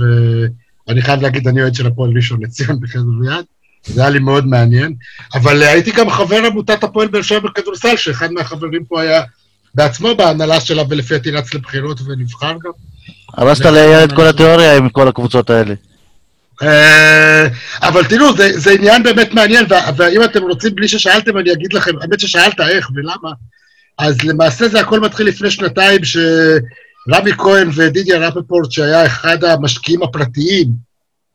ואני חייב להגיד, אני אוהד של הפועל ראשון לציון בכדוריד, זה היה לי מאוד מעניין. אבל אה, הייתי גם חבר עמותת הפועל באר שבע בכדורסל, שאחד מהחברים פה היה בעצמו בהנהלה שלה, ולפי דעתי רץ לבחירות ונבחר גם. הרסת לאייל את כל התיאוריה עם כל הקבוצות האלה. אה, אבל תראו, זה, זה עניין באמת מעניין, ואם אתם רוצים, בלי ששאלתם, אני אגיד לכם, האמת ששאלת איך ולמה, אז למעשה זה הכל מתחיל לפני שנתיים, שרמי כהן ודידיה רפפורט, שהיה אחד המשקיעים הפרטיים,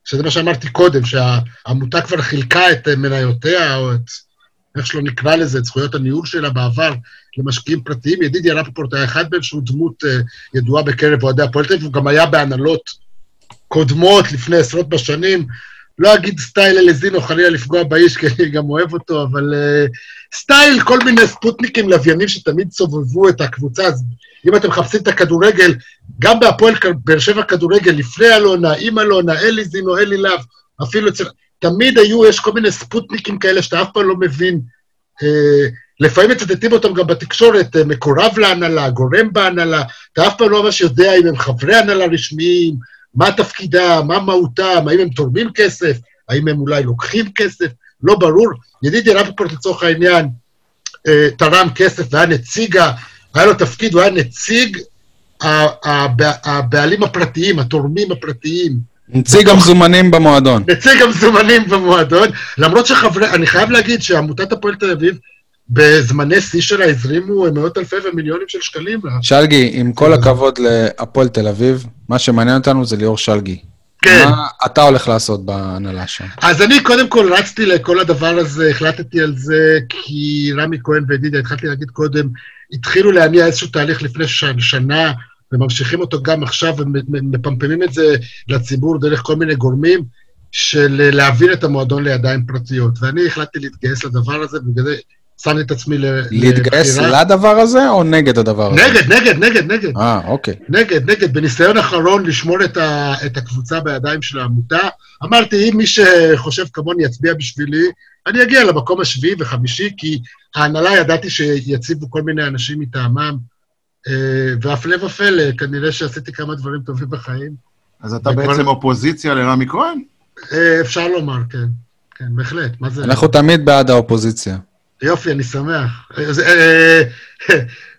שזה מה שאמרתי קודם, שהעמותה כבר חילקה את אה, מניותיה, או את, איך שלא נקרא לזה, את זכויות הניהול שלה בעבר, למשקיעים פרטיים. ידידיה רפפורט היה אחד מהם, שהוא דמות אה, ידועה בקרב אוהדי הפועל תל אביב, גם היה בהנהלות קודמות לפני עשרות בשנים. לא אגיד סטייל אלזינו, חלילה לפגוע באיש, כי אני גם אוהב אותו, אבל uh, סטייל כל מיני ספוטניקים לוויינים שתמיד סובבו את הקבוצה. אז אם אתם מחפשים את הכדורגל, גם בהפועל באר שבע כדורגל, לפני אלונה, עם אלונה, אלי זינו, אלי להב, אפילו אצל... תמיד היו, יש כל מיני ספוטניקים כאלה שאתה אף פעם לא מבין. Uh, לפעמים מצטטים אותם גם בתקשורת, uh, מקורב להנהלה, גורם בהנהלה, אתה אף פעם לא ממש יודע אם הם חברי הנהלה רשמיים, מה תפקידם, מה מהותם, האם הם תורמים כסף, האם הם אולי לוקחים כסף, לא ברור. ידידי רפפורט לצורך העניין אה, תרם כסף והיה נציג, ה- היה לו תפקיד, הוא היה נציג הבעלים הפרטיים, התורמים הפרטיים, נציג המזומנים במועדון. נציג המזומנים במועדון, למרות שחברי, אני חייב להגיד שעמותת הפועל תל אביב, בזמני שיא שלה הזרימו מאות אלפי ומיליונים של שקלים. שלגי, עם כל הכבוד להפועל תל אביב, מה שמעניין אותנו זה ליאור שלגי. כן. מה אתה הולך לעשות בהנהלה שם? אז אני קודם כל רצתי לכל הדבר הזה, החלטתי על זה כי רמי כהן וידידיה, התחלתי להגיד קודם, התחילו להניע איזשהו תהליך לפני שנה, וממשיכים אותו גם עכשיו, ומפמפמים את זה לציבור דרך כל מיני גורמים, של להעביר את המועדון לידיים פרטיות. ואני החלטתי להתגייס לדבר הזה, ובגלל זה שמתי את עצמי ל- להתגייס לבחירה. לדבר הזה או נגד הדבר הזה? נגד, נגד, נגד, נגד. אה, אוקיי. נגד, נגד, בניסיון אחרון לשמור את, ה, את הקבוצה בידיים של העמותה. אמרתי, אם מי שחושב כמוני יצביע בשבילי, אני אגיע למקום השביעי וחמישי, כי ההנהלה ידעתי שיציבו כל מיני אנשים מטעמם, אה, והפלא ופלא, כנראה שעשיתי כמה דברים טובים בחיים. אז אתה וכל- בעצם אופוזיציה לרמי כהן? אה, אפשר לומר, כן. כן, בהחלט. מה זה... אנחנו תמיד בעד האופוזיציה. יופי, אני שמח.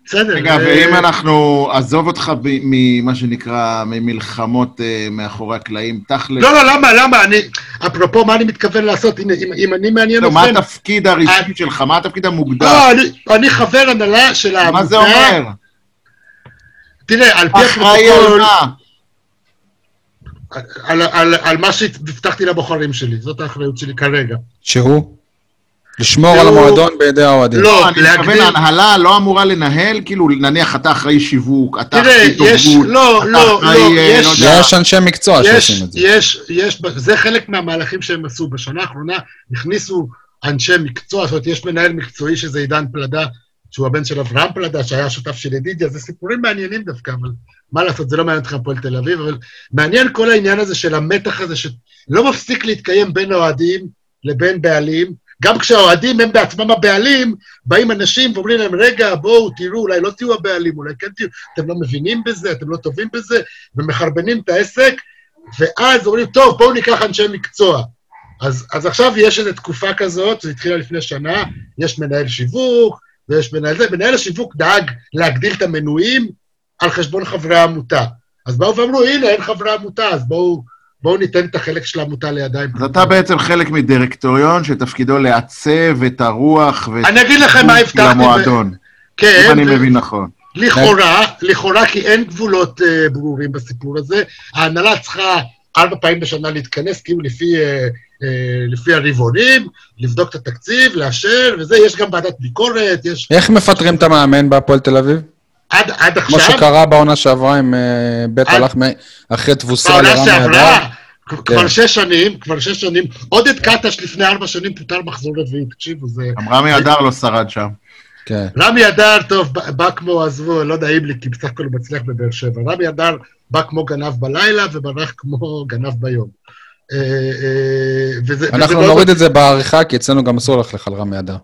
בסדר. רגע, ואם אנחנו... עזוב אותך ממה שנקרא, ממלחמות אה, מאחורי הקלעים, תכל'ס. לא, לא, למה, למה? אני... אפרופו, מה אני מתכוון לעשות? הנה, אם, אם אני מעניין לא, מה אתכם... התפקיד הרשמי שלך? מה התפקיד המוגדר? לא, אני, חבר הנהלה של העמותה. מה זה אומר? תראה, על פי אחראי על הפרוטוקול, מה? על, על, על מה שהבטחתי לבוחרים שלי, זאת האחריות שלי כרגע. שהוא? לשמור על המועדון בידי האוהדים. לא, אני מתכוון. ההנהלה לא אמורה לנהל, כאילו, נניח אתה אחראי שיווק, אתה אחראי יש... דוברות, לא, אתה לא, אחראי, לא, אה, יש... לא יודע. יש אנשי מקצוע יש, שעושים את זה. יש, יש, זה חלק מהמהלכים שהם עשו. בשנה האחרונה הכניסו אנשי מקצוע, זאת אומרת, יש מנהל מקצועי שזה עידן פלדה, שהוא הבן של אברהם פלדה, שהיה שותף של ידידיה, זה סיפורים מעניינים דווקא, אבל מה לעשות, זה לא מעניין אתכם הפועל תל אביב, אבל מעניין כל העניין הזה של המתח הזה, שלא מפסיק להתקיים בין האוהדים לבין בעלים. גם כשהאוהדים הם בעצמם הבעלים, באים אנשים ואומרים להם, רגע, בואו, תראו, אולי לא תהיו הבעלים, אולי כן תהיו, אתם לא מבינים בזה, אתם לא טובים בזה, ומחרבנים את העסק, ואז אומרים, טוב, בואו ניקח אנשי מקצוע. אז, אז עכשיו יש איזו תקופה כזאת, זה התחילה לפני שנה, יש מנהל שיווק, ויש מנהל זה, מנהל השיווק דאג להגדיל את המנויים על חשבון חברי העמותה. אז באו ואמרו, הנה, אין חברי עמותה, אז בואו, בואו ניתן את החלק של העמותה לידיים. אז אתה בעצם חלק מדירקטוריון שתפקידו לעצב את הרוח ואת אני אגיד לכם מה הבטחתי. המועדון, כן, אם אני מבין נכון. לכאורה, לכאורה כי אין גבולות uh, ברורים בסיפור הזה. ההנהלה צריכה ארבע פעמים בשנה להתכנס, כאילו לפי, uh, uh, לפי הרבעונים, לבדוק את התקציב, לאשר, וזה, יש גם ועדת ביקורת, יש... איך מפטרים את המאמן בהפועל תל אביב? עד, עד כמו עכשיו, שקרה בעונה שעברה עם אה, בית עד- הלך מ- אחרי תבוסה בעונה לרמי אדר. שעברה, כבר כן. שש שנים, כבר שש שנים, עודד קטש לפני ארבע שנים פוטר מחזור רביעי, תקשיבו, זה... גם רמי אדר לא שרד שם. כן. רמי אדר, טוב, בא, בא כמו, עזבו, לא נעים לי, כי בסך הכל הוא מצליח בבאר שבע. רמי אדר בא כמו גנב בלילה וברח כמו גנב ביום. אה, אה, וזה, אנחנו וזה נוריד את זה בעריכה, כי אצלנו גם אסור ללכלך על רמי אדר.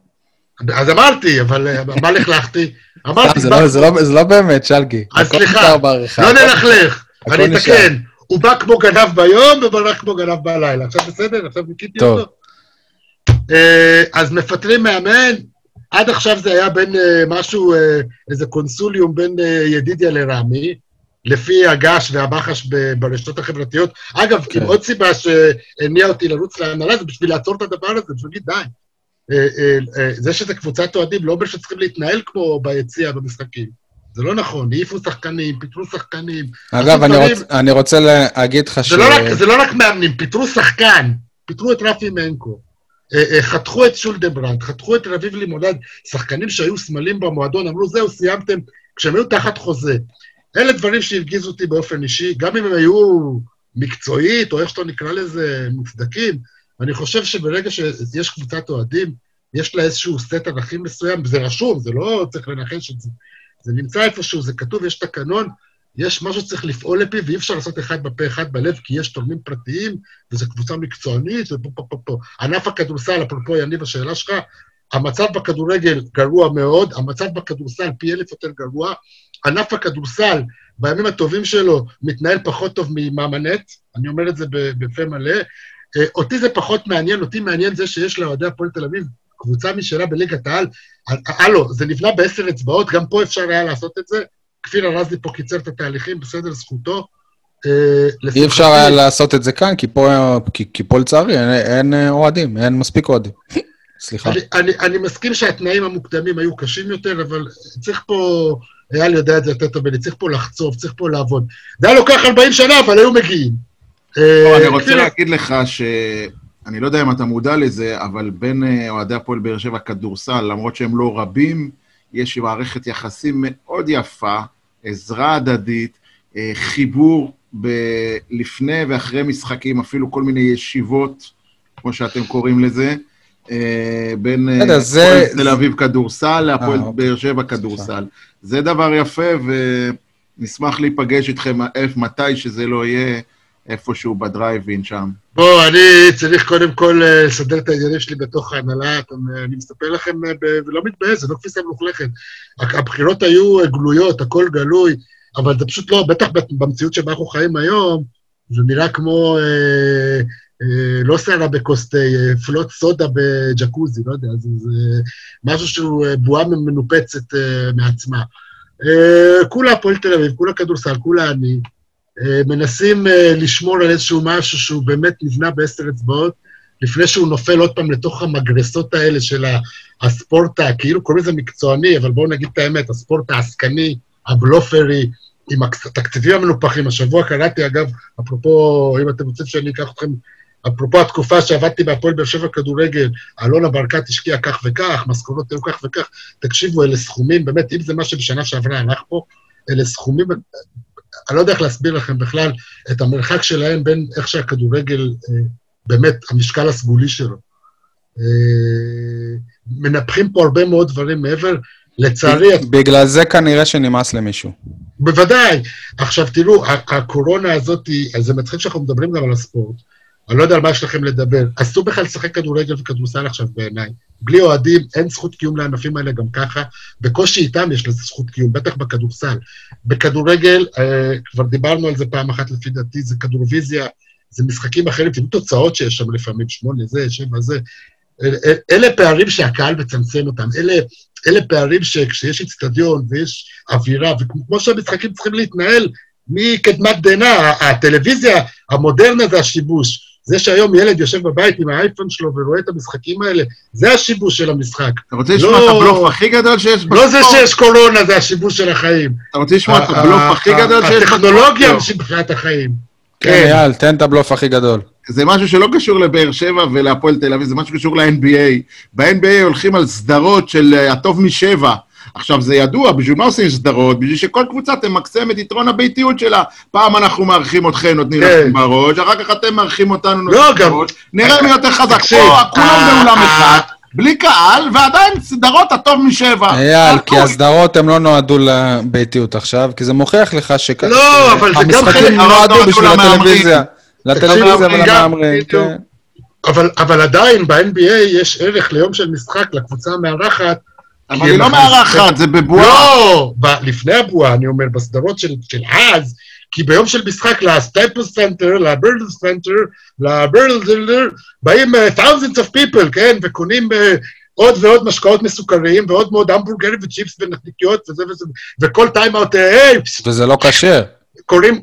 אז אמרתי, אבל אה, מה לכלכתי? אמרתי, זה לא- לא- זה לא באמת, שלגי. אז הכל סליחה. לא נלכלך, אני. אתקן. הוא בא כמו גנב ביום וברח כמו גנב בלילה. עכשיו בסדר? עכשיו ניקיתי. אותו? אה, אז מפטרים מאמן, עד עכשיו זה היה בין אה, משהו, אה, איזה קונסוליום בין אה, ידידיה לרמי, לפי הגש והבחש ב- ברשתות החברתיות. אגב. כן. עוד סיבה שהניעה אותי לרוץ להנהלה זה בשביל לעצור את הדבר הזה, בשביל להגיד די. אה, אה, אה, זה שזה קבוצת אוהדים לא אומר שצריכים להתנהל כמו ביציע במשחקים. זה לא נכון, העיפו שחקנים, פיטרו שחקנים. אגב, אני דברים- רוצ- אני רוצה להגיד לך ש... זה לא, רק, זה לא רק מאמנים, פיטרו שחקן, פיטרו את רפי מנקו, חתכו את שולדברנד, חתכו את רביב לימונד, שחקנים שהיו סמלים במועדון, אמרו, זהו, סיימתם, כשהם היו תחת חוזה. אלה דברים שהרגיזו אותי באופן אישי, גם אם הם היו מקצועית, או איך שאתה נקרא לזה, מוצדקים, אני חושב שברגע שיש קבוצת אוהדים, יש לה איזשהו סט ערכים מסוים, זה רשום, זה לא צריך לנחש את זה. זה נמצא איפשהו, זה כתוב, יש תקנון, יש משהו שצריך לפעול לפיו, ואי אפשר לעשות אחד בפה, אחד בלב, כי יש תורמים פרטיים, וזו קבוצה מקצוענית, ופה, פה, פה, פה. ענף הכדורסל, אפרופו יניב, השאלה שלך, המצב בכדורגל גרוע מאוד, המצב בכדורסל פי אלף יותר גרוע. ענף הכדורסל, בימים הטובים שלו, מתנהל פחות טוב ממאמנט, אני אומר את זה בפה מלא. אה, אותי זה פחות מעניין, אותי מעניין זה שיש לאוהדי הפועל תל אביב קבוצה משלה בליגת העל. הלו, זה נבנה בעשר אצבעות, גם פה אפשר היה לעשות את זה. כפיר ארזי פה קיצר את התהליכים, בסדר, זכותו. אה, אי אפשר היה לעשות את זה כאן, כי פה, כי, כי פה לצערי אין, אין אה, אוהדים, אין מספיק אוהדים. סליחה. אני, אני, אני מסכים שהתנאים המוקדמים היו קשים יותר, אבל צריך פה, אייל יודע את זה יותר טוב ממני, צריך פה לחצוב, צריך פה לעבוד. זה היה לוקח 40 שנה, אבל היו מגיעים. לא, אה, אני רוצה כפיר- להגיד לך ש... אני לא יודע אם אתה מודע לזה, אבל בין אה, אוהדי הפועל באר שבע כדורסל, למרות שהם לא רבים, יש מערכת יחסים מאוד יפה, עזרה הדדית, אה, חיבור ב- לפני ואחרי משחקים, אפילו כל מיני ישיבות, כמו שאתם קוראים לזה, בין זה- הפועל תל אביב כדורסל להפועל אוקיי. באר שבע כדורסל. זה דבר יפה, ונשמח להיפגש איתכם מתי שזה לא יהיה. איפשהו בדרייב-אין שם. בוא, אני צריך קודם כל אה, לסדר את העניינים שלי בתוך ההנהלה. אני מספר לכם, אה, ולא מתבאס, זה לא תפיסה מלוכלכת. הבחירות היו אה, גלויות, הכל גלוי, אבל זה פשוט לא, בטח במציאות שבה אנחנו חיים היום, זה נראה כמו, אה, אה, לא סערה בכוס תה, פלוט סודה בג'קוזי, לא יודע, זה, זה משהו שהוא בועה מנופצת אה, מעצמה. אה, כולה הפועל תל אביב, כולה כדורסל, כולה אני, מנסים אה, לשמור על איזשהו משהו שהוא באמת נבנה בעשר אצבעות, לפני שהוא נופל עוד פעם לתוך המגרסות האלה של הספורט, כאילו קוראים לזה מקצועני, אבל בואו נגיד את האמת, הספורט העסקני, הבלופרי, עם התקציבים המנופחים. השבוע קראתי, אגב, אפרופו, אם אתם רוצים שאני אקח אתכם, אפרופו התקופה שעבדתי בהפועל באר שבע כדורגל, אלונה ברקת השקיעה כך וכך, משכורות היו כך וכך, תקשיבו, אלה סכומים, באמת, אם זה מה שבשנה שעברה הלך פה, אלה סכומים, אני לא יודע איך להסביר לכם בכלל את המרחק שלהם בין איך שהכדורגל, אה, באמת, המשקל הסגולי שלו. אה, מנפחים פה הרבה מאוד דברים מעבר. לצערי, בגלל זה כנראה שנמאס למישהו. בוודאי. עכשיו, תראו, הקורונה הזאת, זה מצחיק שאנחנו מדברים גם על הספורט. אני לא יודע על מה יש לכם לדבר. אסור בכלל לשחק כדורגל וכדורסל עכשיו בעיניי. בלי אוהדים אין זכות קיום לענפים האלה גם ככה. בקושי איתם יש לזה זכות קיום, בטח בכדורסל. בכדורגל, אה, כבר דיברנו על זה פעם אחת לפי דעתי, זה כדורוויזיה, זה משחקים אחרים, תראו תוצאות שיש שם לפעמים, שמונה זה, שבע זה. אל- אל- אלה פערים שהקהל מצמצם אותם. אלה, אלה פערים שכשיש איצטדיון ויש אווירה, וכמו שהמשחקים צריכים להתנהל מקדמת דנא, הטלוויזיה המודרנה זה השיבוש. זה שהיום ילד יושב בבית עם האייפון שלו ורואה את המשחקים האלה, זה השיבוש של המשחק. אתה רוצה לשמוע לא- את הבלוף הכי גדול שיש לא זה בספורט? שיש קורונה, זה השיבוש של החיים. אתה רוצה לשמוע את הבלוף הכי גדול שיש בספורט? הטכנולוגיה. שיבשה את החיים. כן, כן. אייל, תן את הבלוף הכי גדול. זה משהו שלא קשור לבאר שבע ולהפועל תל אביב, זה משהו שקשור ל-NBA. ב-NBA הולכים על סדרות של אה, הטוב משבע. עכשיו, זה ידוע, בשביל מה עושים סדרות? בשביל שכל קבוצה תמקסם את יתרון הביתיות שלה. פעם אנחנו מארחים אתכם, נותנים כן. לכם בראש, אחר כך אתם מארחים אותנו, לא, נותנים גם- בראש. נראה מי יותר חזק. פה, כולם אה, באולם אה, אחד, בלי קהל, ועדיין סדרות הטוב משבע. אייל, כי. הסדרות הם לא נועדו לביתיות עכשיו, כי זה מוכיח לך שכ... לא, אבל זה גם חלק- המשחקים נועדו לא בשביל הטלוויזיה. לטלוויזיה בדיוק. כן. אבל, אבל עדיין ב-NBA יש ערך ליום של משחק לקבוצה המארחת. אבל כי היא לא מארחת, זה בבועה. לא, ב- לפני הבועה, אני אומר, בסדרות של, של אז, כי ביום של משחק לסטייפלס סנטר, לברדל סנטר, לברדל, באים אה, thousands of people, כן, וקונים uh, עוד ועוד משקאות מסוכרים, ועוד מאוד המבורגרים וצ'יפס ונקניקיות וזה וזה, וכל טיים-אאוט, היי, וזה לא כשר. קוראים...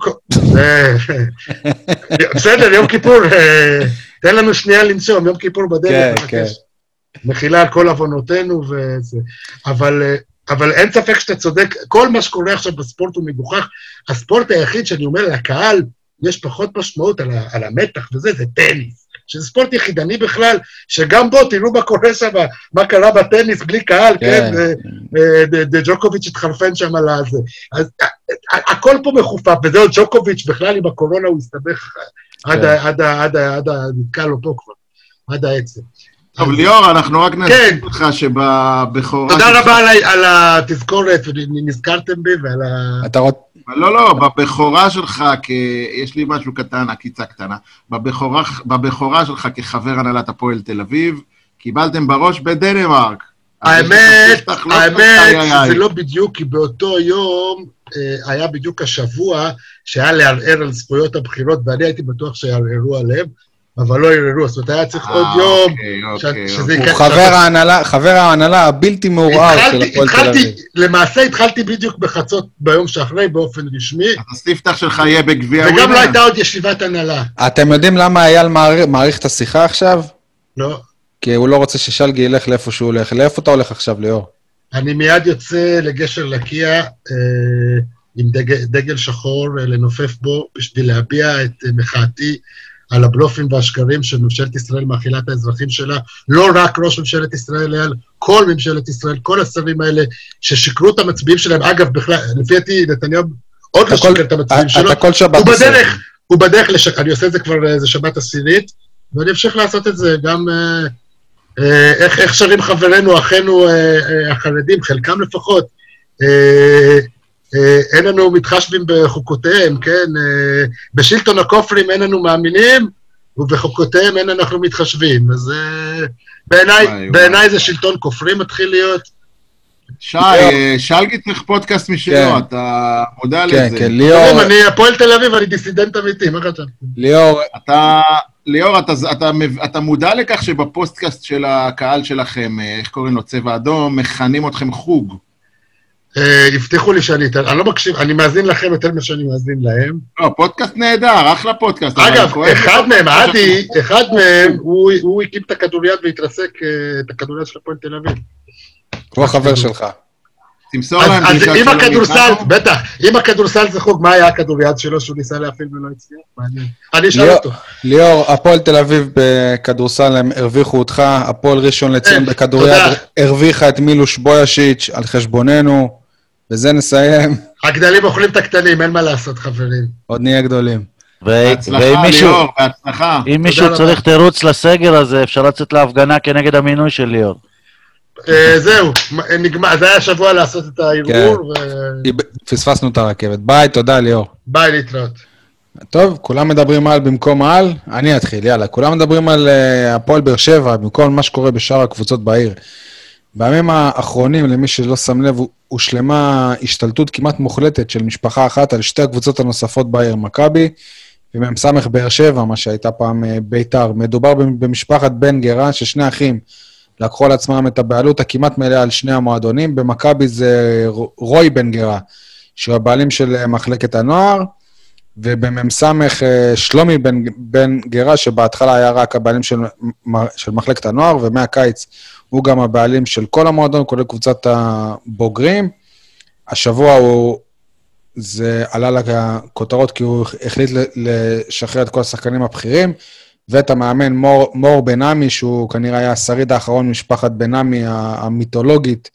אה, בסדר, יום כיפור, אה, תן לנו שנייה לנשום, יום כיפור כן, בדרך, כן. מבקש. מחילה על כל עוונותינו וזה. אבל, אה, אבל אין ספק שאתה צודק, כל מה שקורה עכשיו בספורט הוא מגוחך. הספורט היחיד שאני אומר לקהל, יש פחות משמעות על, ה, על המתח וזה, זה טניס. שזה ספורט יחידני בכלל, שגם בו, תראו מה קורה שם, מה קרה בטניס בלי קהל, כן? כן. אה, אה, ד- ד- ג'וקוביץ' התחרפן שם על הזה. אז אה, אה, הכל פה מחופף, וזהו, ג'וקוביץ' בכלל עם הקורונה הוא הסתבך עד כן. עד ה... נתקע לו פה כבר, עד העצם. טוב, ליאור, אנחנו רק כן. נזכיר לך שבבכורה... תודה רבה על ה- על התזכורת, ונזכרתם בי ועל ה... אתה רוצ... לא, לא, בבכורה שלך, כ... יש לי משהו קטן, עקיצה קטנה. בבכורה, בבכורה שלך כחבר הנהלת הפועל תל אביב, קיבלתם בראש בדנמרק. האמת, לא האמת. שזה לא בדיוק, כי באותו יום אה, היה בדיוק השבוע שהיה לערער על זכויות הבחירות, ואני הייתי בטוח שיערערו עליהם, אבל לא ערערו, זאת אומרת, היה צריך עוד אה, יום, אוקיי, ש- אוקיי, שזה אוקיי. הוא חבר ההנהלה, הבלתי מעורער של הפועל תל אביב. למעשה התחלתי בדיוק בחצות ביום שאחרי באופן רשמי, הספתח שלך יהיה בגביע וגם ווינר? לא הייתה עוד ישיבת הנהלה. אתם יודעים למה אייל מעריך- את השיחה עכשיו? לא. כי הוא לא רוצה ששלגי ילך לאיפה שהוא הולך. לאיפה אתה הולך עכשיו, ליאור? אני מיד יוצא לגשר לקיה אה, עם דגל, דגל שחור אה, לנופף בו בשביל להביע את אה, מחאתי על הבלופים והשקרים שממשלת ישראל מאכילה את האזרחים שלה. לא רק ראש ממשלת ישראל, אלא כל ממשלת ישראל, כל השרים האלה ששיקרו את המצביעים שלהם. אגב, בכלל, לפי דעתי, נתניהו עוד לא שיקר את המצביעים שלו. אתה כל שבת הוא עושה בדרך, הוא בדרך לשק... אני עושה את זה כבר איזה שבת עשירית, ואני אמשיך לעשות את זה גם... אה, אה, איך, איך שרים חברינו, אחינו אה, אה, החרדים, חלקם לפחות. אה, אין לנו מתחשבים בחוקותיהם, כן? אה, בשלטון הכופרים אין לנו מאמינים, ובחוקותיהם אין אנחנו מתחשבים. אז אה, בעיניי, וואי. זה שלטון כופרים מתחיל להיות. שי, שלגי צריך פודקאסט כן. משלו, אתה מודע כן, לזה. כן, ליאור, חברים, אני הפועל תל אביב, אני דיסידנט אמיתי, מה חשבת? ליאור, אתה, ליאור, אתה, אתה, אתה מודע לכך שבפודקאסט של הקהל שלכם, איך קוראים לו, צבע אדום, מכנים אתכם חוג. אה, הבטיחו לי שאני אתן, אני לא מקשיב, אני מאזין לכם יותר ממה שאני מאזין להם. לא, פודקאסט נהדר, אחלה פודקאסט. אגב, אחד מהם, עדי, אחד מהם, הוא הוא הקים את הכדוריד והתרסק אה, את הכדוריד של הפועל תל אביב. הוא החבר שלך. תמסור להם אז אם שלו הכדורסל. בטח, אם הכדורסל זה חוג, מה היה הכדוריד שלו שהוא ניסה להפעיל ולא הצליח? מעניין. אני אשאל אותו. ליאור, הפועל תל אביב בכדורסל, הם הרוויחו אותך, הפועל ראשון לציון כן, בכדוריד. הרוויחה את מילוש בויאשיץ' על חשבוננו, בזה נסיים, הגדלים אוכלים את הקטנים, אין מה לעשות, חברים. עוד נהיה גדולים. ואם בהצלחה, מישהו, ליאור, בהצלחה. אם מישהו. צריך תירוץ לסגר הזה, אפשר לצאת להפגנה כנגד המינוי של ליאור. אה, זהו, נגמר, זה היה השבוע לעשות את הערעור, איב- פספסנו את הרכבת. ביי, תודה ליאור. וביי להתראות. טוב, כולם מדברים על במקום על, אני אתחיל, יאללה. כולם מדברים על אה, הפועל באר שבע, במקום מה שקורה בשאר הקבוצות בעיר. בימים האחרונים, למי שלא שם לב, הושלמה השתלטות כמעט מוחלטת של משפחה אחת על שתי הקבוצות הנוספות בעיר, מכבי ומ"ס באר שבע, מה שהייתה פעם אה, ביתר. מדובר במ- במשפחת בן גרה, ששני אחים לקחו על עצמם את הבעלות הכמעט מלאה על שני המועדונים. במכבי זה רוי בן גרה, שהוא הבעלים של אה, מחלקת הנוער, ובמ"ס אה, שלומי בן, בן גרה, שבהתחלה היה רק הבעלים של, של מחלקת הנוער, ומהקיץ הוא גם הבעלים של כל המועדון, כולל קבוצת הבוגרים. השבוע הוא, זה עלה לכותרות כי הוא החליט לשחרר את כל השחקנים הבכירים, ואת המאמן מור, מור בן עמי, שהוא כנראה היה השריד האחרון ממשפחת בן עמי המיתולוגית,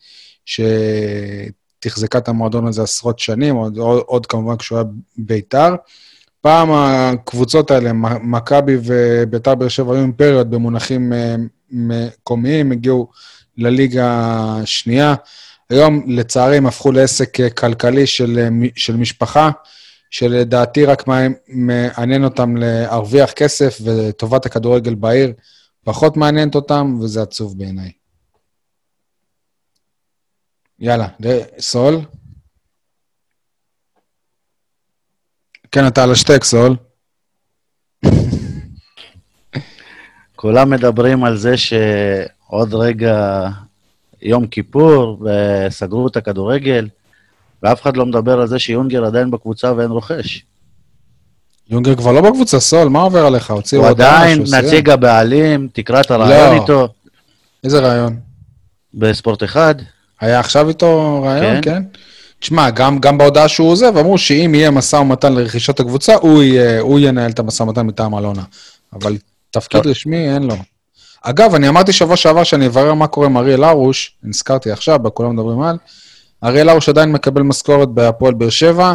שתחזקה את המועדון הזה עשרות שנים, עוד, עוד, עוד כמובן כשהוא היה בית"ר. פעם הקבוצות האלה, מכבי ובית"ר באר שבע, היו אימפריות במונחים אה, מקומיים, הגיעו לליגה השנייה. היום, לצערי, הם הפכו לעסק אה, כלכלי של, אה, של משפחה, שלדעתי רק מעניין אותם להרוויח כסף וטובת הכדורגל בעיר פחות מעניינת אותם, וזה עצוב בעיניי. יאללה, סול. כן, אתה על השטק, סול. כולם מדברים על זה שעוד רגע יום כיפור וסגרו את הכדורגל, ואף אחד לא מדבר על זה שיונגר עדיין בקבוצה ואין רוכש. יונגר כבר לא בקבוצה, סול, מה עובר עליך? הוציאו הוא עדיין. נציג הבעלים, תקרא את הרעיון לא. איתו איזה רעיון? בספורט אחד. היה עכשיו איתו רעיון, כן. כן? תשמע, גם, גם בהודעה שהוא עוזב, אמרו שאם יהיה משא ומתן לרכישת הקבוצה, הוא, יהיה, הוא ינהל את המשא ומתן מטעם אלונה. אבל תפקיד טוב. רשמי אין לו. אגב, אני אמרתי שבוע שעבר שאני אברר מה קורה עם אריאל הרוש, נזכרתי עכשיו, כולם מדברים על, אריאל הרוש עדיין מקבל משכורת בהפועל באר שבע,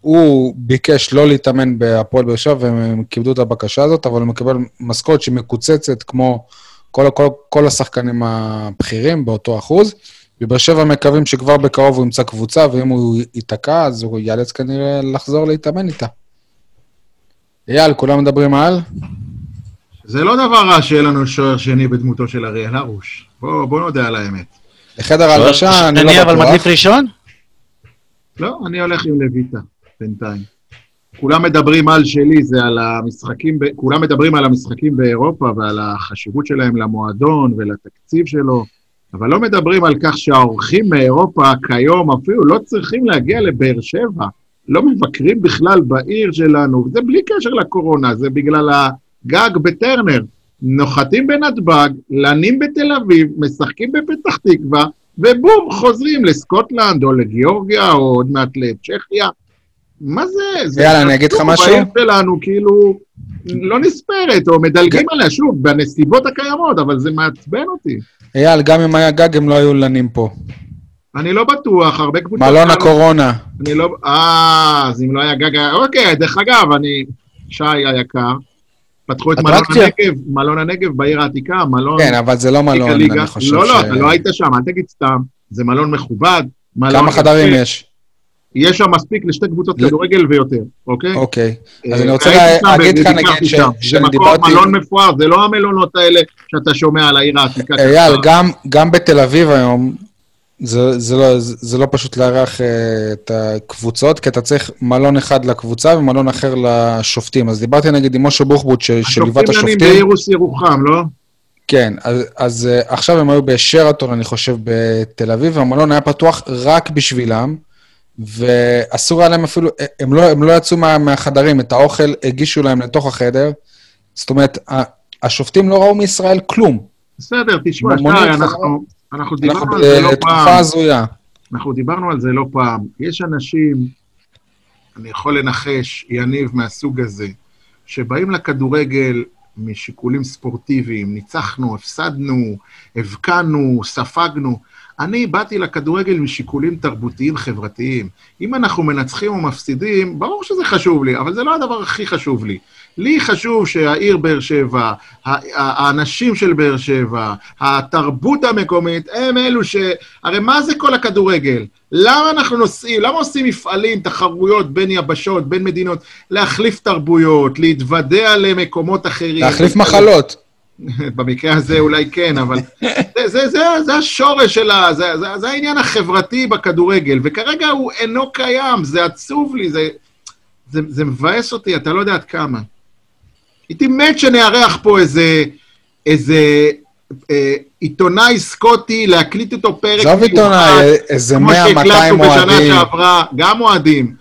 הוא ביקש לא להתאמן בהפועל באר שבע, והם כיבדו את הבקשה הזאת, אבל הוא מקבל משכורת שמקוצצת כמו כל, כל, כל השחקנים הבכירים באותו אחוז. בבאר שבע מקווים שכבר בקרוב הוא ימצא קבוצה, ואם הוא ייתקע, אז הוא ייאלץ כנראה לחזור להתאמן איתה. אייל, כולם מדברים על? זה לא דבר רע שיהיה לנו שוער שני בדמותו של אריאל הרוש. בוא, בוא נודה על האמת. לחדר ההלבשה, אני לא שני אבל בטוח. מדליף ראשון? לא, אני הולך עם לויטה, בינתיים. כולם מדברים על שלי, זה על המשחקים, ב... כולם מדברים על המשחקים באירופה ועל החשיבות שלהם למועדון ולתקציב שלו, אבל לא מדברים על כך שהאורחים מאירופה כיום אפילו לא צריכים להגיע לבאר שבע, לא מבקרים בכלל בעיר שלנו, זה בלי קשר לקורונה, זה בגלל הגג בטרנר. נוחתים בנתב"ג, לנים בתל אביב, משחקים בפתח תקווה, ובום, חוזרים לסקוטלנד או לגיאורגיה או עוד מעט לצ'כיה. מה זה? זה יאללה, אני אגיד לך משהו? בעיר שלנו כאילו לא נספרת, או מדלגים עליה, שוב, בנסיבות הקיימות, אבל זה מעצבן אותי. אייל, גם אם היה גג, הם לא היו לנים פה. אני לא בטוח, הרבה קבוצות... מלון הקורונה. אני לא... אה, אז אם לא היה גג... אוקיי, דרך אגב, אני... שי היקר, פתחו את מלון. הנגב, מלון הנגב בעיר העתיקה, מלון... כן, אבל זה לא מלון. אני חושב לא, ש... לא, אתה לא היית שם, אל תגיד סתם. זה מלון מכובד. כמה חדרים. יש? יש שם מספיק לשתי קבוצות ל- כדורגל ויותר, אוקיי? אוקיי. אז אה, אני רוצה להגיד לך, נגיד. שאני זה מקום, דיברתי... מלון מפואר, זה לא המלונות האלה שאתה שומע על העיר העתיקה. אייל. גם, גם בתל אביב היום, זה, זה, לא, זה, זה לא פשוט לארח אה, את הקבוצות, כי אתה צריך מלון אחד לקבוצה ומלון אחר לשופטים. אז דיברתי נגיד עם משה בוחבוט, שליווה את השופטים השופטים. באירוס ירוחם, לא? כן, אז, אז אה, עכשיו הם היו בשרתון, אני חושב, בתל אביב, והמלון היה פתוח רק בשבילם, ואסור היה להם אפילו, הם לא, הם לא יצאו מה, מהחדרים, את האוכל הגישו להם לתוך החדר. זאת אומרת, השופטים לא ראו מישראל כלום. בסדר, תשמע, שי. אנחנו, אנחנו דיברנו על זה לא פעם. הזויה. אנחנו דיברנו על זה לא פעם. יש אנשים, אני יכול לנחש, יניב מהסוג הזה, שבאים לכדורגל משיקולים ספורטיביים, ניצחנו, הפסדנו, הבקענו, ספגנו. אני באתי לכדורגל משיקולים תרבותיים חברתיים. אם אנחנו מנצחים או מפסידים, ברור שזה חשוב לי, אבל זה לא הדבר הכי חשוב לי. לי חשוב שהעיר באר שבע, האנשים של באר שבע, התרבות המקומית, הם אלו ש... הרי מה זה כל הכדורגל? למה אנחנו נוסעים, למה עושים מפעלים, תחרויות בין יבשות, בין מדינות? להחליף תרבויות, להתוודע למקומות אחרים. להחליף מחלות. במקרה הזה אולי כן, אבל זה, זה, זה, זה השורש שלה, זה, זה, זה העניין החברתי בכדורגל, וכרגע הוא אינו קיים, זה עצוב לי, זה, זה, זה מבאס אותי, אתה לא יודע עד כמה. הייתי מת שנארח פה איזה, איזה אה, עיתונאי סקוטי, להקליט איתו פרק עזוב עיתונאי, איזה כמו 100-200 שהקלטנו בשנה. שעברה, גם אוהדים,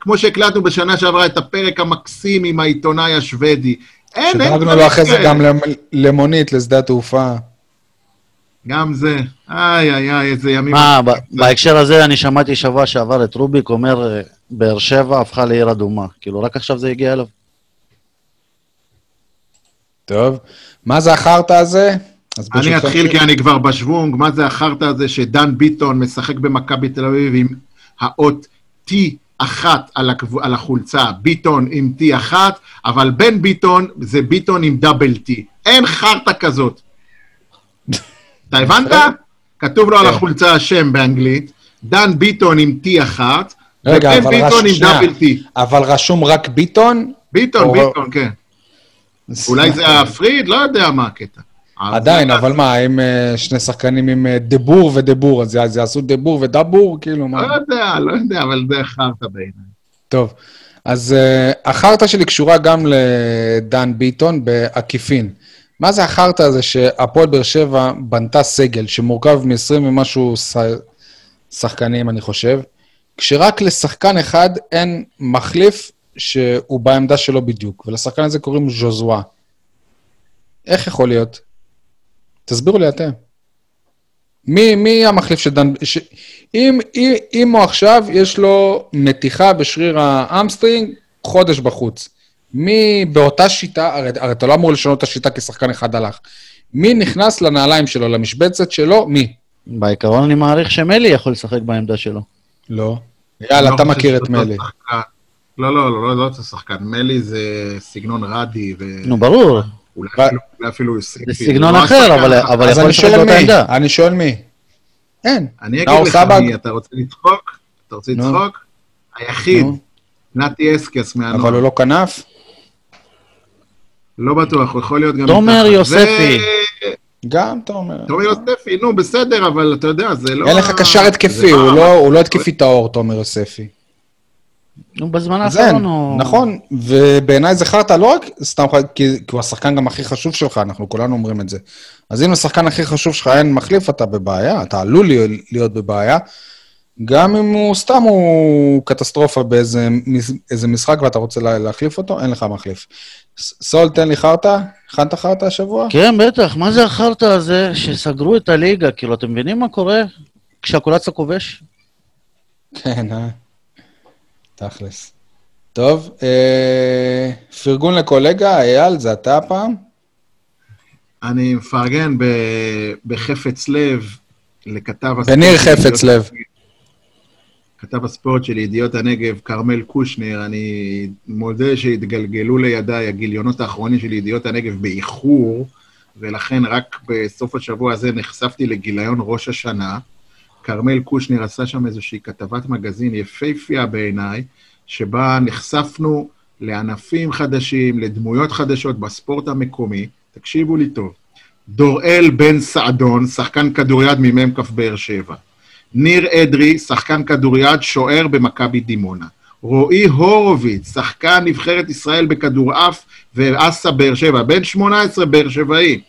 כמו שהקלטנו בשנה שעברה את הפרק המקסים עם העיתונאי השוודי. אין, אין שדאגנו לו אחרי זה. גם למ- למונית לשדה התעופה. גם זה. איי, איי, איי, איזה ימים. מה, בהקשר הזה אני שמעתי שבוע שעבר את רוביק אומר, אה, באר שבע הפכה לעיר אדומה. כאילו, רק עכשיו זה הגיע אליו. טוב. מה זה החרטא הזה? אני אתחיל כי אני כבר בשוונג, מה זה החרטא הזה שדן ביטון משחק במכבי תל אביב עם האות T אחת על, הקב... על החולצה, ביטון עם T אחת, אבל בן ביטון זה ביטון עם דאבל T. אין חרטא כזאת. אתה הבנת? כתוב לו על כן. החולצה השם באנגלית, דן ביטון עם T אחת, רגע, ובן ביטון עם. דאבל T. אבל רשום רק ביטון? ביטון, ביטון, כן. אולי זה הפריד? לא יודע מה הקטע. עדיין, אז- אבל מה, אם אה, שני שחקנים עם אה, דבור ודבור, אז יעשו דבור ודבור? כאילו, מה? לא יודע, לא יודע, אבל זה חרטא בעיניי. טוב. אז uh, החרטא שלי קשורה גם לדן ביטון בעקיפין. מה זה החרטא הזה שהפועל באר שבע בנתה סגל שמורכב מ-20 ומשהו ש... שחקנים, אני חושב, כשרק לשחקן אחד אין מחליף שהוא בעמדה שלו בדיוק, ולשחקן הזה קוראים ז'וזואה. איך יכול להיות? תסבירו לי אתם. מי, מי המחליף של דן... ש... אם, אם, אם הוא עכשיו, יש לו מתיחה בשריר ה hamstring, חודש בחוץ. מי באותה שיטה, הרי, הרי אתה לא אמור לשנות את השיטה כי שחקן אחד הלך. מי נכנס לנעליים שלו, למשבצת שלו? מי? בעיקרון אני מעריך שמלי יכול לשחק בעמדה שלו. לא. יאללה, לא אתה מכיר את מלי. שחקן- לא, לא, לא, לא, לא אותו שחקן. מלי זה סגנון רדי, נו, ברור. ואולי ר- אפילו- אולי אפילו. זה סגנון לא אחר, השחקן אבל יכול אני לשחק שואל באותה מי. עמדה. אני שואל מי. אין. אני אגיד לך? מי, אתה רוצה לצחוק? אתה רוצה. לצחוק? היחיד. נתי אסקס אבל הוא מהנוער. לא כנף? לא בטוח, הוא יכול להיות גם... תומר. יוספי. גם, אתה אומר. תומר יוספי, נו, בסדר, אבל אתה יודע, זה לא... אין לך קשר התקפי, הוא לא- הוא לא התקפי טהור, תומר יוספי. נו, בזמן האחרון הוא... נכון, ובעיניי זה חרטא לא רק סתם, ח- כי, כי הוא השחקן גם הכי חשוב שלך, אנחנו כולנו אומרים את זה. אז אם לשחקן הכי חשוב שלך אין מחליף, אתה בבעיה, אתה עלול להיות, בבעיה. גם אם הוא סתם הוא קטסטרופה באיזה איזה משחק ואתה רוצה לה, להחליף אותו, אין לך מחליף. סול, תן לי חרטא, הכנת חרטא השבוע? כן, בטח, מה זה החרטא הזה שסגרו את הליגה? כאילו, אתם מבינים מה קורה כשהקולציה כובש? כן, אה? תכלס. טוב, אה, פרגון לקולגה, אייל, זה אתה הפעם? אני מפרגן ב- בחפץ לב לכתב הספורט... בניר חפץ לב. כתב הספורט של ידיעות הנגב, כרמל קושניר, אני מודה שהתגלגלו לידיי הגיליונות האחרונים של ידיעות הנגב באיחור, ולכן רק בסוף השבוע הזה נחשפתי לגיליון ראש השנה. כרמל קושניר עשה שם איזושהי כתבת מגזין יפהפייה בעיניי, שבה נחשפנו לענפים חדשים, לדמויות חדשות בספורט המקומי. תקשיבו לי טוב. דוראל בן סעדון, שחקן כדוריד ממ"כ באר שבע. ניר אדרי, שחקן כדוריד, שוער במכבי דימונה. רועי הורוביץ, שחקן נבחרת ישראל בכדורעף ואסה באר שבע, בן 18, באר שבעי.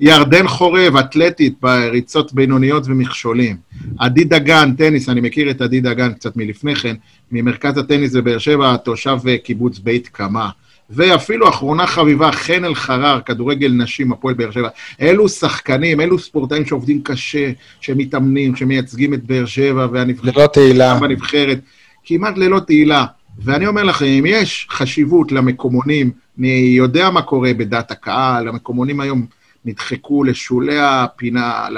ירדן חורב, אתלטית בריצות בינוניות ומכשולים. עדי דגן, טניס, אני מכיר את עדי דגן קצת מלפני כן, ממרכז הטניס בבאר שבע, תושב אה, קיבוץ בית קמה. ואפילו אחרונה חביבה, חן אלחרר, כדורגל נשים, הפועל באר שבע. אלו שחקנים, אלו ספורטאים שעובדים קשה, שמתאמנים, שמייצגים את באר שבע והנבחרת. ללא תהילה. בנבחרת, כמעט ללא תהילה. ואני אומר לכם, אם יש חשיבות למקומונים, אני יודע מה קורה בדעת הקהל, המקומונים היום נדחקו לשולי הפינה,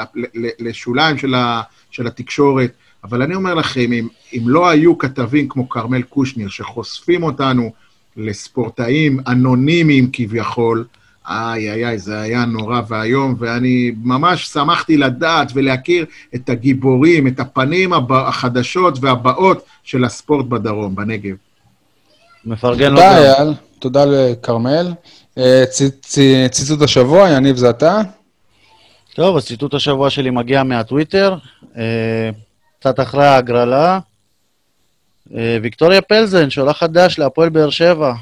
לשוליים של, ה, של התקשורת, אבל אני אומר לכם, אם, אם לא היו כתבים כמו כרמל קושניר, שחושפים אותנו לספורטאים אנונימיים כביכול, איי איי איי, זה היה נורא ואיום, ואני ממש שמחתי לדעת ולהכיר את הגיבורים, את הפנים הבא, החדשות והבאות של הספורט בדרום, בנגב. מפרגן לו תודה. אייל. תודה לכרמל. אה, ציטוט השבוע, יניב זה אתה? טוב, אז ציטוט השבוע שלי מגיע מהטוויטר, אה, קצת אחרי ההגרלה. אה, ויקטוריה פלזן שולחת דש להפועל באר שבע.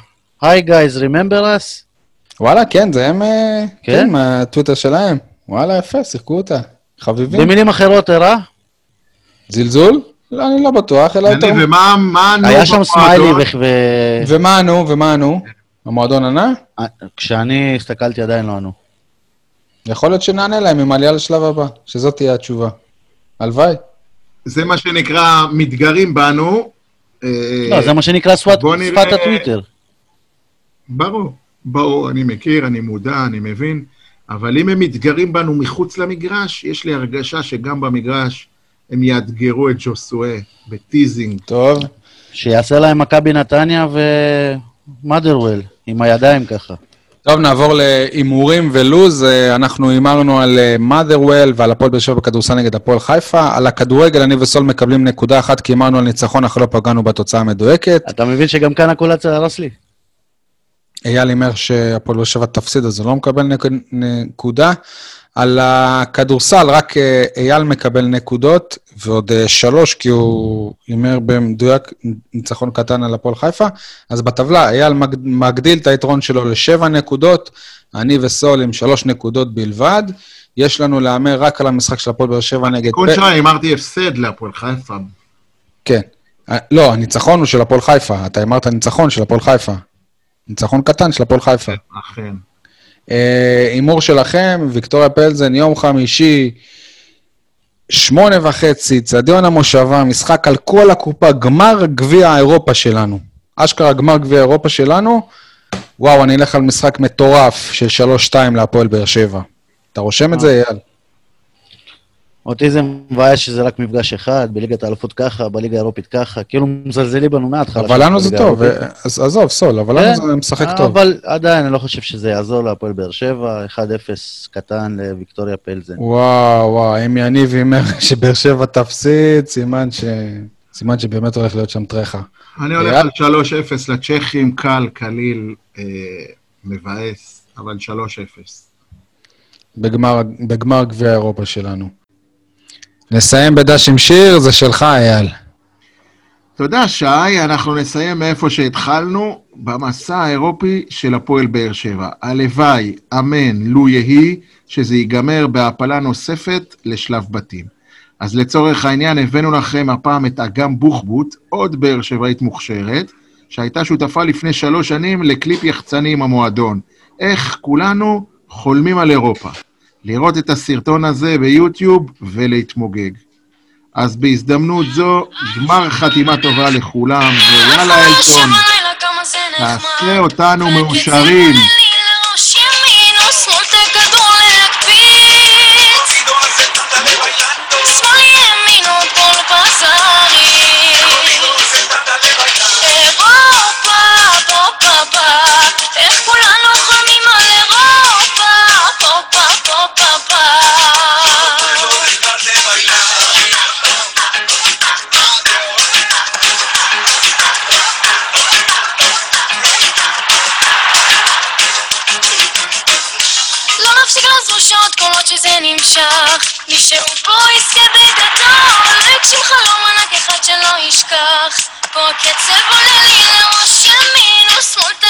היי גייז, remember us? וואלה, כן, זה הם, כן? כן, מהטוויטר שלהם. וואלה, יפה, שיחקו אותה. חביבים. במילים אחרות, הראה? זלזול? לא, אני לא בטוח, אלא יותר... ומה מה ענו היה שם סמיילי. ו... ומה ענו, ומה ענו? המועדון ענה? אה, כשאני הסתכלתי עדיין לא ענו. יכול להיות שנענה להם עם עלייה לשלב הבא, שזאת תהיה התשובה. הלוואי. זה מה שנקרא מתגרים בנו. אה, לא, זה מה שנקרא שפת בוא נראה- שפת הטוויטר. ברור, ברור, אני מכיר, אני מודע, אני מבין, אבל אם הם מתגרים בנו מחוץ למגרש, יש לי הרגשה שגם במגרש הם יאתגרו את ג'וסואה בטיזינג. טוב. שיעשה להם מכבי נתניה ומאדרוול, עם הידיים ככה. טוב, נעבור להימורים ולוז. אה, אנחנו הימרנו על אה, motherwell ועל הפועל באר שבע בכדורסל נגד הפועל חיפה. על הכדורגל, אני וסול מקבלים נקודה אחת, כי הימרנו על ניצחון, אך לא פגענו בתוצאה המדויקת. אתה מבין שגם כאן הקולציה הרס לי? אייל הימר שהפועל באר שבע תפסיד, אז הוא לא מקבל נק... נקודה. על הכדורסל, רק אה, אייל מקבל נקודות, ועוד אה, שלוש, כי הוא הימר במדויק ניצחון קטן על הפועל חיפה. אז בטבלה, אייל מג- מגדיל את היתרון שלו לשבע נקודות, אני וסול עם שלוש נקודות בלבד. יש לנו להמר רק על המשחק של הפועל באר שבע נגד... פ- שלה, הימרתי הפסד להפועל חיפה. כן. אה, לא, הניצחון הוא של הפועל חיפה. אתה אמרת ניצחון של הפועל חיפה. ניצחון קטן של הפועל חיפה. אכן. אה, הימור שלכם, ויקטוריה פלזן, יום חמישי, שמונה וחצי, צדיון המושבה, משחק על כל הקופה, גמר גביע אירופה שלנו. אשכרה גמר גביע אירופה שלנו. וואו, אני אלך על משחק מטורף של 3-2 להפועל באר שבע. אתה רושם את זה, אייל? אותי זה מבאס שזה רק מפגש אחד, בליגת האלופות ככה, בליגה האירופית ככה, כאילו מזלזלים בנו מההתחלה. אבל לנו זה טוב. אה, אז עזוב, סול, אבל כן, לנו זה משחק טוב. אבל עדיין, אני לא חושב שזה יעזור להפועל באר שבע, 1-0 קטן לוויקטוריה פלזן. וואו, וואו, אם יניב הימר שבאר שבע תפסיד, סימן ש... סימן שבאמת הולך להיות שם טרחה. אני הולך? על 3-0 לצ'כים, קל, קליל, אה, מבאס, אבל 3-0. בגמר, בגמר גביע אירופה שלנו. נסיים בדש עם שיר, זה שלך, אייל. תודה, שי, אנחנו נסיים מאיפה שהתחלנו, במסע האירופי של הפועל באר שבע. הלוואי, אמן, לו יהי, שזה ייגמר בהעפלה נוספת לשלב בתים. אז לצורך העניין הבאנו לכם הפעם את אגם בוחבוט, עוד באר שבעית מוכשרת, שהייתה שותפה לפני שלוש שנים לקליפ יחצני עם המועדון. איך כולנו חולמים על אירופה. לראות את הסרטון הזה ביוטיוב ולהתמוגג. אז בהזדמנות זו, גמר חתימה טובה לכולם, ויאללה אלטון, תעשה אותנו מאושרים. תחושות כל שזה נמשך. מי שהוא פה יזכה בגדול רגשים חלום ענק אחד שלא ישכח. פה הקצב עולה לי לראש ימין ושמאל